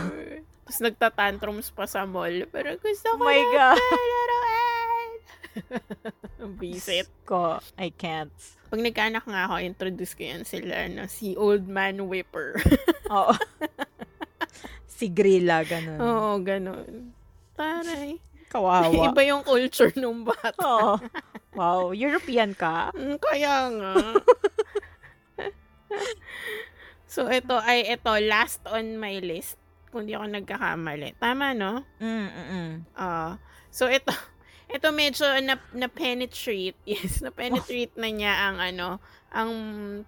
[SPEAKER 2] *laughs*
[SPEAKER 1] Tapos nagtatantrums pa sa mall. Pero gusto
[SPEAKER 2] Oh
[SPEAKER 1] ko
[SPEAKER 2] my
[SPEAKER 1] na
[SPEAKER 2] God.
[SPEAKER 1] ito, laruan. *laughs* Ang bisit.
[SPEAKER 2] Ko, I can't.
[SPEAKER 1] Pag nagkaanak nga ako, introduce ko yan sila, no? si Old Man Whipper. *laughs*
[SPEAKER 2] Oo. si Grilla, ganun.
[SPEAKER 1] Oo, ganun. Taray.
[SPEAKER 2] Kawawa. *laughs*
[SPEAKER 1] Iba yung culture ng bata.
[SPEAKER 2] Oo. Wow, European ka?
[SPEAKER 1] Mm, Kaya nga. so, ito ay, ito, last on my list. Kung di ako nagkakamali. Tama, no?
[SPEAKER 2] Mm, mm, mm.
[SPEAKER 1] Ah, so, ito, ito medyo na, na-penetrate. *laughs* Yes, na-penetrate na niya ang, ano, ang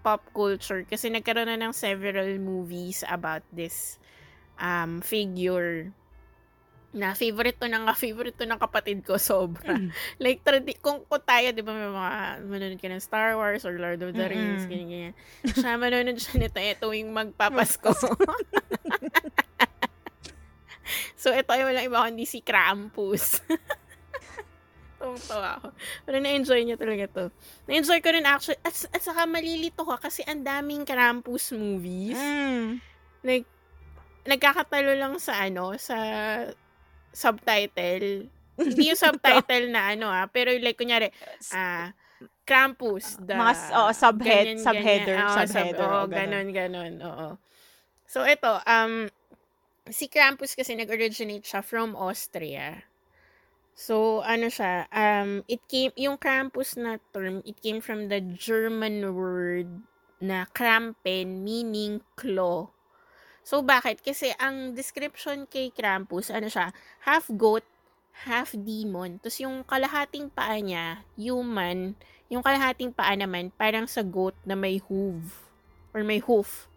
[SPEAKER 1] pop culture. Kasi nagkaroon na ng several movies about this um, figure na favorite to ng *laughs* favorite to ng kapatid ko sobra. *laughs* like tradi- kung, kung tayo 'di ba may mga manonood ka ng Star Wars or Lord of the Rings
[SPEAKER 2] Mm-mm.
[SPEAKER 1] ganyan ganyan. Siya manonood siya nito eh tuwing magpapasko. so ito ay walang iba kundi si Krampus. Tungtawa ako. Pero na-enjoy niya talaga to. Na-enjoy ko rin actually. At, at saka malilito ko kasi ang daming Krampus movies.
[SPEAKER 2] Mm.
[SPEAKER 1] Like, nagkakatalo lang sa ano, sa subtitle. Hindi yung *laughs* subtitle na ano ah, pero like kunyari, ah, Krampus, the...
[SPEAKER 2] Mga oo, subhead-
[SPEAKER 1] ganyan,
[SPEAKER 2] subheader,
[SPEAKER 1] ganyan. Oo,
[SPEAKER 2] subheader,
[SPEAKER 1] Sub, oo, ganon, ganon, oo. So, ito, um, si Krampus kasi nag-originate siya from Austria. So, ano siya, um, it came, yung Krampus na term, it came from the German word na Krampen, meaning claw. So, bakit? Kasi ang description kay Krampus, ano siya, half goat, half demon. Tapos yung kalahating paa niya, human, yung kalahating paa naman, parang sa goat na may hoof. Or may hoof.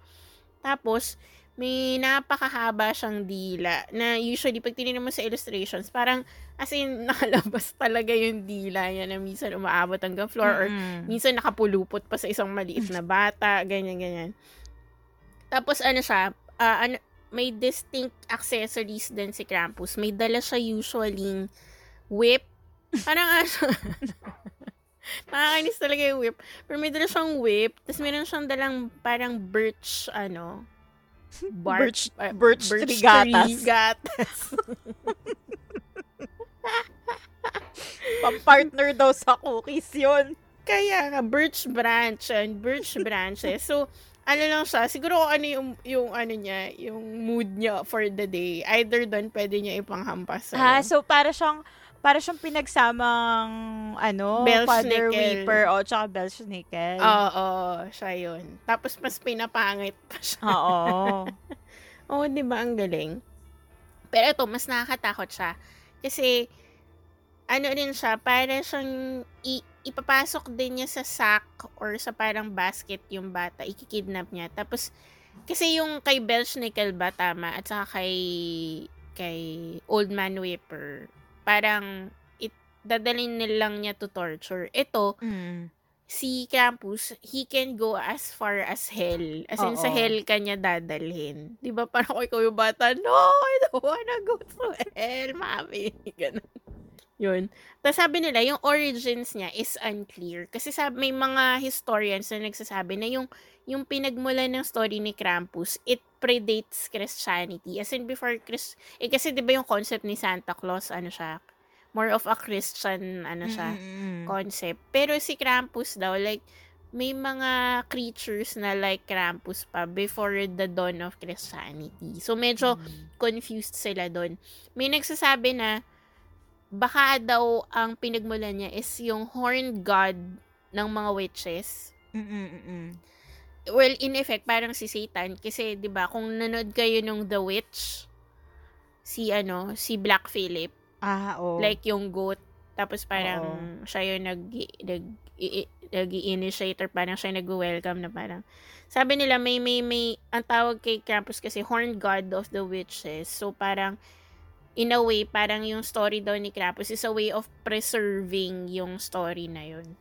[SPEAKER 1] Tapos, may napakahaba siyang dila na usually pag tinignan mo sa illustrations, parang as in *laughs* nakalabas talaga yung dila niya na minsan umaabot hanggang floor or
[SPEAKER 2] Mm-mm.
[SPEAKER 1] minsan nakapulupot pa sa isang maliit na bata, ganyan, ganyan. Tapos ano siya, ah, ano, may distinct accessories din si Krampus. May dala siya usually whip. Parang ano, *laughs* nakakainis talaga yung whip. Pero may dala siyang whip, tapos meron siyang dalang parang birch, ano, bark,
[SPEAKER 2] Birch,
[SPEAKER 1] ah,
[SPEAKER 2] birch, tree gatas.
[SPEAKER 1] gatas.
[SPEAKER 2] Pang-partner daw sa cookies yun.
[SPEAKER 1] Kaya nga, birch branch and birch branches. So, ano lang siya, siguro ano yung, yung ano niya, yung mood niya for the day. Either doon, pwede niya ipanghampas.
[SPEAKER 2] Ha,
[SPEAKER 1] sa'yo.
[SPEAKER 2] so para siyang para siyang pinagsamang ano,
[SPEAKER 1] Belschnickel.
[SPEAKER 2] Father Weeper o tsaka Belschnickel.
[SPEAKER 1] Oo, siya yun. Tapos, mas pinapangit pa siya.
[SPEAKER 2] Oo. *laughs*
[SPEAKER 1] Oo, di ba? Ang galing. Pero ito, mas nakakatakot siya. Kasi, ano din siya, para siyang i- ipapasok din niya sa sack or sa parang basket yung bata, ikikidnap niya. Tapos, kasi yung kay Belschnickel ba, tama, at saka kay, kay Old Man Whipper, parang, it, dadalhin nilang niya to torture. Ito,
[SPEAKER 2] Mm.
[SPEAKER 1] si Krampus, he can go as far as hell. As in, sa
[SPEAKER 2] Oo.
[SPEAKER 1] hell ka niya dadalhin. Di ba? Parang kung ikaw yung bata, no, I don't wanna go to hell, mami. *laughs* Ganun. Yun. Tapos sabi nila, yung origins niya is unclear. Kasi sabi, may mga historians na nagsasabi na yung, yung pinagmulan ng story ni Krampus, it predates Christianity. As in, before Chris... Eh, kasi di ba yung concept ni Santa Claus, ano siya, more of a Christian, ano siya,
[SPEAKER 2] Mm-mm.
[SPEAKER 1] concept. Pero si Krampus daw, like, may mga creatures na like Krampus pa before the dawn of Christianity. So, medyo confused sila doon. May nagsasabi na, baka daw ang pinagmulan niya is yung horned god ng mga witches.
[SPEAKER 2] Mm-mm-mm.
[SPEAKER 1] Well, in effect, parang si Satan. Kasi, di ba, kung nanood kayo nung The Witch, si ano, si Black Phillip,
[SPEAKER 2] Ah, oo.
[SPEAKER 1] like yung goat tapos parang
[SPEAKER 2] Oo.
[SPEAKER 1] siya yung nag nag nag-initiate or parang siya nag-welcome na parang sabi nila may may may ang tawag kay Krampus kasi horned god of the witches so parang in a way, parang yung story daw ni Krampus is a way of preserving yung story na yun.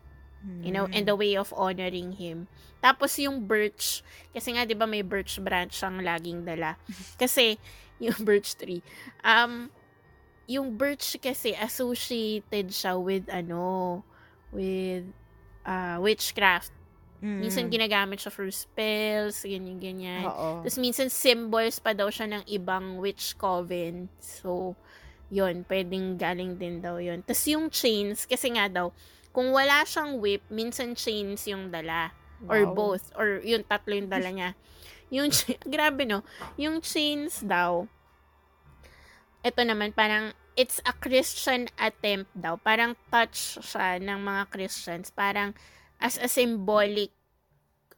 [SPEAKER 1] You know, and the way of honoring him. Tapos yung birch, kasi nga 'di ba may birch branch ang laging dala. *laughs* Kasi yung *laughs* birch tree. Um yung birch kasi associated siya with ano, with uh, witchcraft.
[SPEAKER 2] Mm.
[SPEAKER 1] Minsan ginagamit siya for spells, ganyan ganyan.
[SPEAKER 2] Oo.
[SPEAKER 1] Tapos minsan symbols pa daw siya ng ibang witch coven. So, yun, pwedeng galing din daw yun. Tapos yung chains, kasi nga daw, kung wala siyang whip, minsan chains yung dala. Or
[SPEAKER 2] Wow.
[SPEAKER 1] both. Or yung tatlo yung dala niya. Yung, *laughs* grabe no, yung chains daw, ito naman, parang, it's a Christian attempt daw. Parang touch siya ng mga Christians. Parang, as a symbolic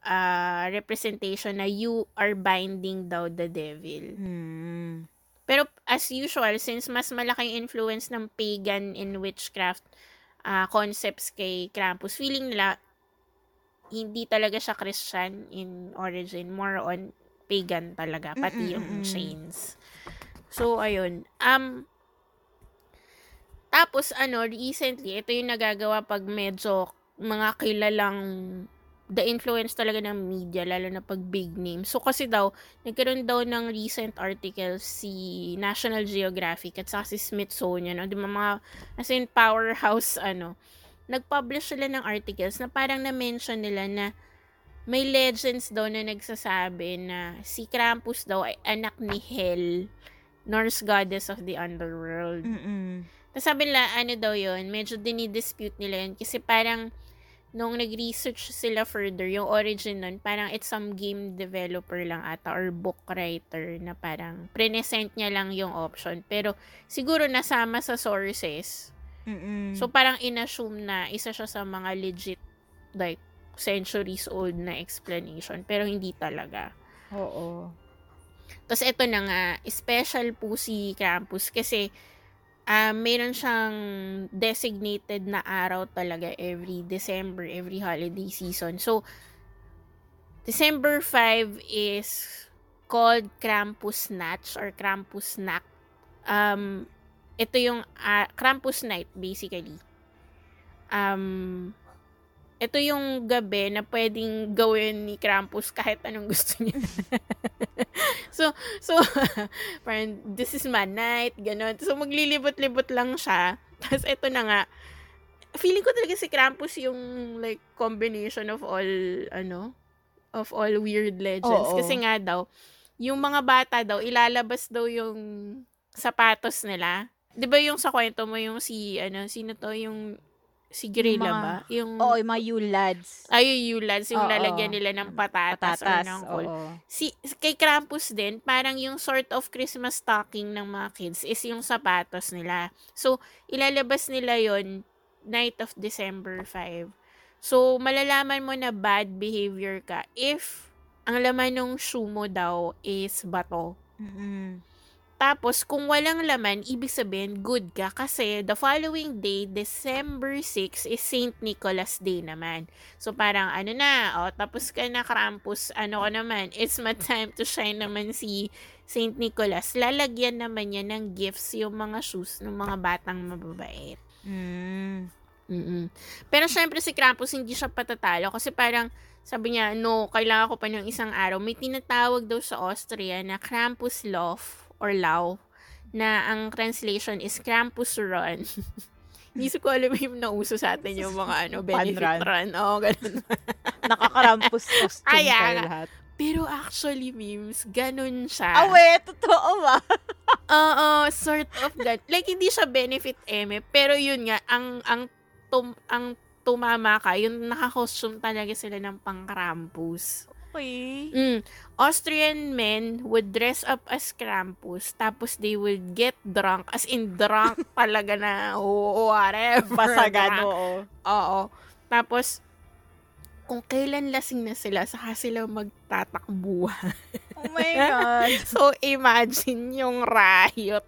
[SPEAKER 1] uh, representation na you are binding daw the devil.
[SPEAKER 2] Hmm.
[SPEAKER 1] Pero as usual, since mas malaking influence ng pagan in witchcraft uh, concepts kay Krampus, feeling nila hindi talaga siya Christian in origin, more on pagan talaga, pati yung chains. So, ayun. Um, tapos, ano, recently, ito yung nagagawa pag medyo mga kilalang the influence talaga ng media, lalo na pag big name. So, kasi daw, nagkaroon daw ng recent article si National Geographic at saka si Smithsonian, no? di ba mga, as in, powerhouse, ano, nag-publish sila ng articles na parang na-mention nila na may legends daw na nagsasabi na si Krampus daw ay anak ni Hel, Norse goddess of the underworld.
[SPEAKER 2] Mm-mm.
[SPEAKER 1] Tapos sabi nila, ano daw yun, medyo dinidispute nila yun kasi parang nung nag-research sila further, yung origin nun, parang it's some game developer lang ata or book writer na parang present niya lang yung option. Pero siguro nasama sa sources.
[SPEAKER 2] Mm-mm.
[SPEAKER 1] So parang inassume na isa siya sa mga legit like centuries old na explanation. Pero hindi talaga.
[SPEAKER 2] Oo.
[SPEAKER 1] Tapos ito na nga, special po si Krampus kasi ah meron siyang designated na araw talaga every December, every holiday season. So, December 5 is called Krampus Natch or Krampus Snack. Um, ito yung ah, Krampus Night basically. Um, ito yung gabi na pwedeng gawin ni Krampus kahit anong gusto niya. *laughs* so, so, *laughs* parang, this is my night, ganon. So, maglilibot-libot lang siya. Tapos, ito na nga, feeling ko talaga si Krampus yung, like, combination of all, ano, of all weird legends.
[SPEAKER 2] Oo.
[SPEAKER 1] Kasi nga daw, yung mga bata daw, ilalabas daw yung sapatos nila. Di ba yung sa kwento mo, yung si, ano, sino to, yung, si Grilla
[SPEAKER 2] mga-
[SPEAKER 1] ba? Yung,
[SPEAKER 2] Oo, yung mga Yule lads.
[SPEAKER 1] ay, yung Yulans, yung
[SPEAKER 2] Oo.
[SPEAKER 1] lalagyan nila ng patatas, or
[SPEAKER 2] Patatas.
[SPEAKER 1] ng kol
[SPEAKER 2] Oo.
[SPEAKER 1] si kay Krampus din, parang yung sort of Christmas stocking ng mga kids is yung sapatos nila. So, ilalabas nila yon night of December 5. So, malalaman mo na bad behavior ka if ang laman ng shoe mo daw is bato.
[SPEAKER 2] Mm-mm.
[SPEAKER 1] Tapos, kung walang laman, ibig sabihin, good ka. Kasi, the following day, December 6, is St. Nicholas Day naman. So, parang, ano na, oh, tapos ka na, Krampus, ano ka naman, it's my time to shine naman si St. Nicholas. Lalagyan naman niya ng gifts yung mga shoes ng mga batang mababait.
[SPEAKER 2] Mm.
[SPEAKER 1] mm Pero, syempre, si Krampus, hindi siya patatalo. Kasi parang, sabi niya, no, kailangan ko pa ng isang araw. May tinatawag daw sa Austria na Krampus Law or Law na ang translation is Krampus Run. *laughs* Hindi ko alam yung nauso sa atin yung mga ano, benefit
[SPEAKER 2] run.
[SPEAKER 1] run. Oo, ganun. *laughs*
[SPEAKER 2] Nakakarampus costume *laughs*
[SPEAKER 1] Ay,
[SPEAKER 2] kayo
[SPEAKER 1] ah.
[SPEAKER 2] lahat.
[SPEAKER 1] Pero actually, memes, ganun siya.
[SPEAKER 2] Ah, wait, totoo ba?
[SPEAKER 1] Oo, sort of that. Like, hindi siya benefit eme, pero yun nga, ang, ang, tum, ang tumama ka, yung naka-costume talaga sila ng pang-Krampus.
[SPEAKER 2] Okay.
[SPEAKER 1] Mm. Austrian men would dress up as Krampus, tapos they would get drunk, as in drunk *laughs* talaga na, oo, whatever.
[SPEAKER 2] Pasagan,
[SPEAKER 1] drunk.
[SPEAKER 2] oo.
[SPEAKER 1] Oo. Tapos, kung kailan lasing na sila, saka sila magtatakbuhan.
[SPEAKER 2] Oh my God. *laughs*
[SPEAKER 1] so, imagine yung riot.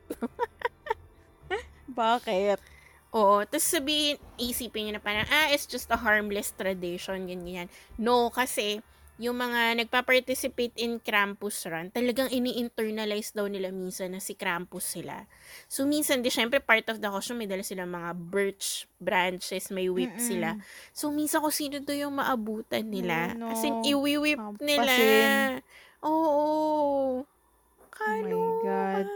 [SPEAKER 1] *laughs*
[SPEAKER 2] Bakit?
[SPEAKER 1] Oo. Tapos sabihin, isipin nyo na parang, ah, it's just a harmless tradition, ganyan. No, kasi, yung mga nagpa-participate in Krampus Run, talagang ini-internalize daw nila minsan na si Krampus sila. So, minsan, di syempre, part of the costume, may dala sila mga birch branches, may whip
[SPEAKER 2] Mm-mm.
[SPEAKER 1] sila. So, minsan kung sino daw yung maabutan nila.
[SPEAKER 2] Oh, no.
[SPEAKER 1] As in, iwi-whip
[SPEAKER 2] Hampasin.
[SPEAKER 1] nila. Oo.
[SPEAKER 2] Oh my
[SPEAKER 1] Kaloka.
[SPEAKER 2] God.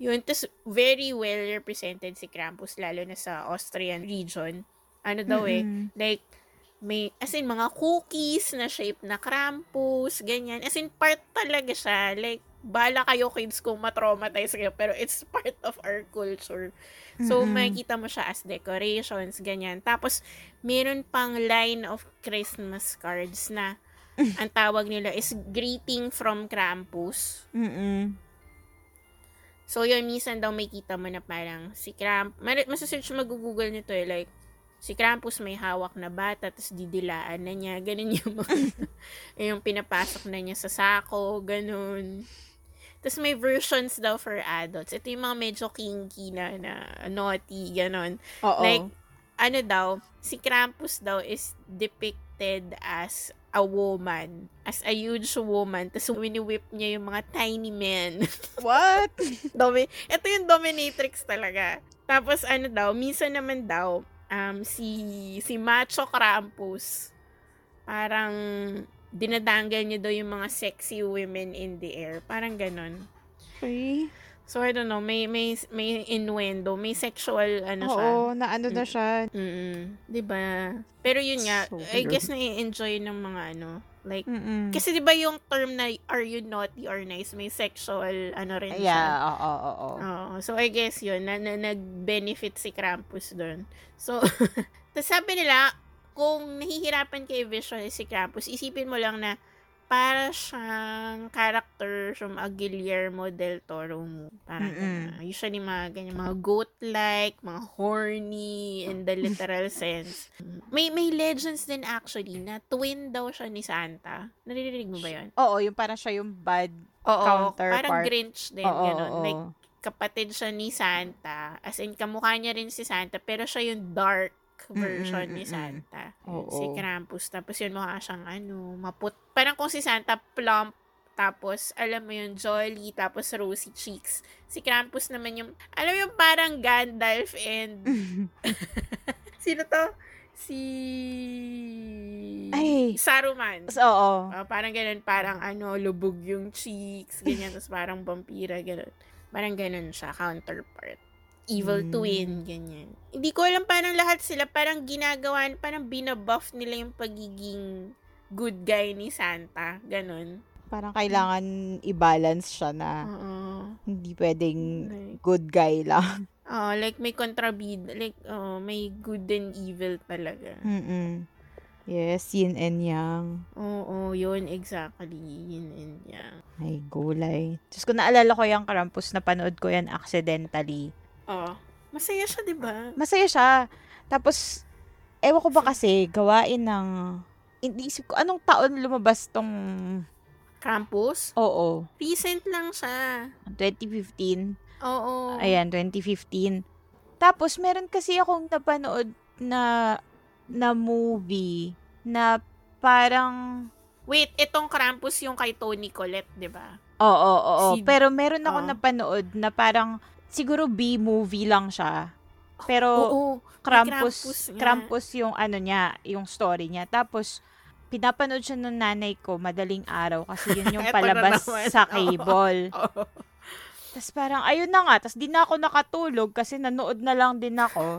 [SPEAKER 1] Yun, tas very well represented si Krampus, lalo na sa Austrian region. Ano daw eh,
[SPEAKER 2] Mm-mm.
[SPEAKER 1] like, may, as in, mga cookies na shape na Krampus, ganyan. As in, part talaga siya. Like, bala kayo kids kung matraumatize kayo, pero it's part of our culture. So,
[SPEAKER 2] Mm-mm.
[SPEAKER 1] makikita mo siya as decorations, ganyan. Tapos, meron pang line of Christmas cards na *laughs* ang tawag nila is greeting from Krampus.
[SPEAKER 2] Mm-mm.
[SPEAKER 1] So, yun, minsan daw may kita mo na parang si Kramp, mar- masasearch mo, mag-google nito eh, like, si Krampus may hawak na bata, tapos didilaan na niya, ganun yung mga, *laughs* yung pinapasok na niya sa sako, ganun. Tapos may versions daw for adults. Ito yung mga medyo kinky na, na naughty, ganun.
[SPEAKER 2] Oo.
[SPEAKER 1] Like, ano daw, si Krampus daw is depicted as a woman, as a huge woman, tapos wini-whip niya yung mga tiny men. *laughs*
[SPEAKER 2] what?
[SPEAKER 1] Domi ito yung dominatrix talaga. Tapos ano daw, minsan naman daw, um, si, si Macho Krampus, parang dinadanggal niya daw yung mga sexy women in the air. Parang ganon.
[SPEAKER 2] Okay.
[SPEAKER 1] So, I don't know, may, may, may innuendo, may sexual, ano siya.
[SPEAKER 2] Oo, na ano na siya.
[SPEAKER 1] Mm 'Di ba? Pero yun nga,
[SPEAKER 2] So
[SPEAKER 1] I guess na-enjoy ng mga ano, like,
[SPEAKER 2] Mm-mm.
[SPEAKER 1] kasi 'di ba yung term na are you naughty or nice, may sexual ano rin siya.
[SPEAKER 2] Yeah, oo, oo, oo.
[SPEAKER 1] Oo. So, I guess yun, na, na nag-benefit si Krampus doon. So, *laughs* tas sabi nila, kung nahihirapan kayo visualize si Krampus, isipin mo lang na para siyang character from a Guillermo del Toro movie. Parang
[SPEAKER 2] Mm-mm.
[SPEAKER 1] ganun. Usually mga ganyan, mga goat-like, mga horny in the *laughs* literal sense. May may legends din actually na twin daw siya ni Santa. Naririnig mo ba yun?
[SPEAKER 2] Oo, yung parang siya yung bad
[SPEAKER 1] Oo,
[SPEAKER 2] Counterpart.
[SPEAKER 1] parang Grinch din,
[SPEAKER 2] Oo,
[SPEAKER 1] ganun.
[SPEAKER 2] oo.
[SPEAKER 1] Like, kapatid siya ni Santa. As in, kamukha niya rin si Santa, pero siya yung dark version
[SPEAKER 2] Mm-mm,
[SPEAKER 1] ni
[SPEAKER 2] mm-mm.
[SPEAKER 1] Santa. Yun,
[SPEAKER 2] Oo.
[SPEAKER 1] Si Krampus. Tapos yun, mukha siyang ano, maput. Parang kung si Santa, plump. Tapos, alam mo yung jolly, tapos rosy cheeks. Si Krampus naman yung, alam mo yung parang Gandalf and, *laughs* sino to? Si...
[SPEAKER 2] Ay.
[SPEAKER 1] Saruman.
[SPEAKER 2] So, oo.
[SPEAKER 1] Ah, parang ganun, parang ano, lubog yung cheeks, ganyan, tapos parang vampira, ganun. Parang ganun siya, counterpart. Evil
[SPEAKER 2] Mm.
[SPEAKER 1] twin, ganyan. Hindi ko alam, parang lahat sila, parang ginagawa, parang binabuff nila yung pagiging good guy ni Santa, ganun.
[SPEAKER 2] Parang kailangan i-balance siya na
[SPEAKER 1] Oo.
[SPEAKER 2] hindi pwedeng
[SPEAKER 1] Like,
[SPEAKER 2] good guy lang.
[SPEAKER 1] oh, like may kontrabid, like, oh, may good and evil talaga.
[SPEAKER 2] Mm-mm. Yes, yin and yang.
[SPEAKER 1] Oo, yun, exactly, yun and yang.
[SPEAKER 2] Ay, gulay. Diyos ko, naalala ko yung Krampus na panood ko yan accidentally.
[SPEAKER 1] Oh, masaya siya, di ba?
[SPEAKER 2] Masaya siya. Tapos, ewan ko ba kasi, gawain ng... Iniisip ko, anong taon lumabas tong...
[SPEAKER 1] Campus?
[SPEAKER 2] Oo,
[SPEAKER 1] Recent lang siya.
[SPEAKER 2] 2015.
[SPEAKER 1] Oo.
[SPEAKER 2] Ayan, 2015. Tapos, meron kasi akong napanood na na movie na parang
[SPEAKER 1] Wait, itong Krampus yung kay Tony Collette, di ba?
[SPEAKER 2] Oo, oo, oo.
[SPEAKER 1] Si-
[SPEAKER 2] Pero meron ako
[SPEAKER 1] Oo.
[SPEAKER 2] napanood na parang siguro B-movie lang siya. Pero
[SPEAKER 1] Oo.
[SPEAKER 2] Krampus,
[SPEAKER 1] Krampus nga.
[SPEAKER 2] Krampus yung ano niya, yung story niya. Tapos, pinapanood siya ng nanay ko madaling araw kasi yun *laughs* yung palabas sa cable.
[SPEAKER 1] Oo.
[SPEAKER 2] Tapos parang, ayun na nga. Tapos di na ako nakatulog kasi nanood na lang din ako.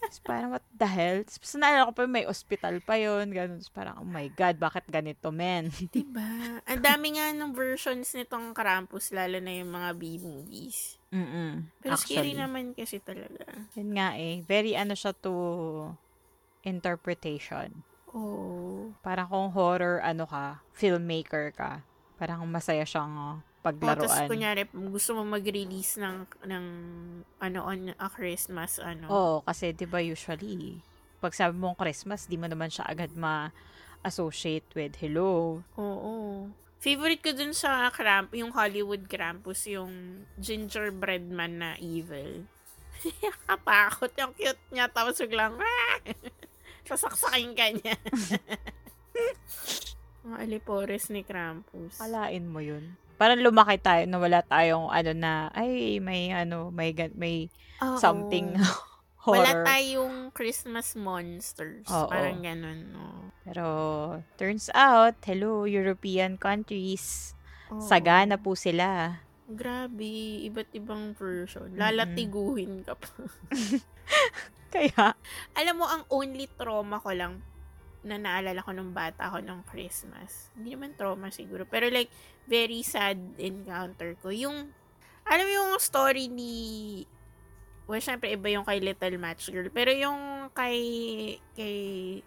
[SPEAKER 2] Tapos parang, what the hell? Tapos naalala ko pa may hospital pa yun. Ganun. Tapos parang, oh my God, bakit ganito, men? *laughs*
[SPEAKER 1] Diba? Ang dami nga ng versions nitong Krampus, lalo na yung mga B-movies.
[SPEAKER 2] Mm-mm.
[SPEAKER 1] Pero scary
[SPEAKER 2] Actually.
[SPEAKER 1] naman kasi talaga.
[SPEAKER 2] Yun nga eh. Very ano siya to interpretation.
[SPEAKER 1] Oo.
[SPEAKER 2] Parang kung horror ano ka, filmmaker ka, parang masaya siyang uh,
[SPEAKER 1] Oh, tapos
[SPEAKER 2] paglaruan.
[SPEAKER 1] kunyari, gusto mo mag-release ng, ng, ano, on a Christmas, ano.
[SPEAKER 2] Oo, kasi 'di ba usually pag sabi mong Christmas, di mo naman siya agad ma-associate with hello.
[SPEAKER 1] Oo. Favorite ko dun sa Kramp, yung Hollywood Krampus, yung gingerbread man na evil. *laughs* Katakot yung cute niya, tapos biglang, "Ah!" *laughs* sasaksakin ka niya. *laughs* Mga alipores ni Krampus.
[SPEAKER 2] Kalain mo yun. Parang lumaki tayo na wala tayong ano na, ay, may ano, may, may
[SPEAKER 1] Oo.
[SPEAKER 2] something
[SPEAKER 1] Wala
[SPEAKER 2] horror.
[SPEAKER 1] tayong Christmas monsters.
[SPEAKER 2] Oo.
[SPEAKER 1] Parang ganun. No?
[SPEAKER 2] Pero, turns out, hello, European countries,
[SPEAKER 1] Oo.
[SPEAKER 2] sagana po sila.
[SPEAKER 1] Grabe, iba't ibang version. Lalatiguhin ka pa. *laughs*
[SPEAKER 2] Kaya,
[SPEAKER 1] Alam mo, ang only trauma ko lang na naalala ko nung bata ako nung Christmas. Hindi naman trauma siguro. Pero like, very sad encounter ko. Yung, alam mo yung story ni, well, syempre iba yung kay Little Match Girl. Pero yung kay, kay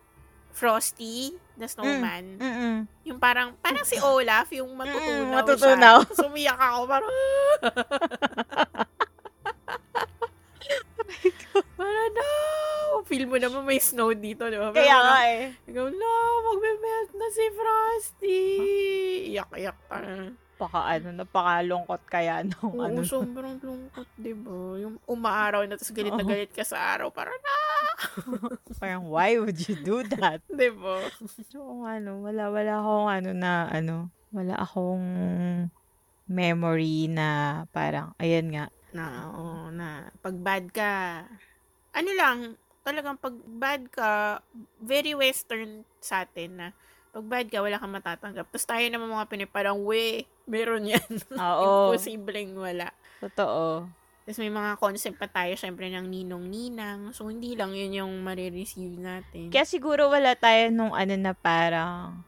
[SPEAKER 1] Frosty, the Snowman,
[SPEAKER 2] mm
[SPEAKER 1] yung parang, parang si Olaf, yung matutunaw,
[SPEAKER 2] Mm, matutunaw.
[SPEAKER 1] siya. Sumiyak ako, parang, *laughs* parang, no! Feel mo naman may snow dito, di ba?
[SPEAKER 2] Kaya
[SPEAKER 1] parang,
[SPEAKER 2] nga eh.
[SPEAKER 1] Ikaw, no, magme-melt na si Frosty. Iyak-iyak pa.
[SPEAKER 2] Paka ano, napakalungkot kaya nung
[SPEAKER 1] Oo,
[SPEAKER 2] ano.
[SPEAKER 1] sobrang lungkot, di ba? Yung umaaraw na, tapos galit na
[SPEAKER 2] Oo.
[SPEAKER 1] galit ka sa araw. Parang, na, *laughs*
[SPEAKER 2] Parang, why would you do that? *laughs*
[SPEAKER 1] di ba?
[SPEAKER 2] So, ano, wala, wala akong ano na, ano, wala akong memory na parang, ayan nga,
[SPEAKER 1] Na, oo, na, pag bad ka, ano lang, talagang pag bad ka, very western sa atin na, pag bad ka, wala kang matatanggap. Tapos tayo naman mga Pinoy, parang, we, meron yan. *laughs*
[SPEAKER 2] oo,
[SPEAKER 1] Imposibleng wala.
[SPEAKER 2] totoo.
[SPEAKER 1] Tapos may mga concept pa tayo, syempre, ng ninong-ninang. So, hindi lang yun yung marireceive natin.
[SPEAKER 2] Kaya siguro wala tayo nung ano na parang,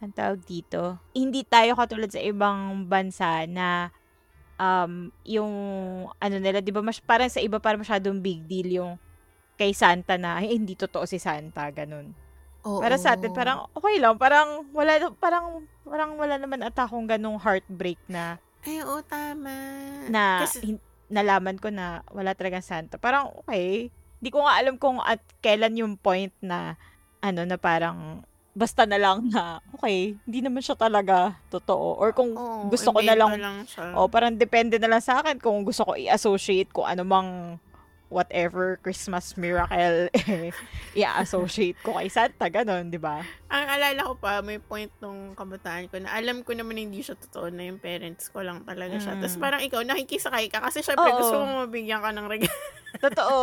[SPEAKER 2] ang tawag dito, hindi tayo katulad sa ibang bansa na um, yung ano nila, di ba, mas, parang sa iba parang masyadong big deal yung kay Santa na, ay, hindi totoo si Santa, ganun.
[SPEAKER 1] Oo.
[SPEAKER 2] Para sa atin, parang okay lang, parang wala, parang, parang wala naman ata akong ganung heartbreak na,
[SPEAKER 1] Ay, oo, tama.
[SPEAKER 2] na
[SPEAKER 1] Kasi,
[SPEAKER 2] nalaman ko na wala talagang Santa. Parang okay. Hindi ko nga alam kung at kailan yung point na ano na parang basta na lang na okay, hindi naman siya talaga totoo. Or kung
[SPEAKER 1] oo,
[SPEAKER 2] gusto ko na lang,
[SPEAKER 1] lang siya.
[SPEAKER 2] o parang depende na lang sa akin kung gusto ko i-associate kung ano mang whatever Christmas miracle eh, i-associate ko kay Santa, ganun, di ba?
[SPEAKER 1] Ang alala ko pa, may point nung kabataan ko na alam ko naman hindi siya totoo na yung parents ko lang talaga siya.
[SPEAKER 2] Mm.
[SPEAKER 1] Tapos parang ikaw, nakikisakay ka kasi syempre
[SPEAKER 2] Oo.
[SPEAKER 1] gusto mo mabigyan ka ng regalo.
[SPEAKER 2] Totoo.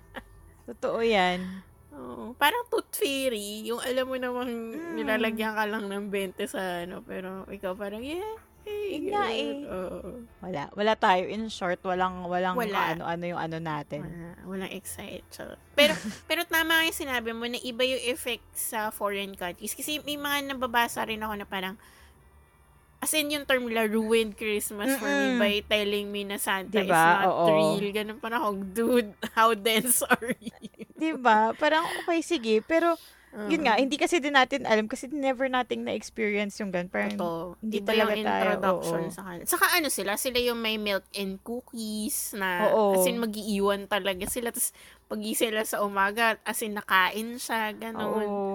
[SPEAKER 2] *laughs* Totoo yan.
[SPEAKER 1] Oo. Parang tooth fairy. Yung alam mo namang
[SPEAKER 2] Mm.
[SPEAKER 1] nilalagyan ka lang ng 20 sa ano. Pero ikaw parang, yeah. Hey,
[SPEAKER 2] Yun nga eh.
[SPEAKER 1] Oo.
[SPEAKER 2] Wala. Wala tayo. In short, walang, walang
[SPEAKER 1] Wala.
[SPEAKER 2] ano-ano yung ano natin.
[SPEAKER 1] Wala, walang excite. So, pero, *laughs* pero tama yung sinabi mo na iba yung effect sa foreign countries. Kasi may mga nababasa rin ako na parang, as in yung term nila, ruined Christmas for me
[SPEAKER 2] Mm-mm.
[SPEAKER 1] by telling me na Santa is
[SPEAKER 2] Diba?
[SPEAKER 1] not
[SPEAKER 2] Oo.
[SPEAKER 1] real. Ganun parang dude, how dense *laughs* are you?
[SPEAKER 2] Di ba? Parang, okay, sige. Pero, yun
[SPEAKER 1] Oo.
[SPEAKER 2] nga, hindi kasi din natin alam kasi never nating na-experience yung gan. Parang,
[SPEAKER 1] Totoo.
[SPEAKER 2] hindi
[SPEAKER 1] Iba
[SPEAKER 2] talaga
[SPEAKER 1] yung
[SPEAKER 2] tayo,
[SPEAKER 1] introduction
[SPEAKER 2] oo.
[SPEAKER 1] sa kanila. Saka ano sila, sila yung may milk and cookies na
[SPEAKER 2] Oo.
[SPEAKER 1] as in mag-iiwan talaga sila. Tapos pag sila sa umaga, as in nakain siya, ganun.
[SPEAKER 2] oo.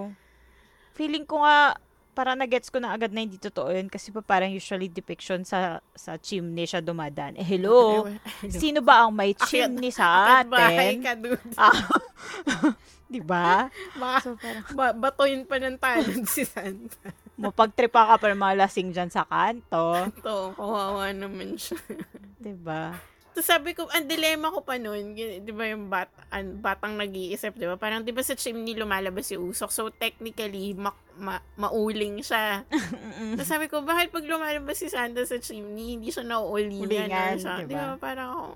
[SPEAKER 2] Feeling ko nga, parang na-gets ko na agad na hindi totoo yun kasi pa parang usually depiction sa sa chimney siya dumadaan. Eh, hello? *laughs* Sino ba ang may chimney sa
[SPEAKER 1] At bahay
[SPEAKER 2] atin?
[SPEAKER 1] ka, dude.
[SPEAKER 2] Ah, *laughs* di ba?
[SPEAKER 1] Baka
[SPEAKER 2] So, parang,
[SPEAKER 1] ba- batoyin pa ng talent si Santa.
[SPEAKER 2] mapagtripa ka pa ng mga lasing dyan sa kanto.
[SPEAKER 1] Ito, kawawa naman siya.
[SPEAKER 2] Di ba?
[SPEAKER 1] Tapos sabi ko, ang dilema ko pa noon, di ba yung bat, an, batang nag-iisip, di ba? Parang di ba sa chimney lumalabas si Usok? So technically, ma- ma- mauling siya. Tapos sabi ko, bakit pag lumalabas si Santa sa chimney, hindi siya nauulingan?
[SPEAKER 2] Ulingan,
[SPEAKER 1] or
[SPEAKER 2] diba?
[SPEAKER 1] Di ba? Parang.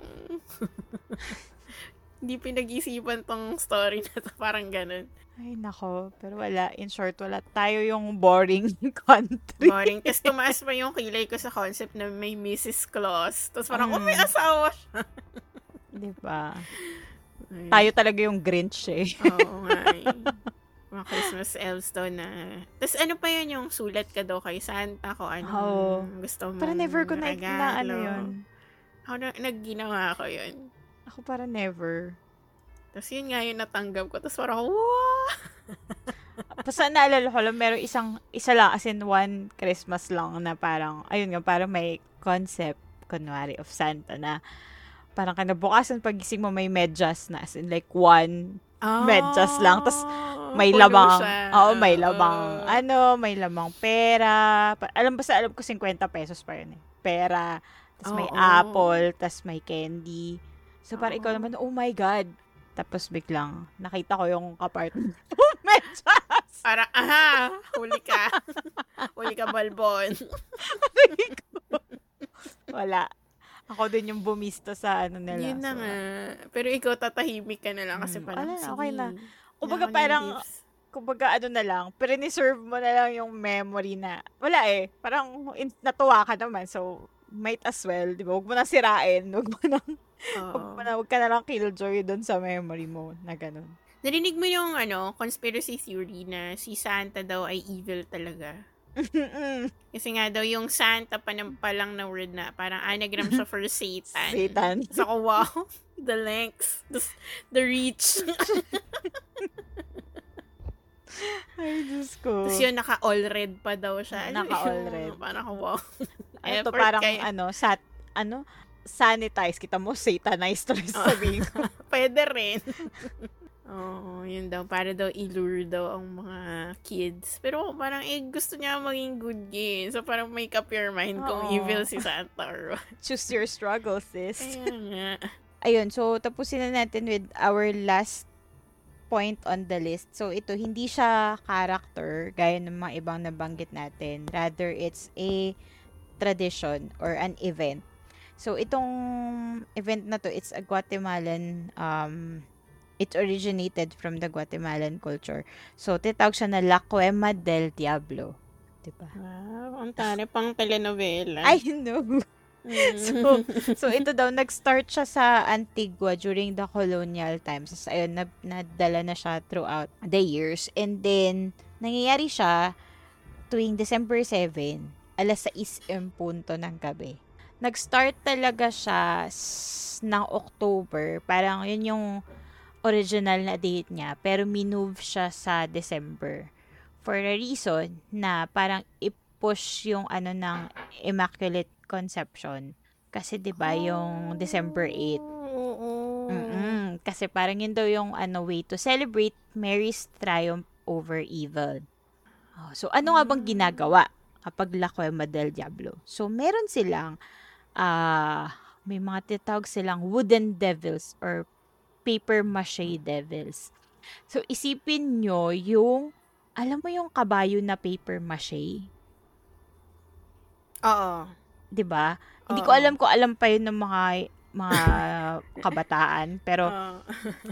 [SPEAKER 1] Hindi pinag-isipan tong story na to. Parang ganun.
[SPEAKER 2] Ay, nako. Pero wala. In short, wala. Tayo yung boring *laughs* country.
[SPEAKER 1] Boring. Tapos tumaas pa yung kilay ko sa concept na may Mrs. Claus. Tapos parang, oh,
[SPEAKER 2] Mm.
[SPEAKER 1] may asawa siya. *laughs*
[SPEAKER 2] Di ba? Tayo talaga yung Grinch eh.
[SPEAKER 1] Oo nga eh. *laughs* Mga Christmas elves daw na. Tapos ano pa yun yung sulat ka daw kay Santa ko ano
[SPEAKER 2] Oo.
[SPEAKER 1] gusto mo.
[SPEAKER 2] Para never ko na, na ano yun.
[SPEAKER 1] Ako na, nagginawa ko yun.
[SPEAKER 2] Ako para never.
[SPEAKER 1] Tapos yun nga yung natanggap ko. Tapos parang, wow! *laughs*
[SPEAKER 2] Basta naalala ko lang, meron isang, isa lang, as in one Christmas lang na parang, ayun nga, parang may concept, kunwari, of Santa na parang kanabukasan pagising mo may medyas na as in like one
[SPEAKER 1] Oh,
[SPEAKER 2] medyas lang. Tapos may
[SPEAKER 1] puno
[SPEAKER 2] lamang,
[SPEAKER 1] siya.
[SPEAKER 2] oo, may lamang,
[SPEAKER 1] Oo.
[SPEAKER 2] ano, may lamang pera. Pa- alam basta alam ko 50 pesos pa yun eh. Pera, tapos may
[SPEAKER 1] Oo.
[SPEAKER 2] apple, tapos may candy. So parang ikaw
[SPEAKER 1] Oo.
[SPEAKER 2] naman, oh my God. Tapos biglang, nakita ko yung kapart. *laughs* oh, medyas!
[SPEAKER 1] Para, aha, huli ka. huli ka, balbon. *laughs*
[SPEAKER 2] Wala. Ako din yung bumista sa ano nila.
[SPEAKER 1] Yun na
[SPEAKER 2] So,
[SPEAKER 1] nga. Pero ikaw tatahimik ka na lang kasi
[SPEAKER 2] Mm,
[SPEAKER 1] parang,
[SPEAKER 2] wala okay na. Kumbaga parang, kumbaga ano na lang, preserve mo na lang yung memory na, wala eh, parang in, natuwa ka naman, so, might as well, di ba? Huwag mo na sirain, huwag mo na, huwag mo na, huwag ka na lang killjoy doon sa memory mo, na ganun.
[SPEAKER 1] Narinig mo yung ano, conspiracy theory na si Santa daw ay evil talaga. Kasi nga daw yung Santa pa, na, pa lang na word na parang anagram siya for Satan.
[SPEAKER 2] Satan.
[SPEAKER 1] So wow, *laughs* the lengths, the, the reach. *laughs*
[SPEAKER 2] Ay, Diyos ko.
[SPEAKER 1] Tapos yun, naka-all red pa daw siya.
[SPEAKER 2] Naka-all red.
[SPEAKER 1] Parang wow.
[SPEAKER 2] Ito
[SPEAKER 1] effort
[SPEAKER 2] parang,
[SPEAKER 1] kayo.
[SPEAKER 2] ano, sat, ano, sanitize, kita mo, satanized to rin
[SPEAKER 1] Oh.
[SPEAKER 2] sabihin ko. *laughs*
[SPEAKER 1] Pwede rin. *laughs* Oo, yun daw. Para daw ilure daw ang mga kids. Pero parang eh, gusto niya maging good game. So parang make up your mind kung evil si Santa or what. *laughs*
[SPEAKER 2] Choose your struggle, sis.
[SPEAKER 1] Kaya nga.
[SPEAKER 2] Ayun, so tapusin na natin with our last point on the list. So ito, hindi siya character gaya ng mga ibang nabanggit natin. Rather, it's a tradition or an event. So itong event na to, it's a Guatemalan um it originated from the Guatemalan culture. So titawag siya na La Cuema del Diablo. Diba?
[SPEAKER 1] Wow, ang tari pang telenovela.
[SPEAKER 2] I know.
[SPEAKER 1] Mm. *laughs*
[SPEAKER 2] So, so ito daw, nag-start siya sa Antigua during the colonial times. Tapos, ayun, na, nadala na siya throughout the years. And then, nangyayari siya tuwing December 7, alas 6 yung punto ng gabi. Nag-start talaga siya s- ng October. Parang yun yung original na date niya. Pero minove siya sa December. For a reason na parang i-push yung ano ng Immaculate Conception. Kasi 'di ba yung December 8.
[SPEAKER 1] Oo.
[SPEAKER 2] Mm-mm. Kasi parang yun daw yung ano way to celebrate Mary's triumph over evil. Oh, so ano nga bang ginagawa kapag La Cuema del Diablo? So meron silang ah may mga titawag silang wooden devils or paper mache devils. So isipin nyo yung alam mo yung kabayo na paper mache?
[SPEAKER 1] Oo.
[SPEAKER 2] 'di ba? Hindi ko alam kung alam pa yun ng mga mga *laughs* kabataan, pero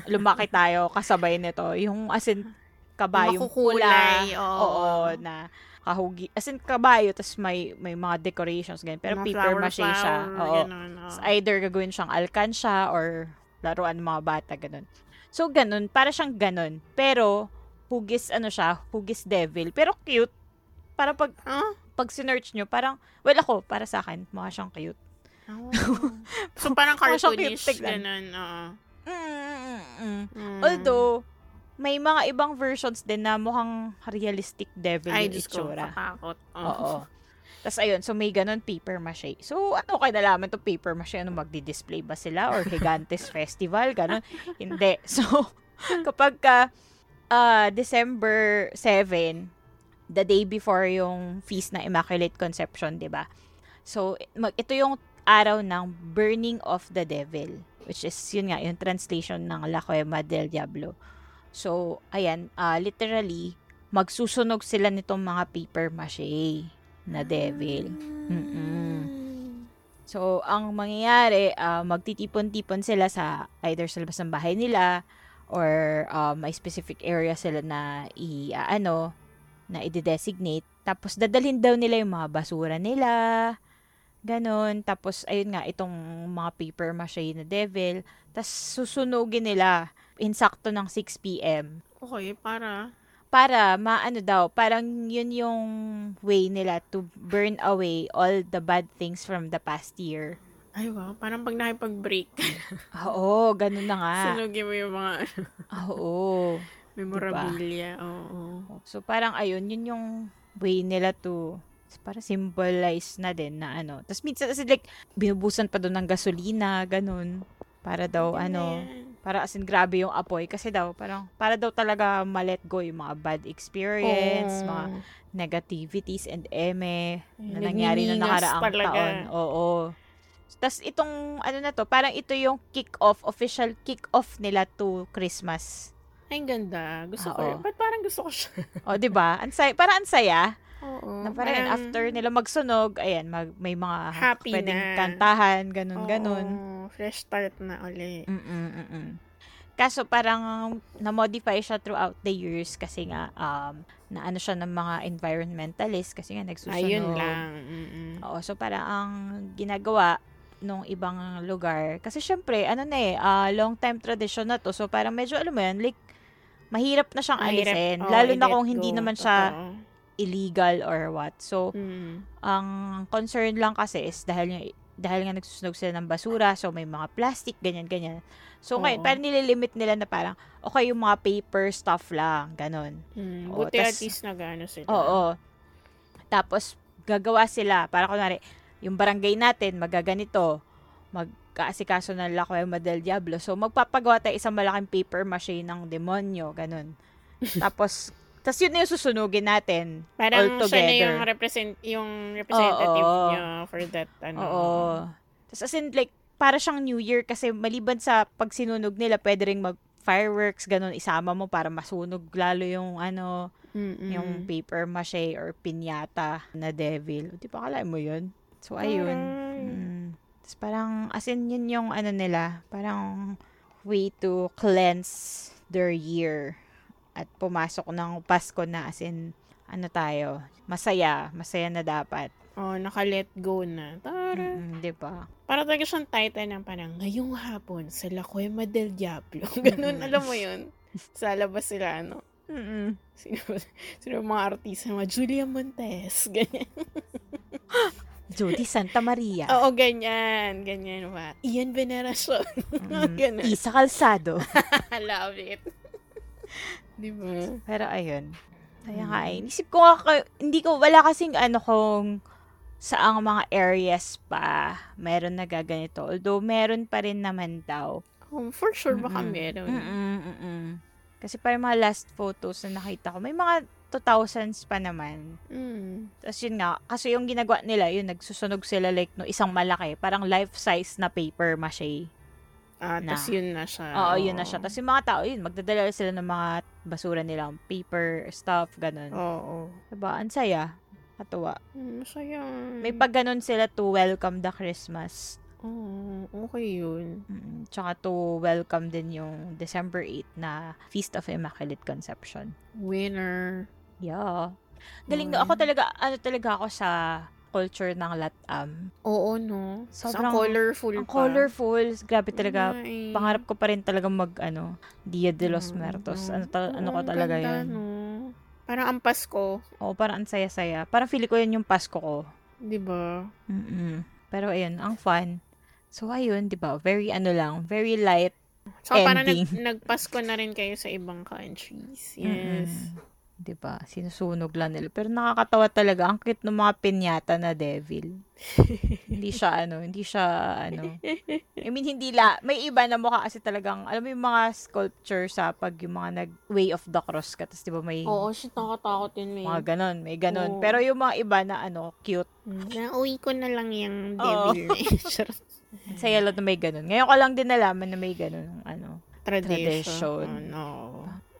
[SPEAKER 2] lumaki tayo kasabay nito. Yung as in kabayong
[SPEAKER 1] Makukulay,
[SPEAKER 2] pula.
[SPEAKER 1] oo.
[SPEAKER 2] Oo, na kahugi. As in kabayo, tas may may mga decorations ganyan. Pero
[SPEAKER 1] Mga
[SPEAKER 2] paper
[SPEAKER 1] flower,
[SPEAKER 2] mache siya. Oo.
[SPEAKER 1] ganun.
[SPEAKER 2] It's either gagawin siyang alkansya or laruan ng mga bata, ganun. So, ganun. Para siyang ganun. Pero, hugis, ano siya, hugis devil. Pero cute. Para pag,
[SPEAKER 1] Huh?
[SPEAKER 2] pag sinearch nyo, parang, well ako, para sa akin, mukha siyang cute.
[SPEAKER 1] Oh. so, parang *laughs* cartoonish, ganun, oo.
[SPEAKER 2] Mm-mm-mm.
[SPEAKER 1] Mm.
[SPEAKER 2] Although, may mga ibang versions din na mukhang realistic devil
[SPEAKER 1] Ay,
[SPEAKER 2] yung itsura.
[SPEAKER 1] katakot.
[SPEAKER 2] Oo. Tapos ayun, so may ganun paper mache. So ano kayo nalaman to paper mache? Ano magdi-display ba sila? Or Gigantes *laughs* Festival? Ganun? Hindi. *laughs* So, kapag ka ah, December 7, the day before yung feast ng Immaculate Conception, di ba? So, mag, ito yung araw ng Burning of the Devil. Which is, yun nga, yung translation ng La Cuema del Diablo. So, ayan, ah, literally, magsusunog sila nitong mga paper mache na devil. Mm-mm. So, ang mangyayari, ah, magtitipon-tipon sila sa either sa labas ng bahay nila or ah, may specific area sila na i ah, ano na i-designate. Tapos dadalhin daw nila yung mga basura nila. Ganon. Tapos ayun nga itong mga paper mache na devil. Tapos susunugin nila insakto ng 6 p.m
[SPEAKER 1] Okay, para.
[SPEAKER 2] para maano daw, parang yun yung way nila to burn away all the bad things from the past year.
[SPEAKER 1] Ay, wow. Parang pag nakipag-break, *laughs*
[SPEAKER 2] Oo, ganun na nga.
[SPEAKER 1] sunugin mo yung mga
[SPEAKER 2] Oo. *laughs*
[SPEAKER 1] memorabilia. Oo.
[SPEAKER 2] So parang ayun, yun yung way nila to para symbolize na din na ano. Tapos minsan kasi like binubusan pa doon ng gasolina, ganun. Para daw ano,
[SPEAKER 1] Ganyan.
[SPEAKER 2] Para as in, grabe yung apoy. Kasi daw, parang, para daw talaga ma-let go yung mga bad experience,
[SPEAKER 1] Oo.
[SPEAKER 2] mga negativities and eme na nangyari na nakaraang
[SPEAKER 1] talaga.
[SPEAKER 2] taon. Oo. Tapos itong, ano na to, parang ito yung kick-off, official kick-off nila to Christmas.
[SPEAKER 1] Ay, ang ganda. Gusto ko
[SPEAKER 2] Oo.
[SPEAKER 1] yun. Ba't parang gusto ko siya?
[SPEAKER 2] O, di ba? Ansay, parang ansaya.
[SPEAKER 1] Oo.
[SPEAKER 2] Na parang
[SPEAKER 1] parang
[SPEAKER 2] after nila magsunog, ayan, mag, may mga
[SPEAKER 1] Happy
[SPEAKER 2] pwedeng
[SPEAKER 1] na.
[SPEAKER 2] kantahan, ganun, ganun.
[SPEAKER 1] Oo, fresh start na uli.
[SPEAKER 2] Mm-mm, mm-mm. Kaso parang na-modify siya throughout the years kasi nga um, na ano siya ng mga environmentalist kasi nga nagsusunog.
[SPEAKER 1] Ayun lang. Mm-mm.
[SPEAKER 2] Oo, so parang ang ginagawa nung ibang lugar kasi syempre ano na eh ah, long time tradition na to so parang medyo alam mo yan like mahirap na siyang
[SPEAKER 1] Mahirap,
[SPEAKER 2] alisin
[SPEAKER 1] oo,
[SPEAKER 2] lalo na kung hindi
[SPEAKER 1] go.
[SPEAKER 2] naman siya
[SPEAKER 1] Totoo.
[SPEAKER 2] Illegal or what so
[SPEAKER 1] Mm.
[SPEAKER 2] ang concern lang kasi is dahil nga, dahil nga nagsusunog sila ng basura, so may mga plastic, ganyan-ganyan. So ngayon,
[SPEAKER 1] Oo.
[SPEAKER 2] parang nililimit nila na parang, okay, yung mga paper stuff lang, ganon.
[SPEAKER 1] Mm.
[SPEAKER 2] Oo,
[SPEAKER 1] Buti at
[SPEAKER 2] tas-
[SPEAKER 1] least nag-ano sila.
[SPEAKER 2] Oo. Tapos, gagawa sila, para kunwari, yung barangay natin, magaganito, magkaasikaso ng La Cueva del Diablo. So, magpapagawa tayo isang malaking paper mache ng demonyo, ganon. *laughs* Tapos, tas yun na yung susunugin natin.
[SPEAKER 1] Parang
[SPEAKER 2] all
[SPEAKER 1] siya na
[SPEAKER 2] together.
[SPEAKER 1] yung, represent, yung representative
[SPEAKER 2] Oo.
[SPEAKER 1] niya for that. Ano.
[SPEAKER 2] Oo. Tapos as in, like, para siyang New Year kasi maliban sa pag sinunog nila, pwede ring mag fireworks, ganun, isama mo para masunog lalo yung ano,
[SPEAKER 1] Mm-mm.
[SPEAKER 2] yung paper mache or pinyata na devil. Di ba kalain mo yun? So, ayun.
[SPEAKER 1] Aray.
[SPEAKER 2] Mm. Tapos parang, as in, yun yung ano nila, parang way to cleanse their year at pumasok ng Pasko na as in, ano tayo, masaya, masaya na dapat.
[SPEAKER 1] Oh, naka-let go na. Tara.
[SPEAKER 2] Mm, di ba?
[SPEAKER 1] Para talaga siyang title ng parang, ngayong hapon sa La Cueva del Diablo. Ganun,
[SPEAKER 2] Mm-mm.
[SPEAKER 1] alam mo yun? Sa labas sila, ano?
[SPEAKER 2] Mm-mm.
[SPEAKER 1] Sino, sino mga artista? Mga Julia Montes. *laughs* Ganyan.
[SPEAKER 2] Jody Santa Maria.
[SPEAKER 1] Oo, ganyan. Ganyan ba? Ian Veneracion.
[SPEAKER 2] Mm, *laughs*
[SPEAKER 1] ganun.
[SPEAKER 2] Isa Calzado. *laughs*
[SPEAKER 1] Love it. *laughs* Di ba?
[SPEAKER 2] Pero ayun. Kaya nga
[SPEAKER 1] Mm.
[SPEAKER 2] eh. Isip ko nga, hindi ko, wala kasing ano kung saang mga areas pa meron na gaganito. Although, meron pa rin naman daw.
[SPEAKER 1] Um, for sure, baka
[SPEAKER 2] Mm-mm.
[SPEAKER 1] meron.
[SPEAKER 2] Mm-mm, mm-mm. Kasi parang mga last photos na nakita ko, may mga 2000s pa naman.
[SPEAKER 1] Mm.
[SPEAKER 2] Tapos yun nga, kasi yung ginagawa nila, yun, nagsusunog sila like no isang malaki, parang life-size na paper mache.
[SPEAKER 1] Ah,
[SPEAKER 2] Na.
[SPEAKER 1] tas yun na siya.
[SPEAKER 2] Oo, yun na siya. Tapos yung mga tao, yun, magdadala sila ng mga basura nila, paper, stuff, ganun.
[SPEAKER 1] Oo.
[SPEAKER 2] Diba? Ang saya. Katuwa.
[SPEAKER 1] Mm, masaya.
[SPEAKER 2] May pag ganun sila to welcome the Christmas.
[SPEAKER 1] Oo, okay yun.
[SPEAKER 2] Mm, Tsaka to welcome din yung December 8 na Feast of Immaculate Conception.
[SPEAKER 1] Winner.
[SPEAKER 2] Yeah. Galing
[SPEAKER 1] Oo.
[SPEAKER 2] na. Ako talaga, ano talaga ako sa culture ng Latam.
[SPEAKER 1] Oo, no?
[SPEAKER 2] Sobrang-
[SPEAKER 1] Sobrang colorful
[SPEAKER 2] Ang
[SPEAKER 1] pa.
[SPEAKER 2] colorful. Grabe talaga.
[SPEAKER 1] Eh.
[SPEAKER 2] Pangarap ko pa rin talaga mag, ano, Dia de los
[SPEAKER 1] Mm,
[SPEAKER 2] Muertos.
[SPEAKER 1] mm.
[SPEAKER 2] Ano, ta- ano ko
[SPEAKER 1] ang
[SPEAKER 2] talaga
[SPEAKER 1] ganda,
[SPEAKER 2] yun.
[SPEAKER 1] No? Parang ang Pasko.
[SPEAKER 2] Oo, parang ang saya-saya. Parang feeling ko yun yung Pasko ko.
[SPEAKER 1] Di ba?
[SPEAKER 2] mm Pero ayun, ang fun. So ayun, 'di ba? Very ano lang, very light.
[SPEAKER 1] So, parang nag,
[SPEAKER 2] Ending.
[SPEAKER 1] nagpasko na rin kayo sa ibang countries. Yes.
[SPEAKER 2] Mm-mm. 'Di ba? Sinusunog lang nila. Pero nakakatawa talaga ang cute ng mga pinyata na devil. hindi siya ano, hindi siya ano. I mean, hindi la, may iba na mukha kasi talagang, alam mo yung mga sculpture sa pag yung mga nag way of the cross ka, tapos 'di ba may
[SPEAKER 1] Oo, shit, nakatakot yun. May.
[SPEAKER 2] mga ganon, may ganon.
[SPEAKER 1] Oo.
[SPEAKER 2] Pero yung mga iba na ano, cute.
[SPEAKER 1] Mm, Nauwi ko na lang yung devil na yun. Charot.
[SPEAKER 2] Sa yellow na may ganon. Ngayon ko lang din nalaman na may ganon, ano.
[SPEAKER 1] Tradition.
[SPEAKER 2] Tradition.
[SPEAKER 1] Oh, no.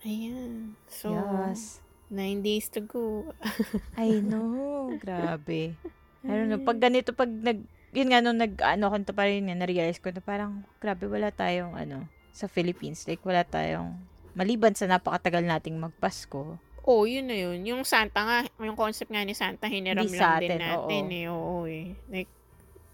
[SPEAKER 1] Ayan. So,
[SPEAKER 2] yes.
[SPEAKER 1] Nine days to go. *laughs*
[SPEAKER 2] I know. Grabe. I don't know. Pag ganito, pag nag, yun nga, nung nag, ano, kanta pa rin yan, na-realize ko na parang, grabe, wala tayong, ano, sa Philippines. Like, wala tayong, maliban sa napakatagal nating magpasko.
[SPEAKER 1] Oh, yun na yun. Yung Santa nga, yung concept nga ni Santa, hiniram lang
[SPEAKER 2] sa
[SPEAKER 1] din
[SPEAKER 2] atin,
[SPEAKER 1] natin
[SPEAKER 2] oo.
[SPEAKER 1] eh. Oo eh. Like,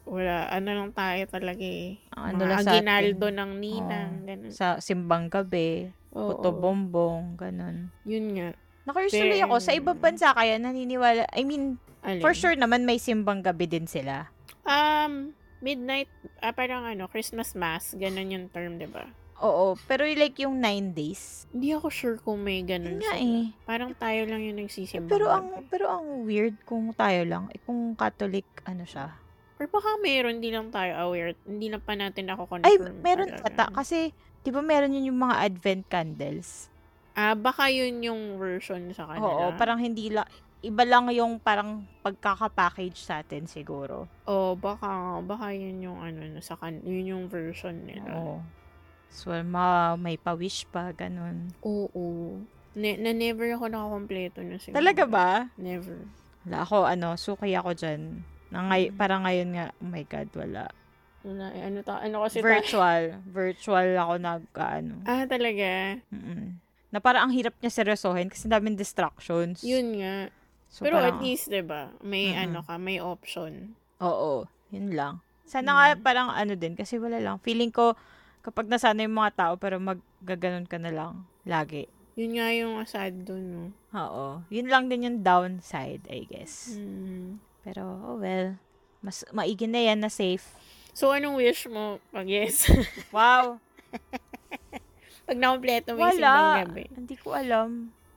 [SPEAKER 1] wala, ano lang tayo talaga eh.
[SPEAKER 2] Ang ano
[SPEAKER 1] Mga
[SPEAKER 2] lang atin.
[SPEAKER 1] aginaldo ng ninang, ganun.
[SPEAKER 2] Sa simbang gabi,
[SPEAKER 1] Oo,
[SPEAKER 2] puto bombong, ganun.
[SPEAKER 1] Yun nga.
[SPEAKER 2] Nakurious tuloy ako, sa ibang bansa kaya naniniwala, I mean,
[SPEAKER 1] Alin?
[SPEAKER 2] for sure naman may simbang gabi din sila.
[SPEAKER 1] Um, midnight, ah, parang ano, Christmas mass, ganun yung term, di ba?
[SPEAKER 2] Oo, pero like yung nine days.
[SPEAKER 1] Hindi ako sure kung may ganun
[SPEAKER 2] nga
[SPEAKER 1] sila.
[SPEAKER 2] eh.
[SPEAKER 1] Parang tayo lang yung nagsisimba.
[SPEAKER 2] Pero ang pero ang weird kung tayo lang, eh, kung Catholic ano siya.
[SPEAKER 1] Or baka meron, hindi lang tayo aware. Hindi lang pa natin ako confirm.
[SPEAKER 2] Ay, meron ata kasi di ba meron yun yung mga advent candles?
[SPEAKER 1] Ah, baka yun yung version sa kanila.
[SPEAKER 2] Oo, parang hindi la iba lang yung parang pagkaka-package sa atin siguro.
[SPEAKER 1] Oh, baka baka yun yung ano na sa kan yun yung version nila.
[SPEAKER 2] Oo. So, ma may pa-wish pa, ganun.
[SPEAKER 1] Oo. Ne- na never ako nakakompleto na siguro.
[SPEAKER 2] Talaga ba?
[SPEAKER 1] Never.
[SPEAKER 2] Wala ako, ano, suki ako dyan. Na ngay-
[SPEAKER 1] Mm.
[SPEAKER 2] parang ngayon nga, oh my God, wala.
[SPEAKER 1] Wala, eh, ano ta, ano kasi ta-
[SPEAKER 2] Virtual. Virtual ako nag, ano.
[SPEAKER 1] Ah, talaga.
[SPEAKER 2] Mm-mm. Na parang ang hirap niya seryosohin kasi daming distractions.
[SPEAKER 1] Yun nga.
[SPEAKER 2] So,
[SPEAKER 1] Pero
[SPEAKER 2] parang,
[SPEAKER 1] at least, 'di ba? May
[SPEAKER 2] Mm-mm.
[SPEAKER 1] ano ka, may option.
[SPEAKER 2] Oo, yun lang. Sana
[SPEAKER 1] Mm.
[SPEAKER 2] nga parang ano din, kasi wala lang. Feeling ko, kapag nasana yung mga tao, pero maggaganon ka na lang, lagi.
[SPEAKER 1] Yun nga yung asad doon, no.
[SPEAKER 2] Oo. Yun lang din yung downside, I guess.
[SPEAKER 1] Mm.
[SPEAKER 2] Pero, oh well. Mas maigi na yan na safe.
[SPEAKER 1] So, anong wish mo pag yes?
[SPEAKER 2] Wow! *laughs*
[SPEAKER 1] pag nakompleto mo yung
[SPEAKER 2] Wala.
[SPEAKER 1] simbang gabi.
[SPEAKER 2] Hindi ko alam.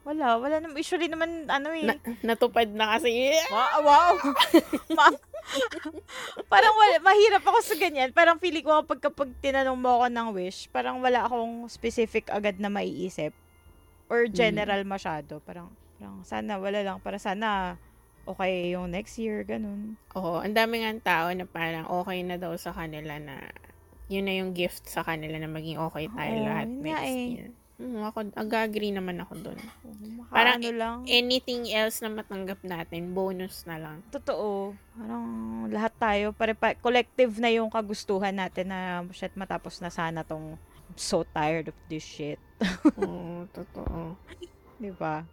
[SPEAKER 2] Wala. Wala naman. Usually naman, ano eh.
[SPEAKER 1] Na- natupad na kasi.
[SPEAKER 2] Wow! *laughs* Ma- parang wala, mahirap ako sa ganyan. Parang feeling ko kapag, kapag tinanong mo ako ng wish, parang wala akong specific agad na maiisip. Or general masyado. Parang, parang sana, wala lang. Para sana, okay yung next year, ganun.
[SPEAKER 1] Oo, ang dami nga tao na parang okay na daw sa kanila na yun na yung gift sa kanila na maging okay tayo
[SPEAKER 2] Oo,
[SPEAKER 1] lahat
[SPEAKER 2] yun nga
[SPEAKER 1] next
[SPEAKER 2] eh.
[SPEAKER 1] year. Hmm, ako, ag-agree naman ako dun.
[SPEAKER 2] Maka,
[SPEAKER 1] Parang
[SPEAKER 2] ano lang.
[SPEAKER 1] Anything else na matanggap natin, bonus na lang.
[SPEAKER 2] Totoo. Parang lahat tayo, pare pa, collective na yung kagustuhan natin na shit matapos na sana tong I'm so tired of this shit. *laughs*
[SPEAKER 1] Oo, totoo.
[SPEAKER 2] 'Di ba?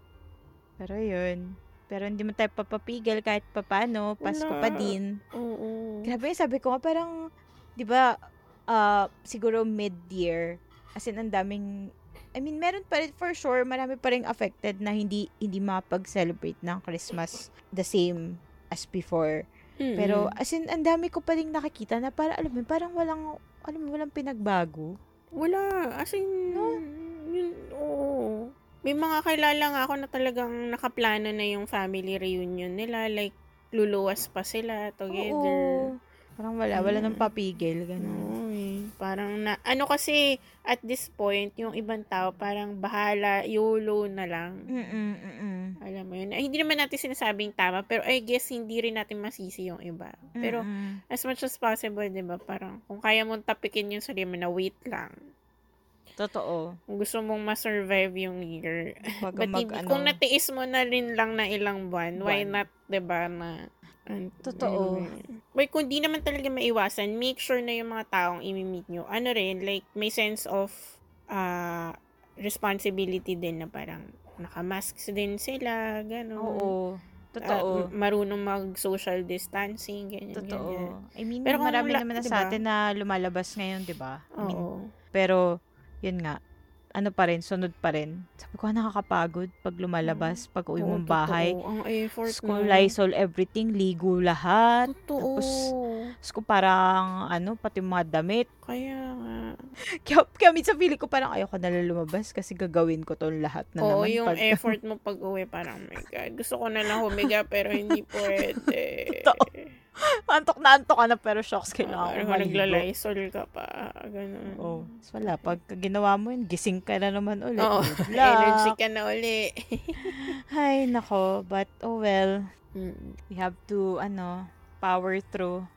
[SPEAKER 2] Pero yun. Pero hindi mo tayo papapigil kahit papano. Pasko
[SPEAKER 1] Wala.
[SPEAKER 2] pa din.
[SPEAKER 1] Oo.
[SPEAKER 2] Grabe, sabi ko nga parang, 'di ba, ah, siguro mid-year, as in ang daming I mean, meron pa rin, for sure, marami pa rin affected na hindi hindi mapag-celebrate ng Christmas the same as before.
[SPEAKER 1] Mm-mm.
[SPEAKER 2] Pero, as in, ang dami ko pa rin nakikita na para, alam mo, parang walang, alam mo, walang pinagbago.
[SPEAKER 1] wala. As in, yun, oo. May mga kilala nga ako na talagang nakaplano na yung family reunion nila. Like, luluwas pa sila together.
[SPEAKER 2] Oo. Parang wala, wala
[SPEAKER 1] Mm.
[SPEAKER 2] nang papigil, ganun.
[SPEAKER 1] Oo eh. Parang na, ano kasi, at this point, yung ibang tao, parang bahala, YOLO na lang.
[SPEAKER 2] Mm-mm, mm-mm.
[SPEAKER 1] Alam mo yun. Ay, hindi naman natin sinasabing tama, pero I guess hindi rin natin masisi yung iba. Pero,
[SPEAKER 2] Mm-mm.
[SPEAKER 1] as much as possible, di ba, parang, kung kaya mong tapikin yung sarili mo na wait lang.
[SPEAKER 2] Totoo.
[SPEAKER 1] Kung gusto mong ma-survive yung year.
[SPEAKER 2] Wag *laughs*
[SPEAKER 1] But
[SPEAKER 2] mag,
[SPEAKER 1] hindi,
[SPEAKER 2] ano,
[SPEAKER 1] kung natiis mo na rin lang na ilang buwan, why
[SPEAKER 2] Buwan.
[SPEAKER 1] not, di ba, na an-
[SPEAKER 2] Totoo.
[SPEAKER 1] anyway. Wait, kung di naman talaga maiwasan, make sure na yung mga taong imi-meet nyo, ano rin, like, may sense of uh, responsibility din na parang nakamasks din sila, gano'n.
[SPEAKER 2] Oo. Totoo.
[SPEAKER 1] M- marunong mag-social distancing, ganyan, ganyan.
[SPEAKER 2] Totoo. I mean,
[SPEAKER 1] Pero
[SPEAKER 2] marami
[SPEAKER 1] la-
[SPEAKER 2] naman na
[SPEAKER 1] diba?
[SPEAKER 2] sa atin na lumalabas ngayon, di ba? I mean,
[SPEAKER 1] Oo.
[SPEAKER 2] pero, yun nga, ano pa rin, sunod pa rin. Sabi ko, ah, nakakapagod pag lumalabas, pag uwi mong bahay.
[SPEAKER 1] totoo. Ang effort
[SPEAKER 2] School? Lysol, everything, ligo lahat.
[SPEAKER 1] Totoo.
[SPEAKER 2] Tapos, Tapos ko parang, ano, pati mga damit.
[SPEAKER 1] Kaya nga. *laughs*
[SPEAKER 2] Kaya, kaya minsan feeling ko parang ayoko na lumabas kasi gagawin ko to lahat na
[SPEAKER 1] Oo,
[SPEAKER 2] naman.
[SPEAKER 1] yung
[SPEAKER 2] pag-
[SPEAKER 1] effort mo pag uwi, parang, oh my God, gusto ko na lang humiga pero hindi *laughs* pwede.
[SPEAKER 2] Totoo. antok na antok ka na pero shocks kailangan
[SPEAKER 1] Parang
[SPEAKER 2] ko maligo.
[SPEAKER 1] naglalaysol ka pa. Ganun.
[SPEAKER 2] Oo. So, wala. Pag ginawa mo yun, gising ka na naman ulit.
[SPEAKER 1] Oo. *laughs*
[SPEAKER 2] Luck.
[SPEAKER 1] Energy ka na uli.
[SPEAKER 2] Ay, nako. But, oh well.
[SPEAKER 1] Mm.
[SPEAKER 2] We have to, ano, power through.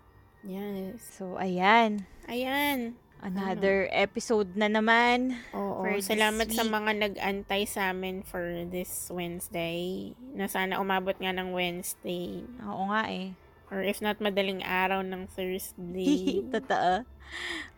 [SPEAKER 1] Yes.
[SPEAKER 2] So, ayan.
[SPEAKER 1] Ayan.
[SPEAKER 2] Another episode na naman.
[SPEAKER 1] Oo.
[SPEAKER 2] For
[SPEAKER 1] Salamat sa mga nag-antay sa amin for this Wednesday. Na sana umabot nga ng Wednesday.
[SPEAKER 2] Oo nga eh.
[SPEAKER 1] Or if not, madaling araw ng Thursday. *laughs*
[SPEAKER 2] Totoo.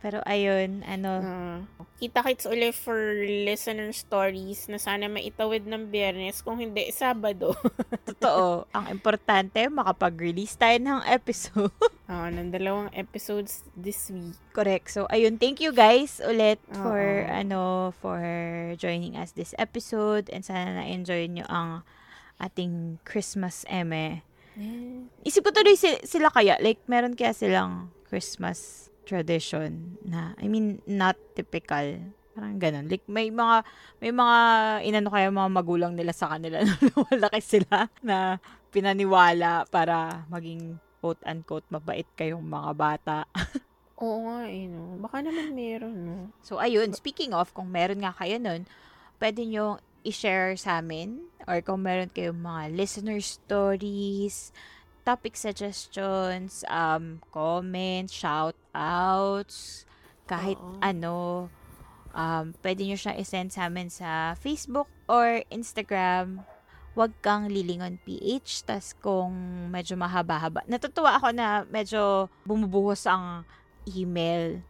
[SPEAKER 2] Pero ayun, ano,
[SPEAKER 1] Ah, kita-kits ulit for listener stories na sana maitawid ng biyernes. Kung hindi, Sabado. *laughs*
[SPEAKER 2] totoo. Ang importante, makapag-release tayo ng episode.
[SPEAKER 1] Oo, *laughs* ng dalawang episodes this week.
[SPEAKER 2] Correct. So, ayun, thank you guys ulit for,
[SPEAKER 1] Oo.
[SPEAKER 2] ano, for joining us this episode. And sana na-enjoy nyo ang ating Christmas eme.
[SPEAKER 1] Yeah.
[SPEAKER 2] Isip ko tuloy si- sila kaya, like, meron kaya silang Christmas tradition na, I mean, not typical. Parang ganun. Like, may mga, may mga, inano kaya mga magulang nila sa kanila *laughs* na lumalaki sila na pinaniwala para maging quote-unquote mabait kayong mga bata. *laughs*
[SPEAKER 1] Oo nga eh, no? Baka naman meron, no?
[SPEAKER 2] So, ayun. Speaking of, kung meron nga kayo nun, pwede nyo i-share sa amin or kung meron kayong mga listener stories, topic suggestions, um, comments, shout-outs, kahit
[SPEAKER 1] Oo.
[SPEAKER 2] ano, um, pwede nyo siya i-send sa amin sa Facebook or Instagram. Huwag kang lilingon PH. Tas kung medyo mahaba-haba. Natutuwa ako na medyo bumubuhos ang email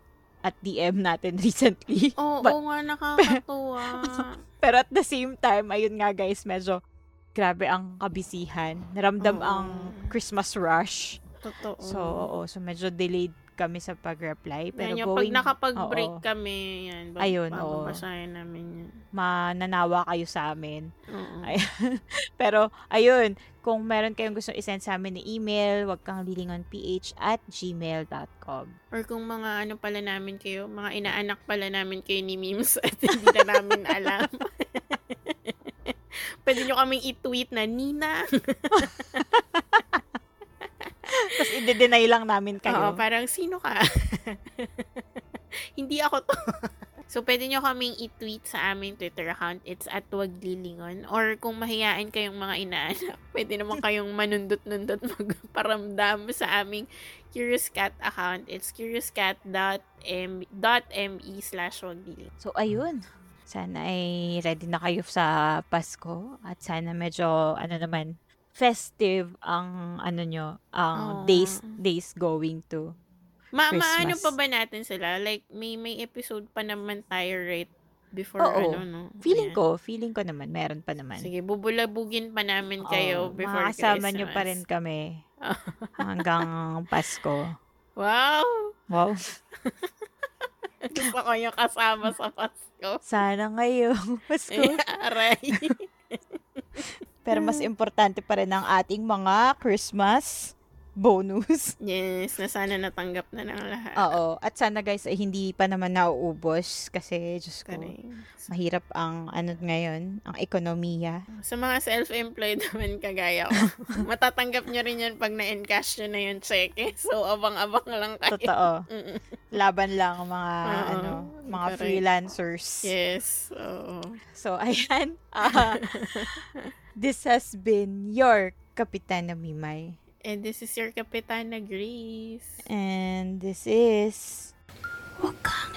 [SPEAKER 2] at DM natin *laughs* recently.
[SPEAKER 1] Oo,
[SPEAKER 2] But-
[SPEAKER 1] oo nga, *laughs* nakakatuwa.
[SPEAKER 2] Pero at the same time, ayun nga guys, medyo grabe ang kabisihan. Naramdam
[SPEAKER 1] Oo.
[SPEAKER 2] ang Christmas rush.
[SPEAKER 1] Totoo.
[SPEAKER 2] So, oo. So, medyo delayed kami sa pag-reply. Pero
[SPEAKER 1] Yan, yung
[SPEAKER 2] going,
[SPEAKER 1] pag nakapag-break
[SPEAKER 2] oo.
[SPEAKER 1] kami, yan. Bab-
[SPEAKER 2] Ayun, oo.
[SPEAKER 1] namin yan.
[SPEAKER 2] mananawa kayo sa amin.
[SPEAKER 1] Oo.
[SPEAKER 2] Ay, *laughs* pero, ayun, kung meron kayong gusto isend sa amin na email, wag kang lilingonph at gmail.com.
[SPEAKER 1] Or kung mga ano pala namin kayo, mga inaanak pala namin kayo ni Mims at *laughs* hindi na namin alam. *laughs* Pwede nyo kaming i-tweet na, Nina. *laughs*
[SPEAKER 2] Tapos, i-deny lang namin
[SPEAKER 1] Oo,
[SPEAKER 2] kayo.
[SPEAKER 1] parang sino ka? *laughs* Hindi ako to. *laughs* so, pwede nyo kaming i-tweet sa aming Twitter account. It's at waglilingon. Or kung mahihain kayong mga inaanak, pwede naman kayong manundot-nundot magparamdam sa aming Curious Cat account. It's curiouscat.me slash waglilingon.
[SPEAKER 2] So, ayun. Sana ay ready na kayo sa Pasko. At sana medyo, ano naman, festive ang, ano nyo, ang
[SPEAKER 1] Oo.
[SPEAKER 2] days, days going to.
[SPEAKER 1] Ma
[SPEAKER 2] Christmas.
[SPEAKER 1] maano pa ba natin sila? Like, may may episode pa naman tayo right before
[SPEAKER 2] Oo.
[SPEAKER 1] ano, no?
[SPEAKER 2] Feeling
[SPEAKER 1] Ayan.
[SPEAKER 2] ko, feeling ko naman, meron pa naman.
[SPEAKER 1] Sige, bubulabugin pa namin kayo
[SPEAKER 2] Oo,
[SPEAKER 1] before Christmas.
[SPEAKER 2] nyo pa rin kami *laughs* hanggang Pasko.
[SPEAKER 1] Wow!
[SPEAKER 2] Wow.
[SPEAKER 1] Gusto ko yung kasama sa Pasko.
[SPEAKER 2] Sana ngayong *laughs* Pasko. *laughs*
[SPEAKER 1] Aray.
[SPEAKER 2] Pero mas importante pa rin ang ating mga Christmas bonus. *laughs*
[SPEAKER 1] yes, na sana natanggap na ng lahat.
[SPEAKER 2] Oo. At sana guys ay hindi pa naman nauubos kasi Diyos ko,
[SPEAKER 1] Correct.
[SPEAKER 2] mahirap ang ano ngayon, ang ekonomiya.
[SPEAKER 1] Sa mga self-employed *laughs* naman kagaya ko, matatanggap nyo rin yan pag na-encash nyo na yung cheque. *laughs* So, abang-abang lang kayo.
[SPEAKER 2] Totoo. Laban lang ang mga
[SPEAKER 1] Oo,
[SPEAKER 2] ano, mga
[SPEAKER 1] correct.
[SPEAKER 2] freelancers.
[SPEAKER 1] Yes. Oo.
[SPEAKER 2] So ayan. Ah, this has been your Kapitana Mimay.
[SPEAKER 1] And this is your Kapitana Grace.
[SPEAKER 2] And this is
[SPEAKER 3] Huwag kang